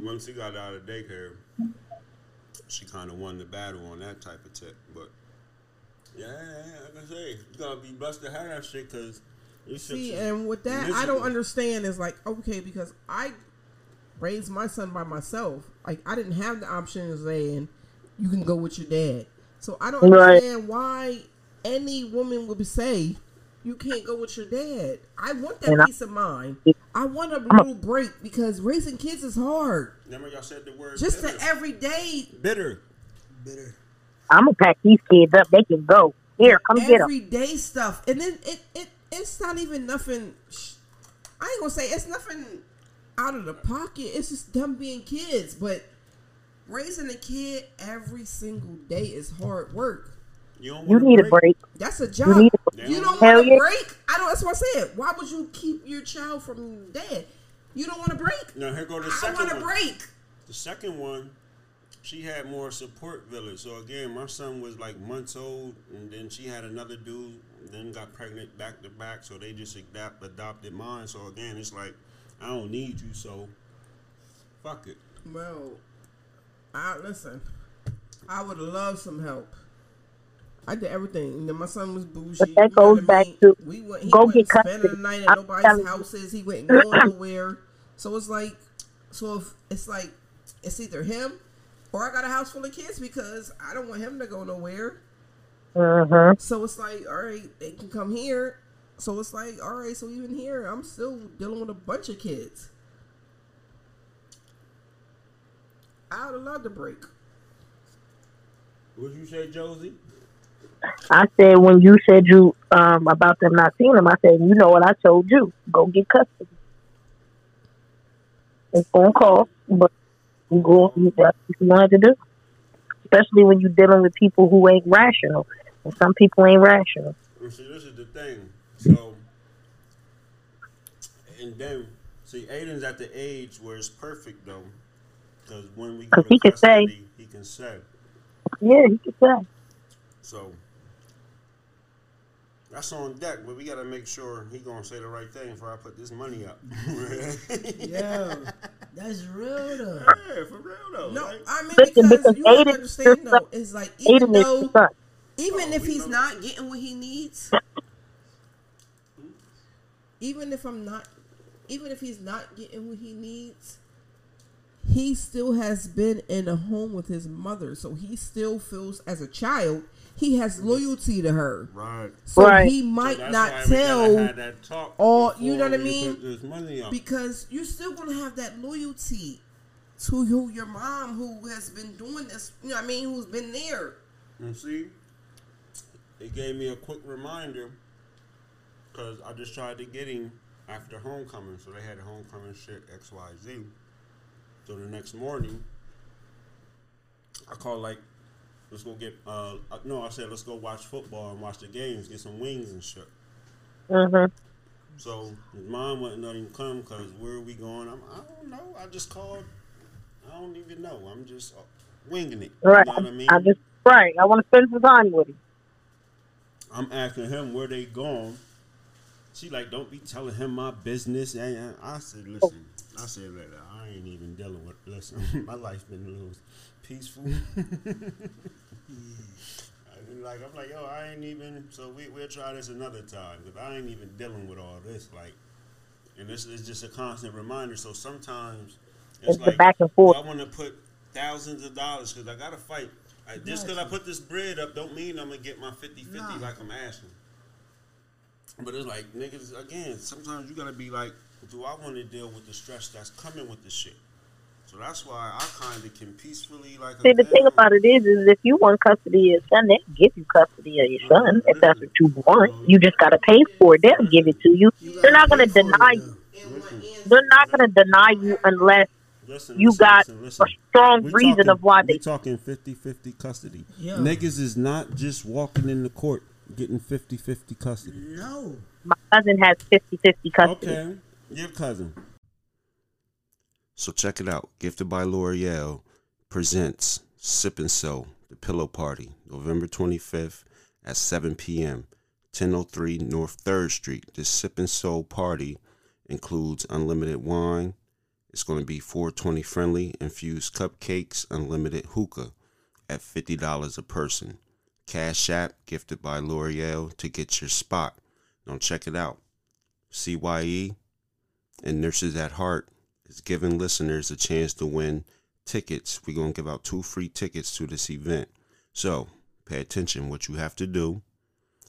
once he got out of daycare, she kind of won the battle on that type of tip. But yeah, yeah, yeah, like I say, you gotta be blessed to have that shit because See, and with that, I don't understand. Is like okay because I raised my son by myself. Like I didn't have the option of saying you can go with your dad. So I don't Right. understand why any woman would be say you can't go with your dad. I want that And I- peace of mind. I want a little break because raising kids is hard. Remember y'all said the word Just bitter. the everyday, bitter. Bitter. I'm gonna pack these kids up. They can go. Here, come get them. everyday stuff, and then it it it's not even nothing. I ain't gonna say it's nothing out of the pocket. It's just them being kids, but raising a kid every single day is hard work. You don't You want need a break. That's a job. need You, a- don't Hell want a break. I don't. That's what I said. Why would you keep your child from dad? You don't want a break. Now here go the second I second want a one. break. The second one, she had more support village. So again, my son was like months old, and then she had another dude, then got pregnant back to back. So they just adapt, adopted mine. So again, it's like I don't need you, so fuck it. Well, I listen. I would love some help. I did everything. And then my son was bougie. But that you know goes I back mean? to we went, he go wasn't get spending custody. the night I'm at nobody's telling you. houses. He wasn't nowhere. So it's like, so if it's like, it's either him or I got a house full of kids because I don't want him to go nowhere. Mm-hmm. So it's like, all right, they can come here. So it's like, all right, so even here, I'm still dealing with a bunch of kids. I would have loved a break. What you say, Josie? I said when you said you um about them not seeing them, I said you know what I told you. Go get custody. It's gonna cost, but you go. You, that's what you wanted to do. Especially when you're dealing with people who ain't rational, and some people ain't rational. And see, this is the thing. So, and then see, Aiden's at the age where it's perfect though, because when we go 'Cause to he can say. he can say. Yeah, he could say. So that's on deck, but we gotta make sure he gonna say the right thing before I put this money up. yeah, that's real though. Yeah, for real though. No, like- I mean because because you have to Aiden- understand though, it's like even though even Oh, if he's know. not getting what he needs, even if I'm not, even if he's not getting what he needs, he still has been in a home with his mother, so he still feels as a child he has loyalty to her. right. So Right. he might that's not why we gotta tell have all- you know what I mean? Money because you're still gonna have that loyalty to who your mom who has been doing this. You know what I mean? Who's been there. And see, it gave me a quick reminder because I just tried to get him after homecoming. So they had a homecoming shit X Y Z. So the next morning, I called like, let's go get. Uh, no, I said let's go watch football and watch the games, get some wings and shit. Mm-hmm. So his mom wouldn't let him come because where are we going? I'm, I don't know. I just called. I don't even know. I'm just uh, winging it. Right. You know what I mean? I just right. I want to spend some time with him. I'm asking him where they going. She like, don't be telling him my business. And I said, listen, I said, look, I ain't even dealing with. Listen, my life's been a little peaceful. Mm-hmm. I mean, like I'm like, yo, I ain't even. So we we'll try this another time because I ain't even dealing with all this. Like, and this is just a constant reminder. So sometimes it's, It's like back and forth. I want to put thousands of dollars because I gotta fight. I, just because I put this bread up, don't mean I'm gonna get my 50-50 Nah. like I'm asking. But it's like niggas again. Sometimes you gotta be like, do I want to deal with the stress that's coming with this shit? So that's why I kind of can peacefully like. See, the thing about it is, is if you want custody of your son, they'll give you custody of your son if that's what you want. You just gotta pay for it. They'll give it to you. They're not gonna deny you. They're not gonna deny you unless Listen, you listen, got listen, a strong We reason talking- of why we they. talking 50-50 custody. Yeah. Niggas is not just walking in the court getting 50-50 custody. No. My cousin has 50-50 custody. Okay, your cousin. So check it out. Gifted by L'Oreal presents Sip and Sew, the Pillow Party, November 25th at 7 p.m., 1003 North 3rd Street. This Sip and Sew party includes unlimited wine. It's going to be 420 friendly, infused cupcakes, unlimited hookah at $50 a person. Cash App, gifted by L'Oreal to get your spot. Don't check it out. CYE and Nurses at Heart is giving listeners a chance to win tickets. We're going to give out two free tickets to this event. So pay attention. What you have to do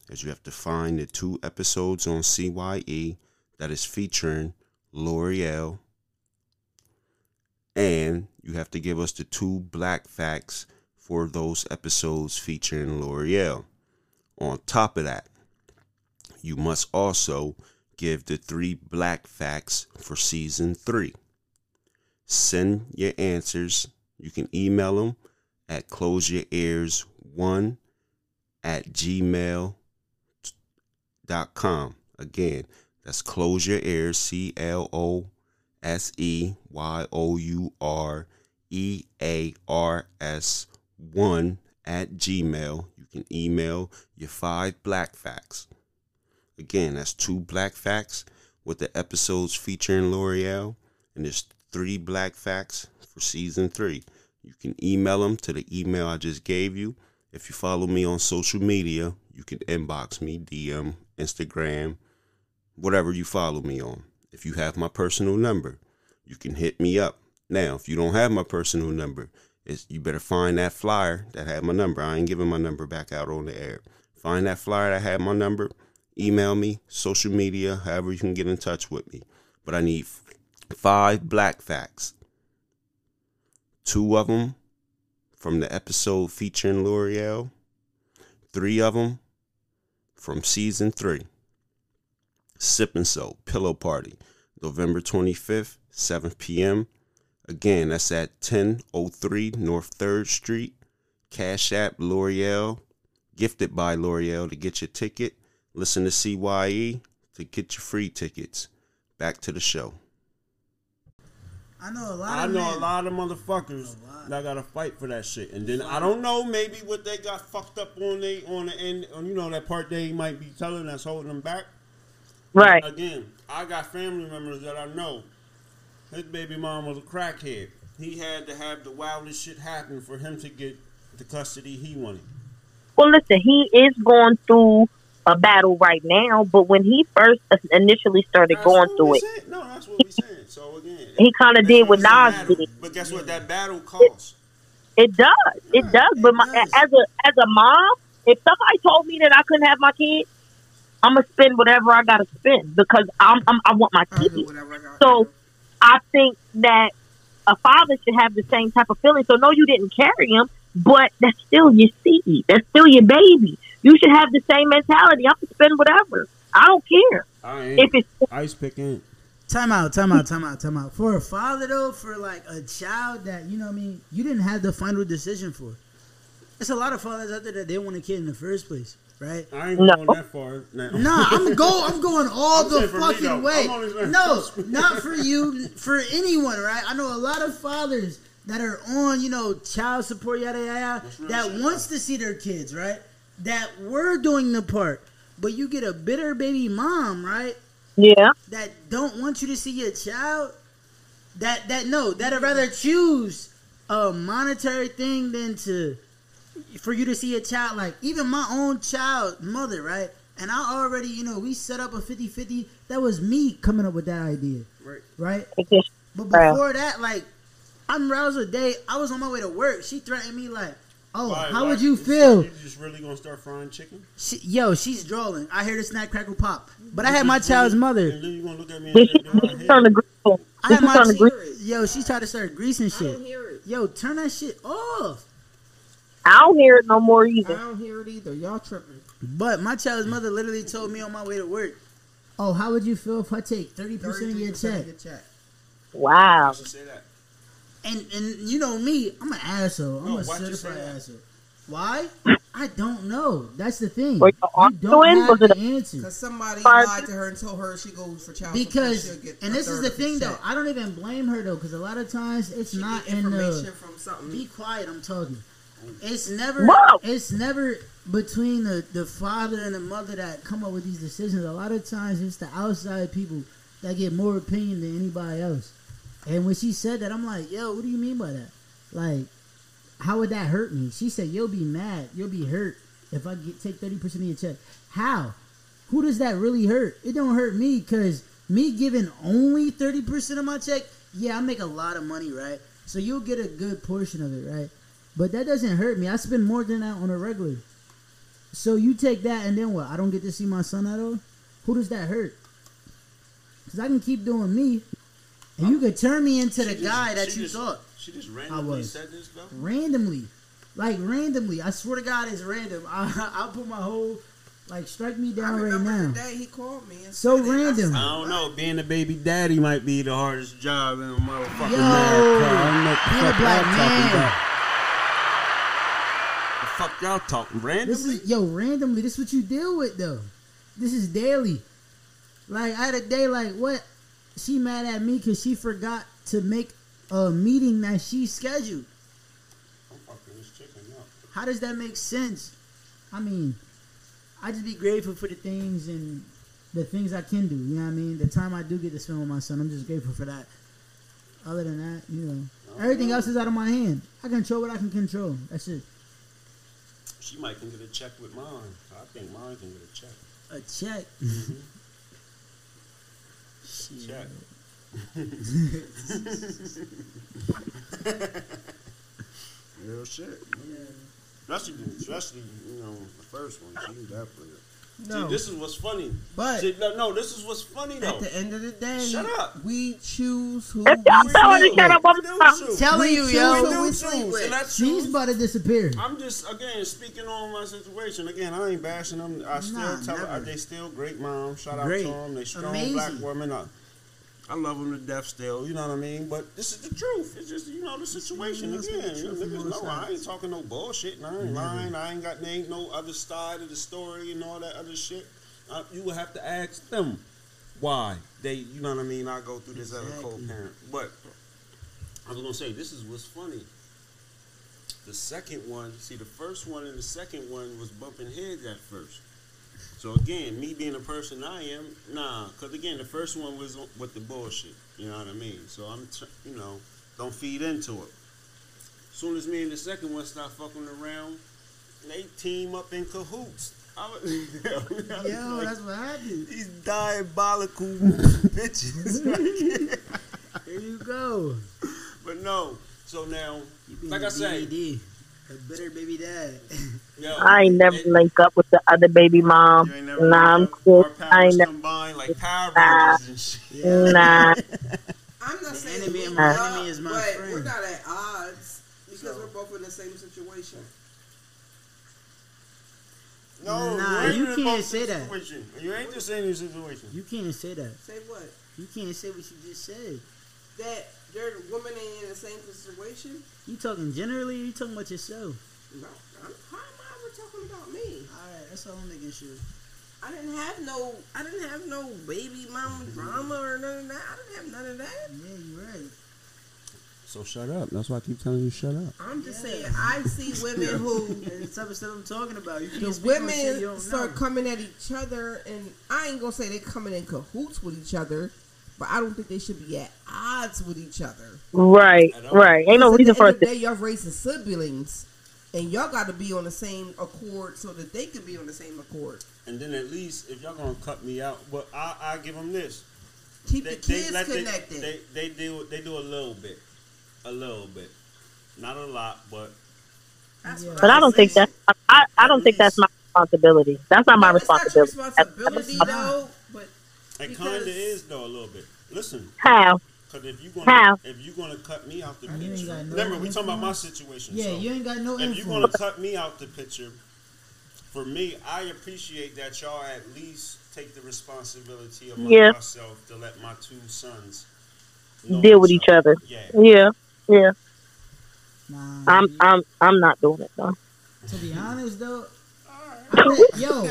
is you have to find the two episodes on CYE that is featuring L'Oreal. And you have to give us the two black facts for those episodes featuring L'Oreal. On top of that, you must also give the three black facts for season three. Send your answers. You can email them at closeyourears1 at gmail.com. Again, that's close your ears, C L O S E Y O U R E A R S 1 at gmail. You can email your five black facts. Again, that's two black facts with the episodes featuring L'Oreal, and there's three black facts for season three. You can email them to the email I just gave you. If you follow me on social media, you can inbox me, DM, Instagram, whatever you follow me on. If you have my personal number, you can hit me up. Now, if you don't have my personal number, you better find that flyer that had my number. I ain't giving my number back out on the air. Find that flyer that had my number. Email me, social media, however you can get in touch with me. But I need five black facts. Two of them from the episode featuring L'Oreal. Three of them from season three. Sip and Sew Pillow Party, November 25th, 7 p.m. Again, that's at 1003 North 3rd Street. Cash App L'Oreal, gifted by L'Oreal to get your ticket. Listen to CYE to get your free tickets. Back to the show. I know a lot I of know men. a lot of motherfuckers that gotta fight for that shit, and then I don't know maybe what they got fucked up on they on the end, on you know that part they might be telling that's holding them back. Right. Again, I got family members that I know. His baby mom was a crackhead. He had to have the wildest shit happen for him to get the custody he wanted. Well, listen, he is going through a battle right now, but when he first initially started That's going through it. No, that's what we saying. So again, he kind of did what Nas battle, did. But guess what? That battle costs. It does. It Right, does. it But my, does. as a as a mom, if somebody told me that I couldn't have my kid, I'm gonna spend whatever I gotta spend because I'm, I'm I want my kid. I. So I think that a father should have the same type of feeling. So no, you didn't carry him, but that's still your seed. That's still your baby. You should have the same mentality. I'm gonna spend whatever. I don't care I if ain't it's ice picking. Time out, time out, time out, time out. For a father though, for like a child that you know, what I mean, you didn't have the final decision for. It's a lot of fathers out there that didn't want a kid in the first place, right? I ain't No. going that far. Now. Nah, I'm go. I'm going all I'm the saying for me, fucking way. I'm only saying- No, not for you. For anyone, right? I know a lot of fathers that are on, you know, child support, yada yada, yada that shit, wants to see their kids, right? That were doing the part, but you get a bitter baby mom, right? Yeah. That don't want you to see your child. That that no, that'd rather choose a monetary thing than to for you to see a child like even my own child mother right and i already you know we set up a 50-50 that was me coming up with that idea Right. right but before that like i'm roused a day i was on my way to work she threatened me like oh Why- how why- would you feel You just really gonna start frying chicken? she, yo she's drooling i hear the snack crackle pop but i had my child's mother And then you gonna look at me and say, she, "Go did she ahead." Turn the grill? I Did had my turn the chi- grill? yo, she tried to start greasing I shit. don't hear it. Yo, turn that shit off. I don't hear it no more either. I don't hear it either. Y'all tripping. But my child's mother literally told me on my way to work, "Oh, how would you feel if I take thirty percent of your 33% check?" of your check. Wow. She say that. And and you know me, I'm an asshole. I'm No, a certified asshole. Why? I don't know. That's the thing. Were you You arguing? don't have Was the answer. Because somebody lied to her and told her she goes for child Because support. she'll get and this is the of the thing though. I don't even blame her though, because a lot of times it's She not in information the. from something. Be quiet. I'm talking. It's never. Whoa. It's never between the the father and the mother that come up with these decisions. A lot of times it's the outside people that get more opinion than anybody else. And when she said that, I'm like, yo, what do you mean by that? Like, how would that hurt me? She said, you'll be mad, you'll be hurt if I get take thirty percent of your check. How? Who does that really hurt? It don't hurt me because me giving only thirty percent of my check, yeah, I make a lot of money, right? So you'll get a good portion of it, right? But that doesn't hurt me. I spend more than that on a regular. So you take that and then what? I don't get to see my son at all. Who does that hurt? Because I can keep doing me, and you could turn me into the just- guy that you just- thought She just randomly was. said this though. randomly, like randomly. I swear to God, it's random. I, I'll put my whole like strike me I down right now. the day he called me. And So said it. I random. said, I don't know. Being a baby daddy might be the hardest job in a motherfucking Yo, America. I don't the being a fuck black y'all man. The fuck y'all talking This randomly? is yo randomly. This is what you deal with though. This is daily. Like I had a day like what? She mad at me because she forgot to make a meeting that she scheduled. I'm fucking this chicken up. How does that make sense? I mean, I just be grateful for the things and the things I can do. You know what I mean? The time I do get to spend with my son, I'm just grateful for that. Other than that, you know, everything else is out of my hand. I control what I can control. That's it. She might can get a check with mine. I think mine can get a check. A check. Mm-hmm. Shit. Check. Real shit. Especially, especially, you know, the first one. She definitely. No, See, this is what's funny. But- See, no, no, this is what's funny though. at the end of the day, Shut up. we choose who If we tell her sleep shut with. up, I'm We do sorry. choose. Telling We you, choose yo. who We we sleep choose, with. and that's She's about to disappear. I'm just again speaking on my situation. Again, I ain't bashing them. I still Nah, tell her they still great moms. Shout Great. out to them. They strong Amazing. black women. I, I love them to death still. You know what I mean? But this is the truth. It's just you know the situation. Again, speak the you truth niggas know I ain't talking no bullshit. And I ain't lying. I ain't got ain't no other side of the story and all that other shit. Uh, you would have to ask them why they. You know what I mean? I go through this as a Exactly. co-parent, but. I was gonna say this is what's funny. The second one, see, the first one and the second one was bumping heads at first. So again, me being the person I am, nah, because again, the first one was with the bullshit. You know what I mean? So I'm, tr- you know, don't feed into it. Soon as me and the second one start fucking around, they team up in cahoots. I was, Yo, like, that's what happened. these diabolical bitches. There you go. but no, so now, like I say, a bitter baby dad. yo, I ain't never it- link up with the other baby mom. Ain't never Nah, I'm cool. Our I powers ain't never. combined like Power Nah. Rangers and shit. Nah. I'm not The saying enemy we of my up, enemy is my but friend. We're not at odds because So- we're both in the same situation. No, Nah, you, you can't both say that. situation. You ain't just saying your situation. You can't say that. Say what? You can't say what you just said. That their woman ain't in the same situation? You talking generally? Or you talking about yourself? No, I'm, how am I ever talking about me? All right, that's all I'm making sure. I didn't have no, I didn't have no baby mama mm-hmm. drama or none of that. I didn't have none of that. Yeah, you're right. So shut up. That's why I keep telling you shut up. I'm just Yeah. saying, I see women who It's the type of stuff I'm talking about. You can't the speak on shit you women start know. coming at each other, and I ain't gonna say they coming in cahoots with each other, but I don't think they should be at odds with each other. Right, right. all. right. Ain't no Because reason for the us end of the to. day, y'all raising siblings, and y'all got to be on the same accord so that they can be on the same accord. And then at least if y'all gonna cut me out, but I I give them this. Keep They, the kids let the- connected. they they do they do a little bit, a little bit, not a lot, but Yeah. But I don't think saying. that's. I, I don't think that's my responsibility. That's not my No, it's not your responsibility. responsibility That's- though, but it kind of is though a little bit. Listen, How? Cause if you gonna How? if you gonna cut me out the You picture, got no remember we talking about my influence? situation. Yeah, so you ain't got no if you're gonna cut me out the picture, for me, I appreciate that y'all at least take the responsibility among Yeah. yourself to let my two sons Deal with each other. Yeah. Yeah, yeah. Nah, I'm I'm I'm not doing it though. to be honest though, I met, yo,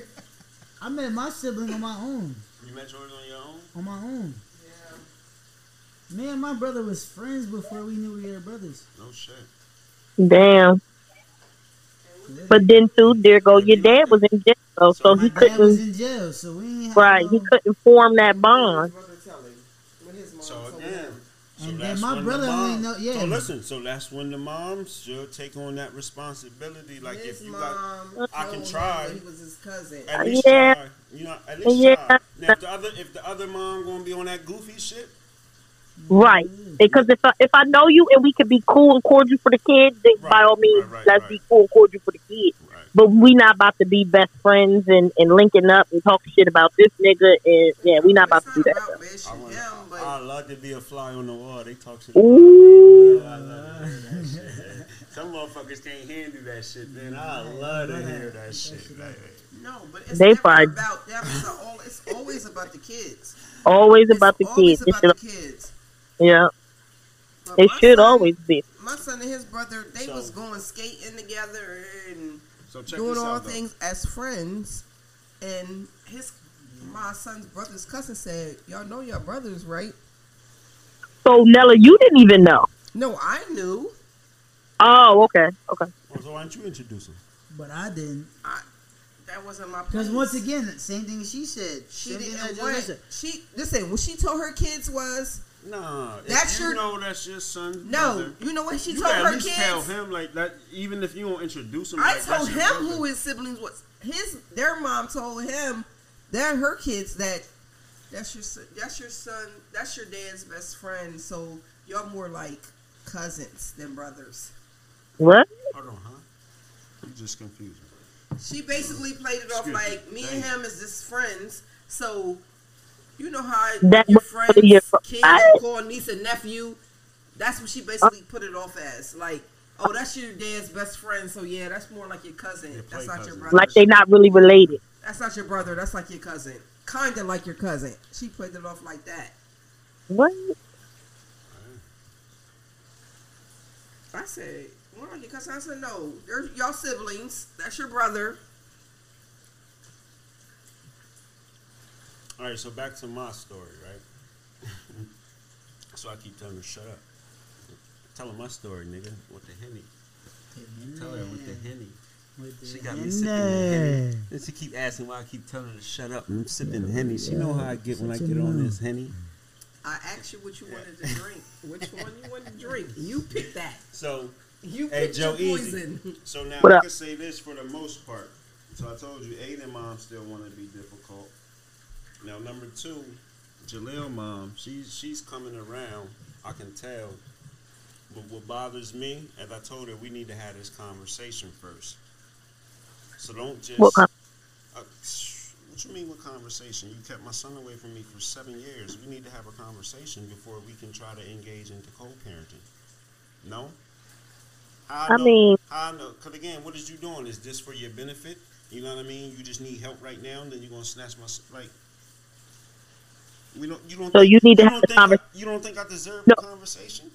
I met my sibling on my own. You met yours on your own. On my own. Yeah. Me and my brother was friends before we knew we were brothers. No shit. Damn. But then too, there go your dad was in jail, so, So My he dad couldn't. in jail, so we Right, no, he couldn't form that bond. Brother tell him. When his mom So told again, him. So And then that's my when brother the only mom, know- yeah. So listen, so that's when the moms should take on that responsibility. Like his if you got, I can try. He was his cousin. At least Yeah. try. You know, at least Yeah. try. Now, if the other if the other mom gonna be on that goofy shit, Right. Mm. Because if I, if I know you and we could be cool and cordial for the kids, then Right, by all means, right, right, let's right. be cool and cordial for the kids. Right? But we not about to be best friends and, and linking up and talking shit about this nigga. And yeah, we not about it's to do that. about bashing I want. him, I love to be a fly on the wall. They talk shit. Ooh. I love to hear that shit. Some motherfuckers can't handle that shit, man. I love to hear that shit. Like, no, but it's They never probably- about them. It's, all, it's always about the kids. Always about the always kids. It about should, the kids. yeah, But it should son- always be. My son and his brother, they So- was going skating together and so check doing this all out, though. things as friends. And his my son's brother's cousin said, "Y'all know your brothers, right?" So Nella, you didn't even know. No, I knew. Oh, okay, okay. Oh, So why don't you introduce him? But I didn't. That wasn't my. Because once again, same thing she said. she Same didn't I just want. said. She listen. What she told her kids was Nah, That's if you your- know that's your son. no. brother, You know what she you told at her least kids? tell him like that. Even if you don't introduce him, I like, told him brother. who his siblings was. His their mom told him, they're her kids that that's your son, that's your son, that's your dad's best friend. So y'all more like cousins than brothers. What? Hold on, huh? You just confused me. She basically played it off Excuse like me and him is just friends. So you know how That your was friends, your- kids I- call niece and nephew. That's what she basically put it off as. Like, oh, that's your dad's best friend. So yeah, that's more like your cousin. Your That's play not your brother. Like they're not really related. That's not your brother. That's like your cousin. Kinda like your cousin. She played it off like that. What? I said, "More like your cousin." I said, "No, they're y'all siblings. That's your brother." All right, so back to my story, right? so I keep telling her, shut up. Tell her my story, nigga. With the henny. Tell her with the henny. With the She got me henny. sipping the henny. And she keep asking why I keep telling her to shut up. And I'm sipping henny. She know how I get when I get on this henny. I asked you what you wanted to drink. Which one you wanted to drink? You pick that. So, You Hey, picked Joe your Easy. poison. so now What I up? can say this for the most part. So I told you, Aiden mom still want to be difficult. Now number two, Jaleel mom, she's she's coming around. I can tell. But what bothers me, as I told her, we need to have this conversation first. So don't just. What con- uh, what you mean with conversation? You kept my son away from me for seven years. We need to have a conversation before we can try to engage into co-parenting. No. How I know- mean- I know? Because again, what is you doing? Is this for your benefit? You know what I mean? You just need help right now, and then you're gonna snatch my like. We don't. You don't. So think, you need to don't have the I- You don't think I deserve No. a conversation?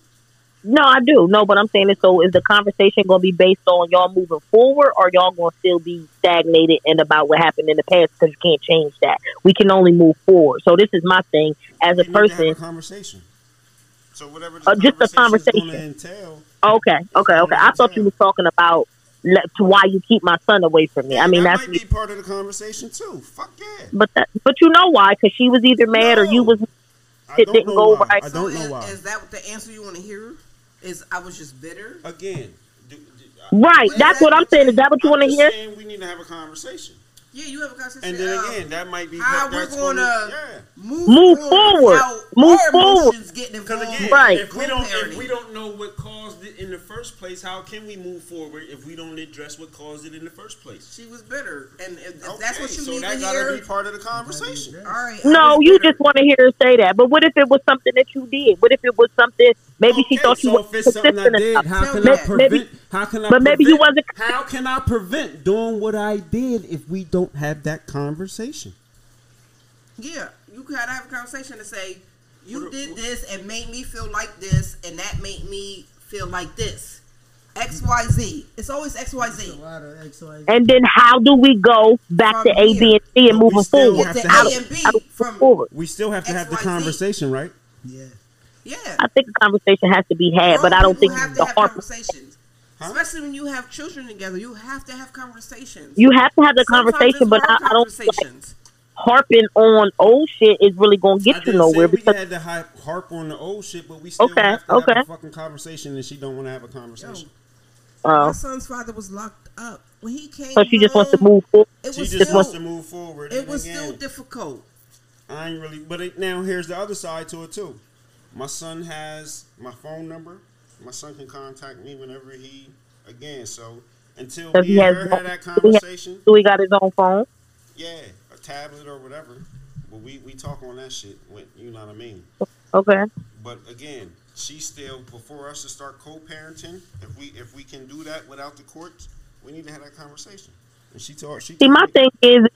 No, I do. No, but I'm saying is so is the conversation going to be based on y'all moving forward, or y'all going to still be stagnated and about what happened in the past because you can't change that. We can only move forward. So this is my thing as a We need to have person. a conversation. So whatever Uh, just a conversation. entail. Okay, okay, okay. I thought you were talking about to why you keep my son away from me. Yeah, I mean that that's might be part of the conversation too. Fuck yeah. but that, but you know why? Because she was either mad or you was. It didn't go why. right. I don't so know is, why. Is that the answer you want to hear? Is I was just bitter? Again, do, do, Right, Well, that's what I'm saying. Is that what you want to hear? saying we need to have a conversation. Yeah, you have a conversation. And then um, again, that might be how that's we're gonna gonna- yeah. move, Move forward forward. move forward. emotions getting Because involved. again, Right. if we don't if we don't know what caused it in the first place, how can we move forward if we don't address what caused it in the first place? She was bitter, and if, if Okay, that's what you so need that to gotta hear, be part of the conversation. all right. No, you bitter. just want to hear her say that. But what if it was something that you did? What if it was something maybe she thought you so was if it's something I did, enough? how can me I that. prevent? Maybe- how can I? but maybe you wasn't- How can I prevent doing what I did if we don't have that conversation? Yeah, you gotta have a conversation to say you What- did what- this and made me feel like this, and that made me feel like this. X Y Z. It's always X Y A Z. lot of X, Y, Z. And then how do we go back From to A, B, and C and But we moving still forward? have to to have- A and B How we from forward? We still have to have the XYZ. conversation, right? Yeah. yeah. I think a conversation has to be had, but I don't think have the to have harp. conversations. Huh? Especially when you have children together, you have to have conversations. You have to have the Sometimes conversation, but I, I don't like harping on old shit is really going to get you nowhere say we had to harp on the old shit, but we still Okay, have to okay. have a fucking conversation, and she don't want to have a conversation. uh, My son's father was locked up when he came. so she just wants to move forward. It She was just still, wants to move forward. it was again, still difficult. I ain't really, but it, now here's the other side to it too. My son has my phone number. My son can contact me whenever he again. So until he and have- had that he conversation, So he got his own phone. yeah, a tablet or whatever. But we we talk on that shit. With, you know what I mean? Okay. But again, she still before us to start co-parenting. If we if we can do that without the courts, we need to have that conversation. And she told she. See, my me- thing is,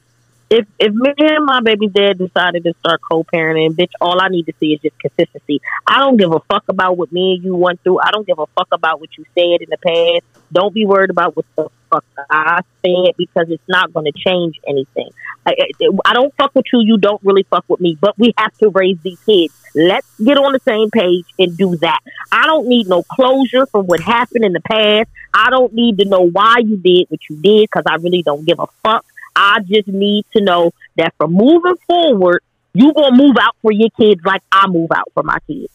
if if me and my baby's dad decided to start co-parenting, bitch, all I need to see is just consistency. I don't give a fuck about what me and you went through. I don't give a fuck about what you said in the past. Don't be worried about what the fuck I said because it's not going to change anything. I, I don't fuck with you. You don't really fuck with me. But we have to raise these kids. Let's get on the same page and do that. I don't need no closure from what happened in the past. I don't need to know why you did what you did because I really don't give a fuck. I just need to know that from moving forward, you gonna move out for your kids like I move out for my kids.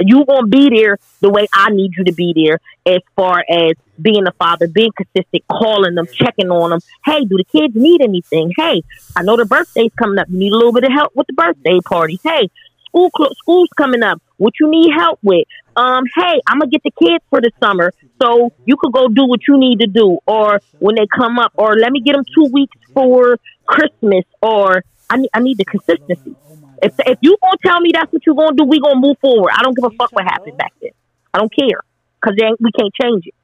You gonna be there the way I need you to be there, as far as being a father, being consistent, calling them, checking on them. Hey, do the kids need anything? Hey, I know the birthday's coming up. You need a little bit of help with the birthday party. Hey, school cl- school's coming up. What you need help with? Um, hey, I'm gonna get the kids for the summer, so you could go do what you need to do, or when they come up, or let me get them two weeks for Christmas, or I need I need the consistency. If if you gonna tell me that's what you're gonna do, we gonna move forward. I don't give a fuck what happened back then. I don't care because we can't change it.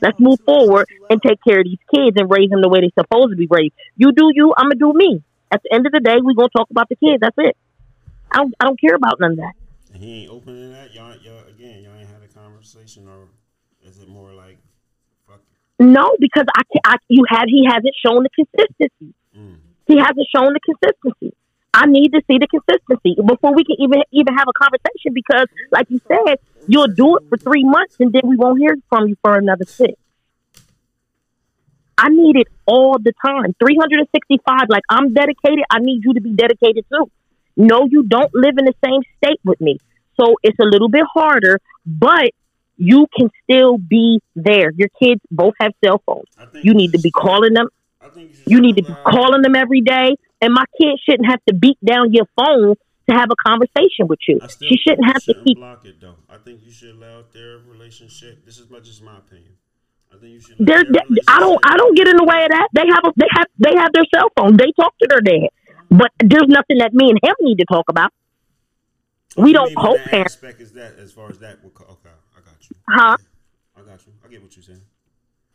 Let's move forward and take care of these kids and raise them the way they're supposed to be raised. You do you, I'm gonna do me. At the end of the day, we gonna talk about the kids. That's it. I don't I don't care about none of that. He ain't opening that. Y'all, y'all again, y'all ain't had a conversation, or is it more like, fuck? it? No, because I, I you have he hasn't shown the consistency. Mm. He hasn't shown the consistency. I need to see the consistency before we can even even have a conversation. Because, like you said, you'll do it for three months and then we won't hear from you for another six. I need it all the time, three hundred and sixty-five. Like I'm dedicated. I need you to be dedicated too. No, you don't live in the same state with me, so it's a little bit harder, but you can still be there. Your kids both have cell phones. You need to be calling them. You, You need to be calling them every day. And my kid shouldn't have to beat down your phone to have a conversation with you. She shouldn't have to keep. block it though. I think you should allow their relationship. This is much just my opinion. I think you should. Their I don't. I don't get in the way of that. They have. A, they have. They have their cell phone. They talk to their dad. But there's nothing that me and him need to talk about. We You don't co-parent. aspect is that as far as that okay, I got you. Huh? I got you. I get what you're saying.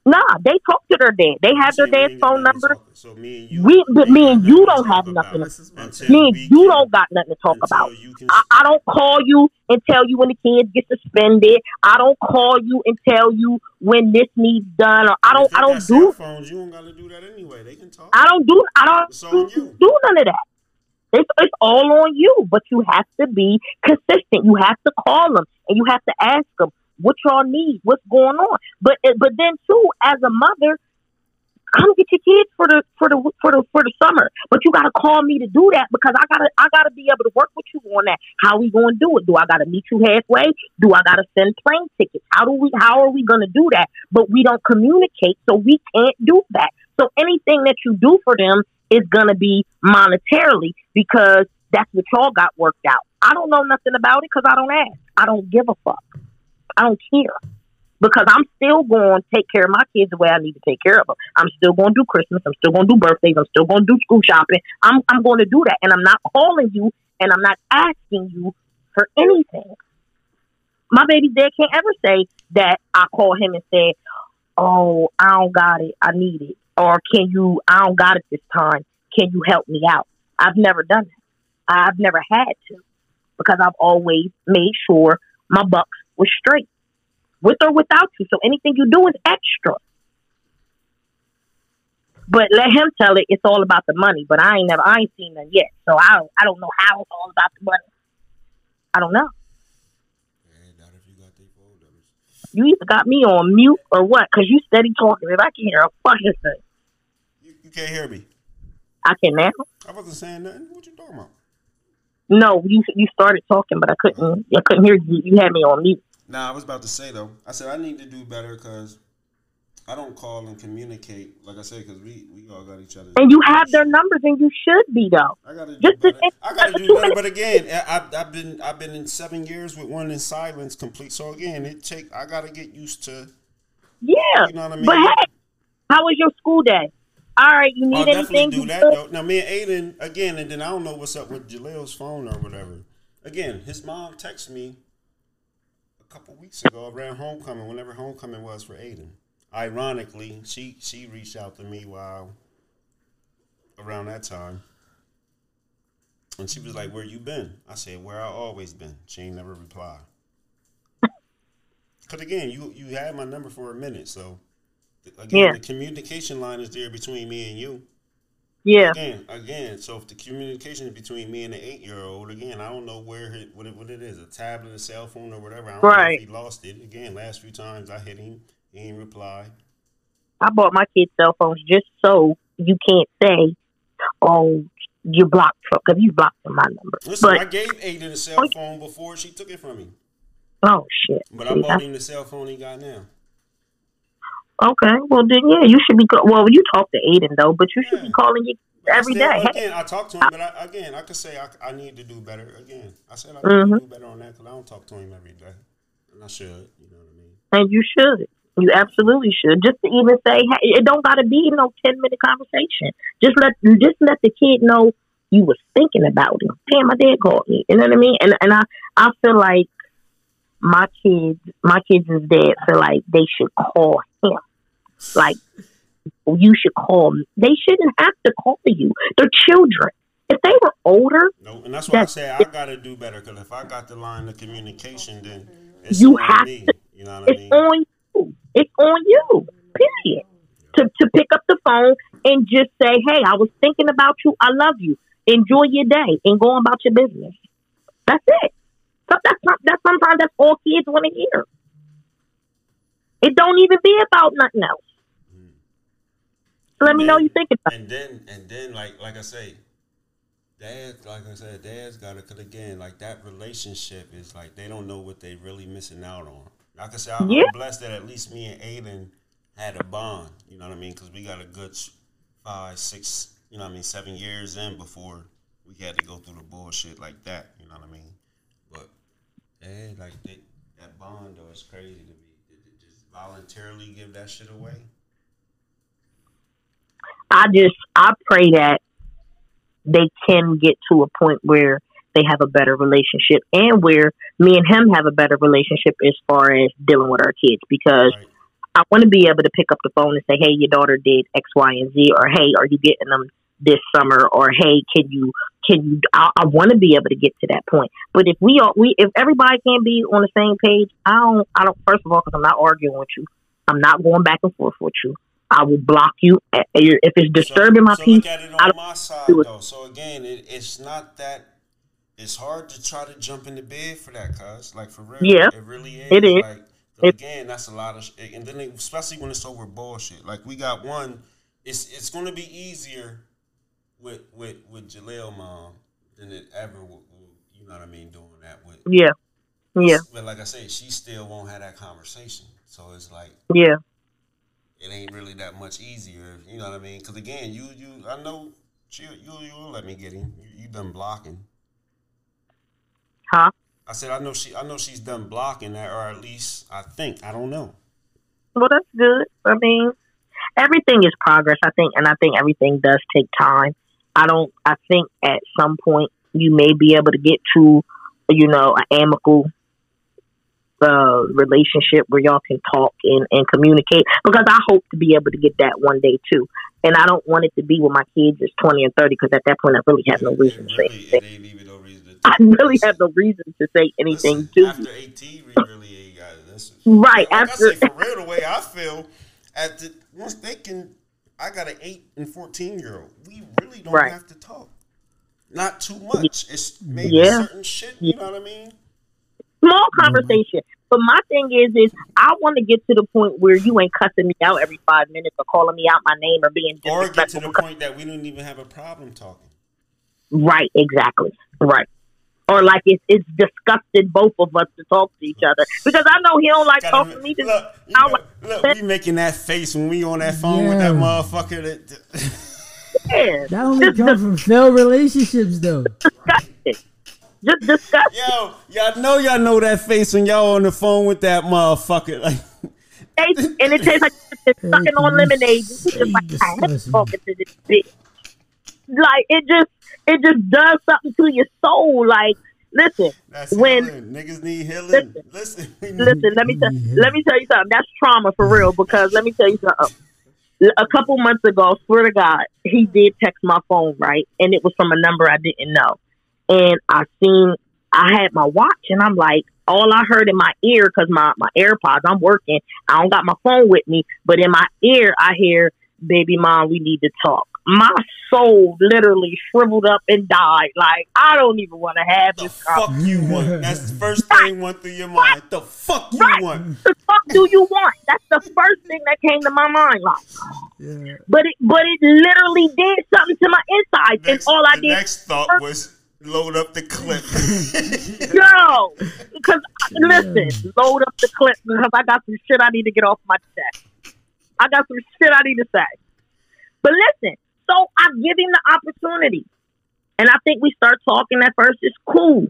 Nah, they talk to their dad. They have their dad's phone number. So me and you, We, but me and you don't have nothing. This is my until Me and you don't got nothing to talk about. I, I don't call you and tell you when the kids get suspended. I don't call you and tell you when this needs done. Or I don't. I don't do. phones. You don't got to do that anyway. They can talk. I don't do. I don't do, do none of that. It's, it's all on you. But you have to be consistent. You have to call them and you have to ask them what y'all need, what's going on. But eh, but then too, as a mother, come get your kids for the for the for the for the summer. But you gotta call me to do that because I gotta I gotta be able to work with you on that. How we gonna do it? Do I gotta meet you halfway? Do I gotta send plane tickets? How do we how are we gonna do that? But we don't communicate, so we can't do that. So anything that you do for them is gonna be monetarily because That's what y'all got worked out. I don't know nothing about it because I don't ask. I don't give a fuck. I don't care because I'm still going to take care of my kids the way I need to take care of them. I'm still going to do Christmas. I'm still going to do birthdays. I'm still going to do school shopping. I'm I'm going to do that, and I'm not calling you and I'm not asking you for anything. My baby dad can't ever say that I call him and say, "Oh, I don't got it. I need it," or "Can you? I don't got it this time. Can you help me out?" I've never done that. I've never had to because I've always made sure my bucks were straight with or without you. So anything you do is extra. But let him tell it. It's all about the money. But I ain't never. I ain't seen none yet. So I don't. I don't know how it's all about the money. I don't know. You either got me on mute or what? Because you steady talking and I can hear a fucking thing. You, you can't hear me. I can now. I wasn't saying nothing. What you talking about? No, you you started talking, but I couldn't. I couldn't hear you. You had me on mute. Nah, I was about to say though. I said I need to do better because I don't call and communicate. Like I said, because we we all got each other. And you have their numbers, and you should be though. I gotta do Just better. think I gotta do better. But again, I, I've, I've been I've been in seven years with one in silence complete. So again, it take I gotta get used to. Yeah, You know what I mean? but hey, how was your school day? All right, you I'll need definitely anything? do that though. Now me and Aiden again, and then I don't know what's up with Jaleel's phone or whatever. Again, his mom texts me couple weeks ago around homecoming, whenever homecoming was for Aiden. Ironically, she she reached out to me while around that time. And she was like, Where you been? I said, Where I always been. She ain't never replied. Cause again, you you had my number for a minute, so again, Yeah. the communication line is there between me and you. Yeah, Again, again. So if the communication is between me and the eight year old, again, I don't know where it, what it, what it is, a tablet, a cell phone, or whatever. I don't know Right. if he lost it. Again, last few times I hit him, he ain't reply. I bought my kids cell phones just so you can't say, "Oh, you blocked Trump," because you blocked from my number. Listen, I gave Aiden a cell oh, phone before she took it from me, oh shit. but I bought him the cell phone he got now. Okay, well then, yeah, you should be. Call- well, you talk to Aiden though, but you should be calling you every still- day. Again, I talked to him, but I, again, I could say I, I need to do better. Again, I said I need Mhm. to do better on that because I don't talk to him every day, and I should. You know what I mean? and you should. You absolutely should. Just to even say, hey, it don't got to be no ten minute conversation. Just let just let the kid know you was thinking about him. Damn, my dad called me. You know what I mean? And and I I feel like my kids, my kids' dad feel like they should call him. Like you should call. them. They shouldn't have to call you. They're children. If they were older, No, and that's why That's- I say I got to do better because if I got the line of communication, then it's You on have me. to- You know what I it's mean? on you. It's on you. Period. To to pick up the phone and just say, "Hey, I was thinking about you. I love you. Enjoy your day and go on about your business." That's it. That's not, that's sometimes that's all kids want to hear. It don't even be about nothing else. Let me know you think about. And then, and then, like, like I say, dad, like I said, dad's got to, cause again, like that relationship is like they don't know what they really missing out on. Like I said, I'm Yeah. blessed that at least me and Aiden had a bond. You know what I mean? Because we got a good five, six, you know what I mean, seven years in before we had to go through the bullshit like that. You know what I mean? But hey, like they, that bond though is crazy to me. Just voluntarily give that shit away. I just I pray that they can get to a point where they have a better relationship and where me and him have a better relationship as far as dealing with our kids because Right. I want to be able to pick up the phone and say, "Hey, your daughter did X, Y, and Z," or "Hey, are you getting them this summer?" or "Hey, can you can you?" I, I want to be able to get to that point. But if we all we if everybody can't be on the same page, I don't. I don't. First of all, because I'm not arguing with you, I'm not going back and forth with you. I will block you if it's disturbing my so peace. look at it I on don't my side do it. though. So again, it, it's not that. It's hard to try to jump in the bed for that, cuz like for real. Yeah, it really is. it is. Like 'cause It- again, that's a lot of, sh- and then it- especially when it's over bullshit. Like we got one. It's it's gonna be easier with with with Jaleel mom than it ever. Will, you know what I mean? Doing that with. Yeah, yeah, But like I said, she still won't have that conversation. So it's like yeah, it ain't really that much easier. You know what I mean? Because again, you you I know you you you'll let me get him. You, you done blocking. Huh? I said I know she I know she's done blocking that, or at least I think I don't know. Well, that's good. I mean, everything is progress. I think, and I think everything does take time. I don't. I think at some point you may be able to get to, you know, an amicable uh, relationship where y'all can talk and, and communicate. Because I hope to be able to get that one day too. And I don't want it to be when my kids is twenty and thirty, because at that point I really have no reason to say anything. no to I really have no reason to say anything Listen, after 18, we really ain't got it. Right, Like after- I say, for real, the way I feel, at the once they can, I got an eight and fourteen year old. We really don't Right. have to talk. Not too much. It's maybe Yeah. certain shit. You know what I mean? Small mm-hmm. conversation. But my thing is, is I want to get to the point where you ain't cussing me out every five minutes or calling me out my name or being Or get to the because- point that we don't even have a problem talking. Right, exactly. Right. Or like it's it's disgusted both of us to talk to each other because I know he don't like Gotta talking re- to me. 'cause look, I'm know, like, look, we making that face when we on that phone with that motherfucker. That, yeah, That only just comes from failed relationships, though. disgusted. Just disgusted. yo, y'all know y'all know that face when y'all on the phone with that motherfucker. Like, and it tastes like it's sucking on lemonade. Just like I am Disgusting. talking to this bitch. Like it just it just does something to your soul. Like listen, that's when healing. Niggas need healing. Listen, listen, let me tell let me tell you something. That's trauma for real. Because let me tell you something. A couple months ago, swear to God, he did text my phone right, and it was from a number I didn't know. And I seen I had my watch, and I'm like, all I heard in my ear because my my AirPods, I'm working. I don't got my phone with me, but in my ear, I hear, "Baby mom, we need to talk." My soul literally shriveled up and died. Like I don't even want to have the this. fuck you want? That's the first thing went through your mind. The fuck you Right. want? the fuck do you want? That's the first thing that came to my mind. Like, Yeah. but it, but it literally did something to my insides, and all I the did, next thought was load up the clip. yo, because listen, load up the clip because I got some shit I need to get off my chest. I got some shit I need to say. But listen, so I give him the opportunity, and I think we start talking at first. It's cool.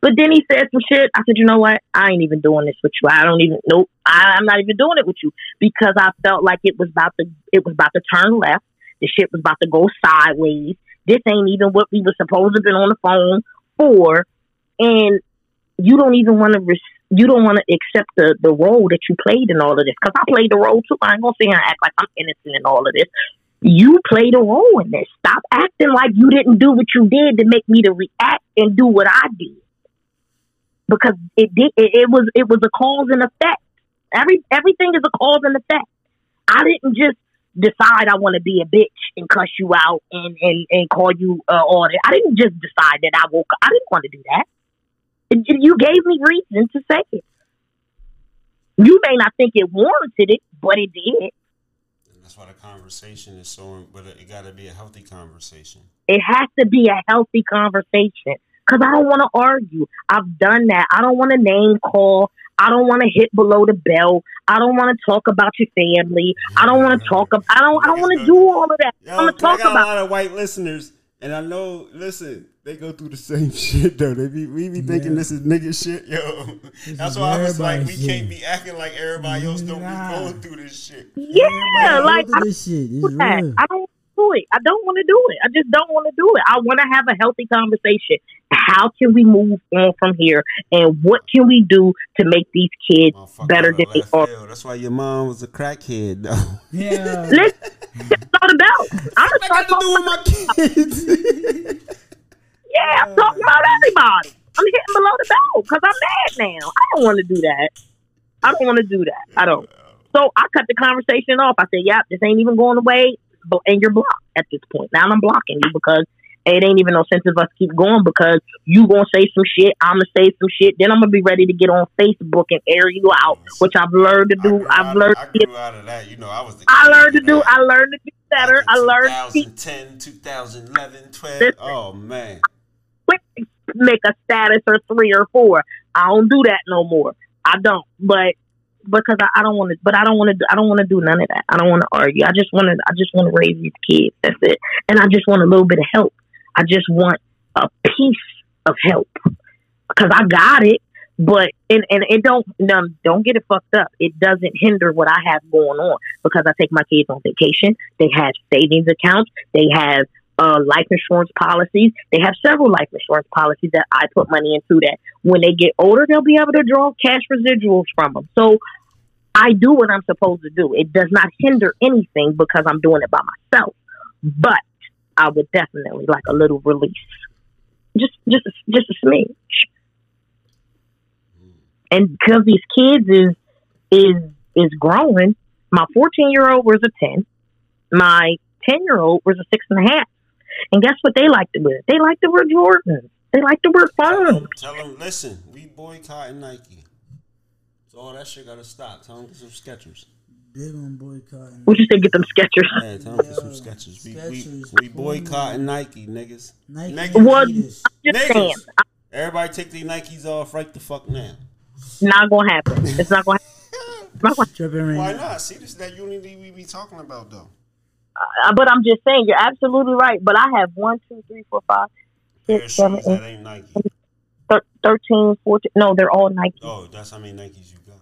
But then he said some shit. I said, you know what? I ain't even doing this with you. I don't even. Nope. I, I'm not even doing it with you because I felt like it was about to. It was about to turn left. The shit was about to go sideways. This ain't even what we were supposed to have been on the phone for, and you don't even want to. Res- you don't want to accept the the role that you played in all of this because I played the role too. I ain't gonna sit here and act like I'm innocent in all of this. You played a role in this. Stop acting like you didn't do what you did to make me to react and do what I did because it did. It, it was it was a cause and effect. Every everything is a cause and effect. I didn't just decide I want to be a bitch and cuss you out and and, and call you uh, all that. I didn't just decide that I woke up. I didn't want to do that. It- you gave me reason to say it. You may not think it warranted it, but it did. That's why the conversation is so. But it got to be a healthy conversation. It has to be a healthy conversation because I don't want to argue. I've done that. I don't want to name call. I don't want to hit below the belt. I don't want to talk about your family. I don't want to talk. Ab- I don't. I don't want to do all of that. Yo, I'm gonna 'cause I talk got a about. lot of white listeners, and I know. Listen, they go through the same shit though. They be we be thinking Yeah. this is nigga shit, yo. That's why I was like, we everybody's can't be acting like everybody else don't Nah. be going through this shit. Yeah, Everybody like I through this shit. It's do that. real. I don't do it. I don't want to do it. I just don't want to do it. I want to have a healthy conversation. How can we move on from here, and what can we do to make these kids Motherfucker better than they are? That's why your mom was a crackhead though. Yeah. Listen, it's not about. I'm gonna start talking with my kids. Yeah, I'm talking about everybody. I'm hitting below the belt because I'm mad now. I don't want to do that. I don't want to do that. I don't. So I cut the conversation off. I said, "Yep, this ain't even going away, but and you're blocked at this point. Now I'm blocking you because it ain't even no sense of us keep going because you gonna say some shit, I'm gonna say some shit, then I'm gonna be ready to get on Facebook and air you out, which I've learned to do. I've learned. I to get, grew out of that. You know, I was. The I learned to do. that. I learned to be better. I learned to 2010, 2011, 12. Listen. Oh man. quick make a status or three or four. I don't do that no more. I don't, but because I, I don't want to. But I don't want to. I don't want to do none of that. I don't want to argue. I just want to. I just want to raise these kids. That's it. And I just want a little bit of help. I just want a piece of help. because I got it. But and, and it don't um, don't get it fucked up. It doesn't hinder what I have going on because I take my kids on vacation. They have savings accounts. They have uh, life insurance policies. They have several life insurance policies that I put money into. That when they get older, they'll be able to draw cash residuals from them. So I do what I'm supposed to do. It does not hinder anything because I'm doing it by myself. But I would definitely like a little release, just just just a smidge. And because these kids is is is growing, my 14 year old was a 10, my 10 year old was a six and a half. And guess what they like to wear? They like to wear Jordans. They like to wear Tell phones. them, tell them, listen, we boycotting Nike. So all that shit gotta stop. Tell them get some Skechers. Big on boycotting. What you say? Get them Skechers. Yeah, tell them get some Skechers. We, Skechers, we, we boycotting Nike, niggas. Nike, Niggas. What? Adidas. Just saying, Niggas. Everybody take their Nikes off right the fuck now. not gonna happen. It's not gonna. happen. It's not gonna Tripping right Why not? See, this is that unity we be talking about, though. Uh, but I'm just saying, you're absolutely right. But I have one, two, three, four, five, six, seven, shoes that ain't Nike. thir- 13, 14. No, they're all Nike. Oh, that's how many Nikes you got.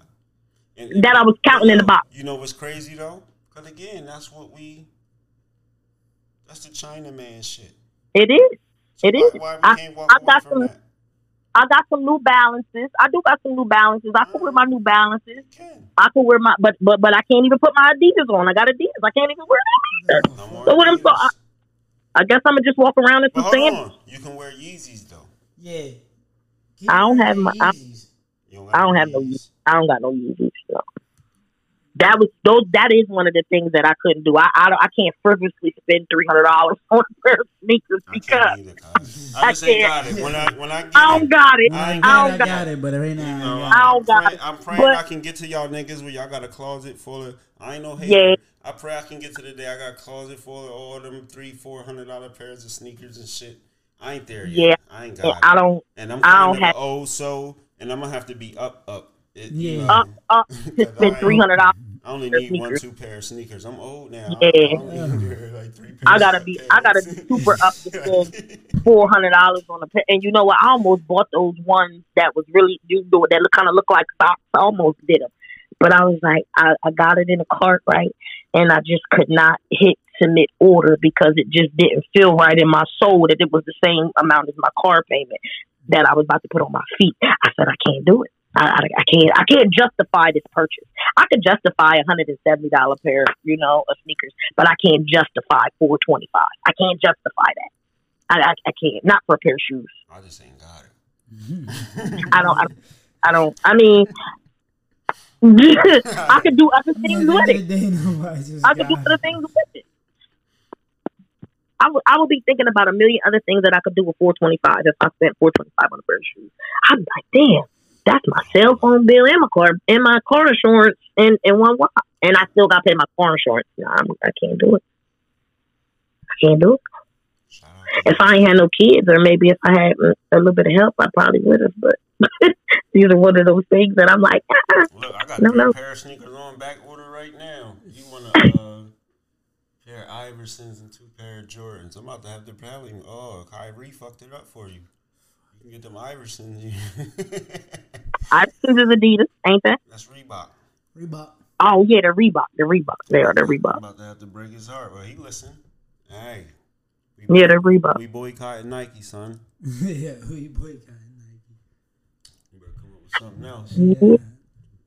And, That I was counting in the box. You know what's crazy though? Because again, that's what we. That's the China man shit. It is. So It why, is. Why I- I got some- that? I got some New Balances. I do got some New Balances. I can wear my New Balances. I can wear my, but but but I can't even put my Adidas on. I got Adidas. I can't even wear them. No more So what I'm so, I, I guess I'm gonna just walk around in But some hold sandals. you can wear Yeezys though. Yeah. I don't have my- I- Yeezys. You I don't have no I don't got no Yeezys. So. That was those. That is one of the things that I couldn't do. I I, I can't frivolously spend three hundred dollars on a pair of sneakers I because can't either. I I can't. got it. When I when I get I don't it, got it. I I ain't got, don't I got got it, but right now you I know, ain't I got don't I'm got praying, it. I'm praying But- I can get to y'all niggas where y'all got a closet full of. I ain't no hater. Yeah. I pray I can get to the day I got a closet full of all them three, four hundred dollar pairs of sneakers and shit. I ain't there yet. Yeah. I ain't And got I it. don't And I'm I don't of have- old so, and I'm gonna have to be up, up. It, you Yeah. know, up up to Cause I spend three hundred dollars. I only pair of need one, two pair of sneakers. I'm old now. Yeah. I, I only need like three pairs I gotta of be pairs. I gotta be super up to spend four hundred dollars on a pair. And you know what? I almost bought those ones that was really you know that kind of look like socks. I almost did them, but I was like, I, I got it in a cart right, and I just could not hit submit order because it just didn't feel right in my soul that it was the same amount as my car payment that I was about to put on my feet. I said I can't do it. I, I, I can't. I can't justify this purchase. I could justify a hundred and seventy dollar pair, you know, of sneakers, but I can't justify four twenty five. I can't justify that. I, I, I can't. Not for a pair of shoes. I just ain't got it. I don't. I, I don't. I mean, I could do other things with it. I could do other things with it. I would, I would be thinking about a million other things that I could do with 425 if I spent 425 on a pair of shoes. I'd be like, damn, that's my cell phone bill and my car and my car insurance in, in one. And I still got to pay my car insurance. Nah, I'm, I can't do it. I can't do it. Shout out to If I ain't had no kids, or maybe if I had a little bit of help, I probably would have. But these are one of those things that I'm like, ah, Look, I got No, no. pair of sneakers on back order right now. You want a uh, pair of Iversons and two pair of Jordans? I'm about to have to probably. Oh, Kyrie fucked it up for you. You can get them Iversons. I think it's Adidas, ain't that? That's Reebok. Reebok. Oh yeah, the Reebok, the Reebok. They are the I'm Reebok. about to have to break his heart. Well, he listen. Hey. We Yeah, the Reebok. We boycotting Nike, son. yeah, who you boycotting? Nike. You better come up with something else. Yeah.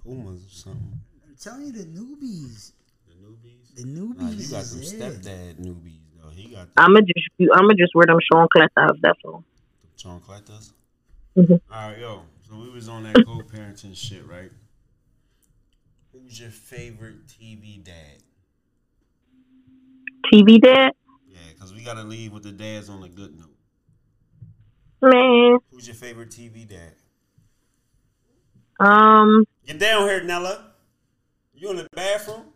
Pumas or something. I'm telling you, the newbies. The newbies. The newbies. Nah, you got some stepdad newbies though. He got the I'ma just I'ma just wear them Sean Clefts. That's all. John Cletus. Mhm. All right, yo. So we was on that co-parenting shit, right? Who's your favorite TV dad? TV dad, Yeah, because we gotta leave with the dads on a good note. man. Who's your favorite TV dad? Um, Get down here, Nella. You in the bathroom?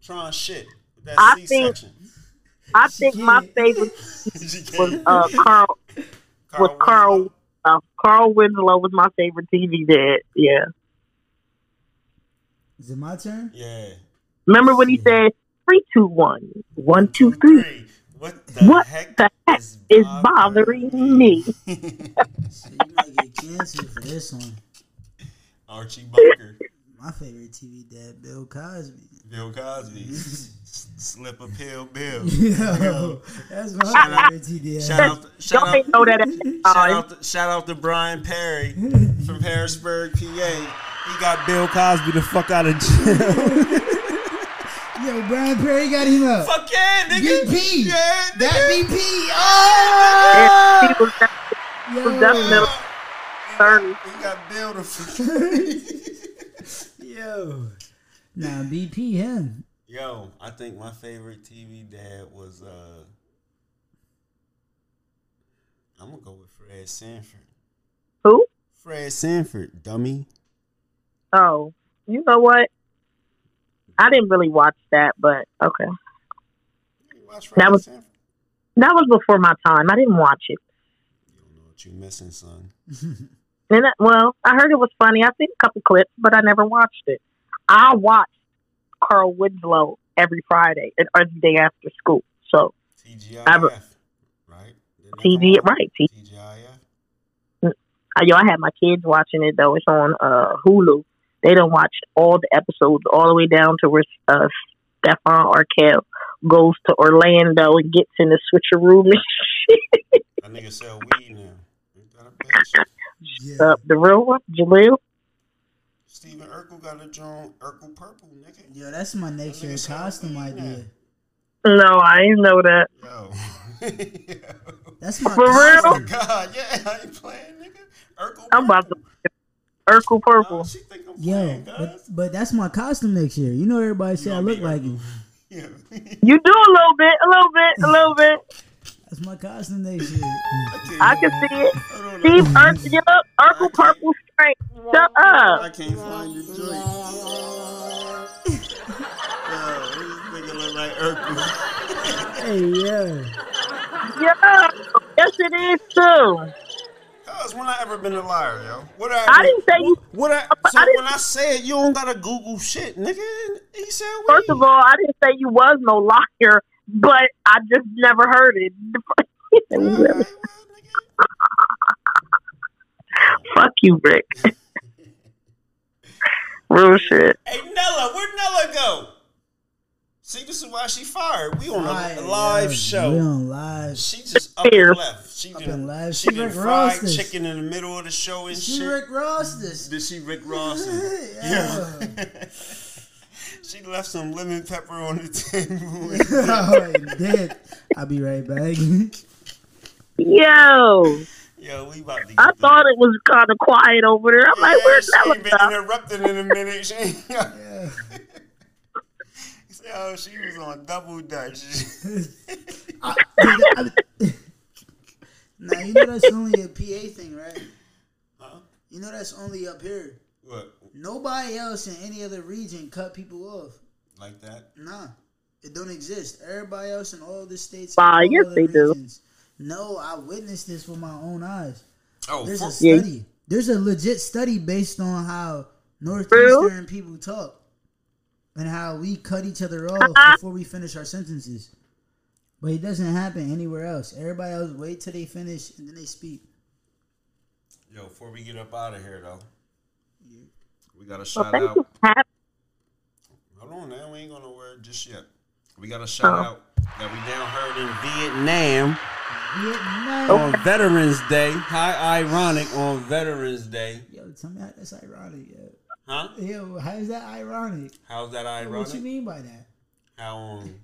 Trying shit with that I C-section. I think my favorite was uh Carl was Carl Winslow? uh, Carl Winslow was my favorite TV dad. Yeah. Is it my turn? Yeah. Remember when he said three, two, one, one, two, three. What the What heck the heck is, is bothering me? So you might get canceled for this one. Archie Bunker, My favorite TV dad, Bill Cosby. Bill Cosby, S- slip a pill, Bill. Yo, that's my Shout out- favorite TV dad. Shout out, shout Y'all out, know that shout out, to, shout out to Brian Perri from Harrisburg, PA. He got Bill Cosby the fuck out of jail. Yo, Brian Perri got him up. fuck yeah, nigga. BP. Yeah, That nigga. BP. Oh, yeah, he was, Oh! was definitely thirty. He got Bill the fuck. Yo. Nah, BP him. Yo, I think my favorite TV dad was uh I'm gonna go with Fred Sanford. Who? Fred Sanford, dummy. Oh, you know what? I didn't really watch that, but okay. That was- Sanford? That was before my time. I didn't watch it. You don't know what you're missing, son. And that, well, I heard it was funny. I've seen a couple clips, but I never watched it. I watch Carl Winslow every Friday and every day after school. So TGIF, I right? TV, right? T- TGIF. Uh, yo, I had my kids watching it though. It's on uh, Hulu. They don't watch all the episodes all the way down to where uh, Stefan Urquelle goes to Orlando and gets in the switcheroo. That nigga sell weed now. Ain't that a bitch? Yeah. uh, the real one, Jaleel. Steven Urkel got a joint Urkel purple, nigga. Yo, that's my next year Nigga costume weed idea. No, I didn't know that. Yo. That's my For real? Oh God, yeah, I ain't playing, nigga. Urkel I'm about to purple. Urkel Purple. Oh, she think I'm Yo, playing, but, guys. but that's my costume next year. You know everybody say I look like you. Yeah. You do a little bit, a little bit, a little bit. That's my costume next year. I can see it. Steve Urkel, yep, Urkel Purple strength. Shut up. I can't find your joint. Yo, this nigga look like Urkel. hey, yeah. Yeah. Yes, it is too. Cuz when I ever been a liar, yo? What I, I didn't say you. What I, so I when I say it, you don't gotta Google shit, nigga. He said weed. First of all, I didn't say you was no liar, but I just never heard it. All right. Fuck you, Rick. Real shit. Hey Nella, where'd Nella go? See, this is why she fired. We on a Right, live yeah, show. We on live. She just up Here. and left. She Up done, and left. She She done fried Ross chicken in the middle of the show and She shit. Rick Ross this. Did she Rick Ross? it? Yeah. she left some lemon pepper on the table. oh, my dead. I'll be right back. Yo, Yo, we about to get I the- thought it was kind of quiet over there. I'm like, Yeah, where's she Nella? ain't been interrupted in a minute. She ain't yeah. He said, oh, she was on double dutch. I- now you know that's only a PA thing, right? Huh? You know that's only up here. what? Nobody else in any other region cut people off. Like that? Nah, it don't exist. Everybody else in all the states, Why, all yes, other they do. regions. No, I witnessed this with my own eyes. Oh, There's for- a Yeah. study. There's a legit study based on how northeastern people talk and how we cut each other off before we finish our sentences. But it doesn't happen anywhere else. Everybody else wait till they finish and then they speak. Yo, before we get up out of here, though, we got to Well, shout thank out. you. Hap- Hold on, now we ain't going nowhere just yet. We got to shout Oh. out that we now heard in Vietnam Vietnam. on Veterans Day. How ironic on Veterans Day, Yo, tell me how that's ironic. Yo, huh? yo how is that ironic? How's that ironic? What you mean by that? How um,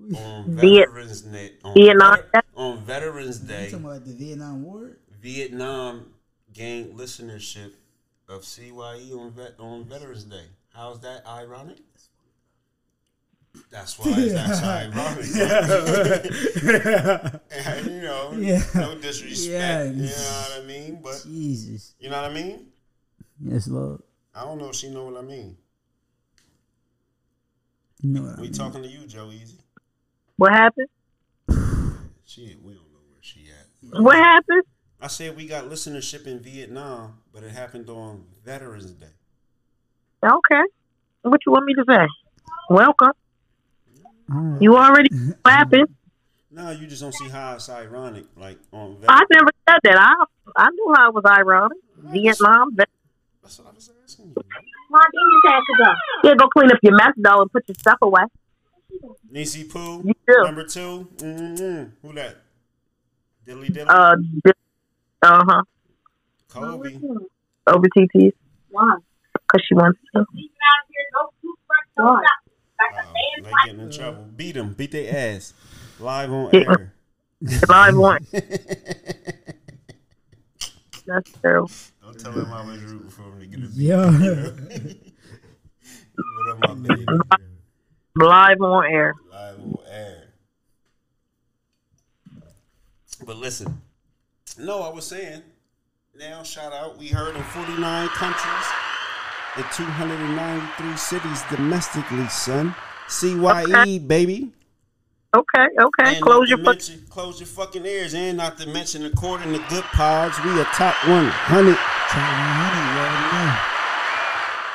on on Veterans Day on, Vietnam- Veter- on Veterans Day? You talking about the Vietnam War? Vietnam gained listenership of CYE on vet, on Veterans Day. How's that ironic? That's why that's ironic. And, you know, Yeah. no disrespect. Yeah. You know what I mean? But Jesus. you know what I mean? Yes, Lord. I don't know if she know what I mean. You know what I We mean. talking to you, Joe Easy. What happened? She we don't know where she at. What happened? I said we got listenership in Vietnam, but it happened on Veterans Day. Okay. What you want me to say? Welcome. All right. You already what happened? No, you just don't see how it's ironic. Like on I never said that. I I knew how it was ironic. Vietnam. That, That's what I was asking you. Mom, give me to go. Yeah, go clean up your mess though and put your stuff away. Nisi Poo, You do. number 2 Mm-hmm. Who that? Dilly Dilly. Uh, uh huh. Kobe. Over TT's. Why? Because she wants to. Why? Oh, they getting in trouble. Beat them. Beat their ass. Live on Yeah. air. Live one. That's true. Don't tell him I was rooting for him to get a beat. Yo. You know that my baby. Live on air. Live on air. But listen, no, I was saying, now shout out, we heard in 49 countries, in 293 cities domestically, son. CYE, baby. Okay, okay. And Close your to fuck. mention, close your fucking ears, and not to mention, according to Goodpods, we are top 100 Top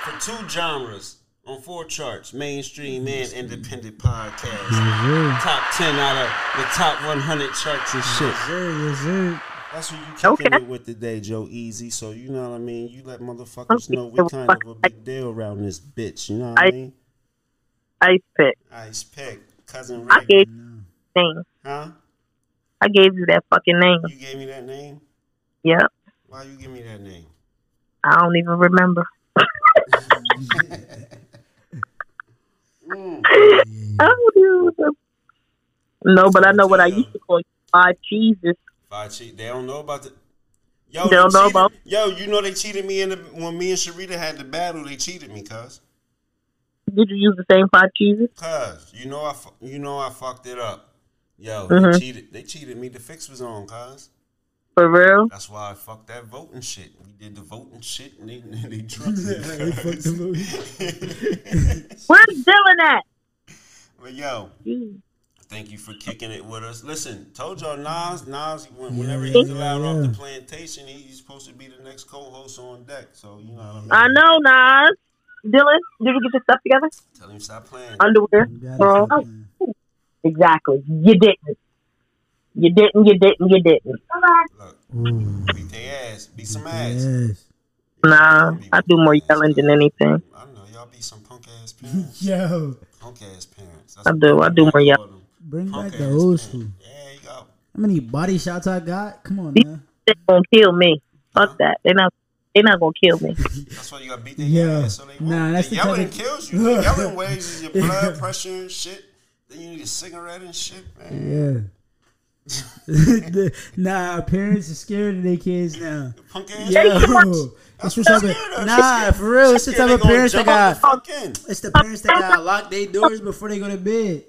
100, for two genres on four charts: mainstream and independent podcasts. you Top 10 out of the top 100 charts and shit. Yes, sir. Yes, sir. That's what you kicking Okay. it with today, Joe Easy. So you know what I mean. You let motherfuckers know we kind of a big deal around this bitch. You know what I I- mean? Ice pick. Ice pick, cousin I gave you name. huh? I gave you that fucking name. You gave me that name. Yep. Why you give me that name? I don't even remember. Mm. I don't even remember. No, but I know what I used to call you. Five cheeses. Five cheat. They don't know about the. Yo, They don't they know cheated- about- Yo, you know they cheated me in the when me and Sharita had the battle. They cheated me, cuz. Did you use the same five cheeses? Cuz you know I you know I fucked it up. Yo, Mhm. they cheated. They cheated me. The fix was on, cuz. For real? That's why I fucked that voting shit. We did the voting shit and they they drunk me. They fucked the Where's Dylan at? But yo, Jeez. Thank you for kicking it with us. Listen, told y'all Nas, Nas, when- whenever yeah, he's yeah, allowed off the plantation, he's supposed to be the next co-host on deck. So you know I mean. I know, Nas. Dylan, did you get your stuff together? Tell him stop playing. Underwear? Bro. son. Exactly. You didn't. You didn't, you didn't, you didn't. Look, Ooh. beat their ass, beat some ass. Yes. Nah, I do more yelling than anything. I know y'all be some punk ass parents. Yo. punk ass parents. I do, I do more yelling. Them. Bring Punk back the ass old parents. school. Yeah, you go. How many body shots I got? Come on, man. They gonna kill me. Fuck that. They not. They not gonna kill me. That's why you gotta beat their Yeah. ass so they won't. Nah, that's the the type yelling of- kills you. The yelling raises your blood pressure and shit. Then you need a cigarette and shit, man. Yeah. nah, parents are scared of their kids now. Punk ass. Yo, That's the what type I'm of scared nah, for real. It's the type of parents that jump the got. fuck. It's the parents that got lock their doors before they go to bed.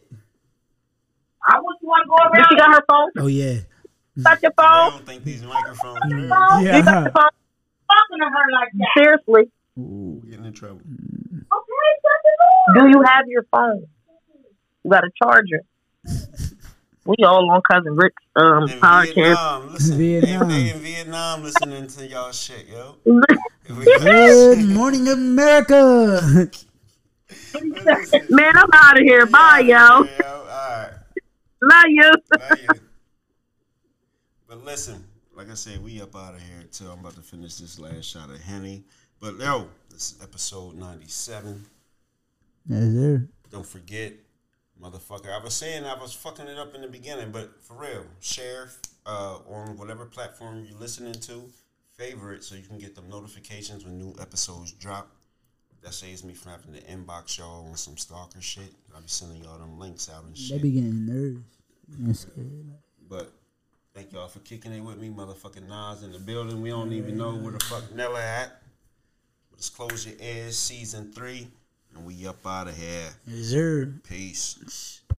Did she got her phone? Oh yeah, Got your They phone? don't think these microphones are real. You got yeah. your phone? Talking to her like that. Seriously. Ooh, Getting in trouble. Okay, Do you have your phone? You got a charger. We all on cousin Rick's um In podcast. Vietnam, listen. Vietnam. They, they in Vietnam listening to y'all shit, yo. Good morning, America. Man, I'm out of here. Bye, yo. All right. Love you. Love you. But listen, like I said, we up out of here too. I'm about to finish this last shot of Henny. But yo, this is episode 97. Yes, sir. Don't forget, motherfucker. I was saying I was fucking it up in the beginning, but for real, share uh, on whatever platform you're listening to. Favorite so you can get the notifications when new episodes drop. That saves me from having to inbox y'all on some stalker shit. I'll be sending y'all them links out and shit. They be getting nerves. But thank y'all for kicking it with me, motherfucking Nas in the building. We don't even know where the fuck Nella at. But it's Close Your Ears, season three, and we up out of here. Yes, sir. Peace.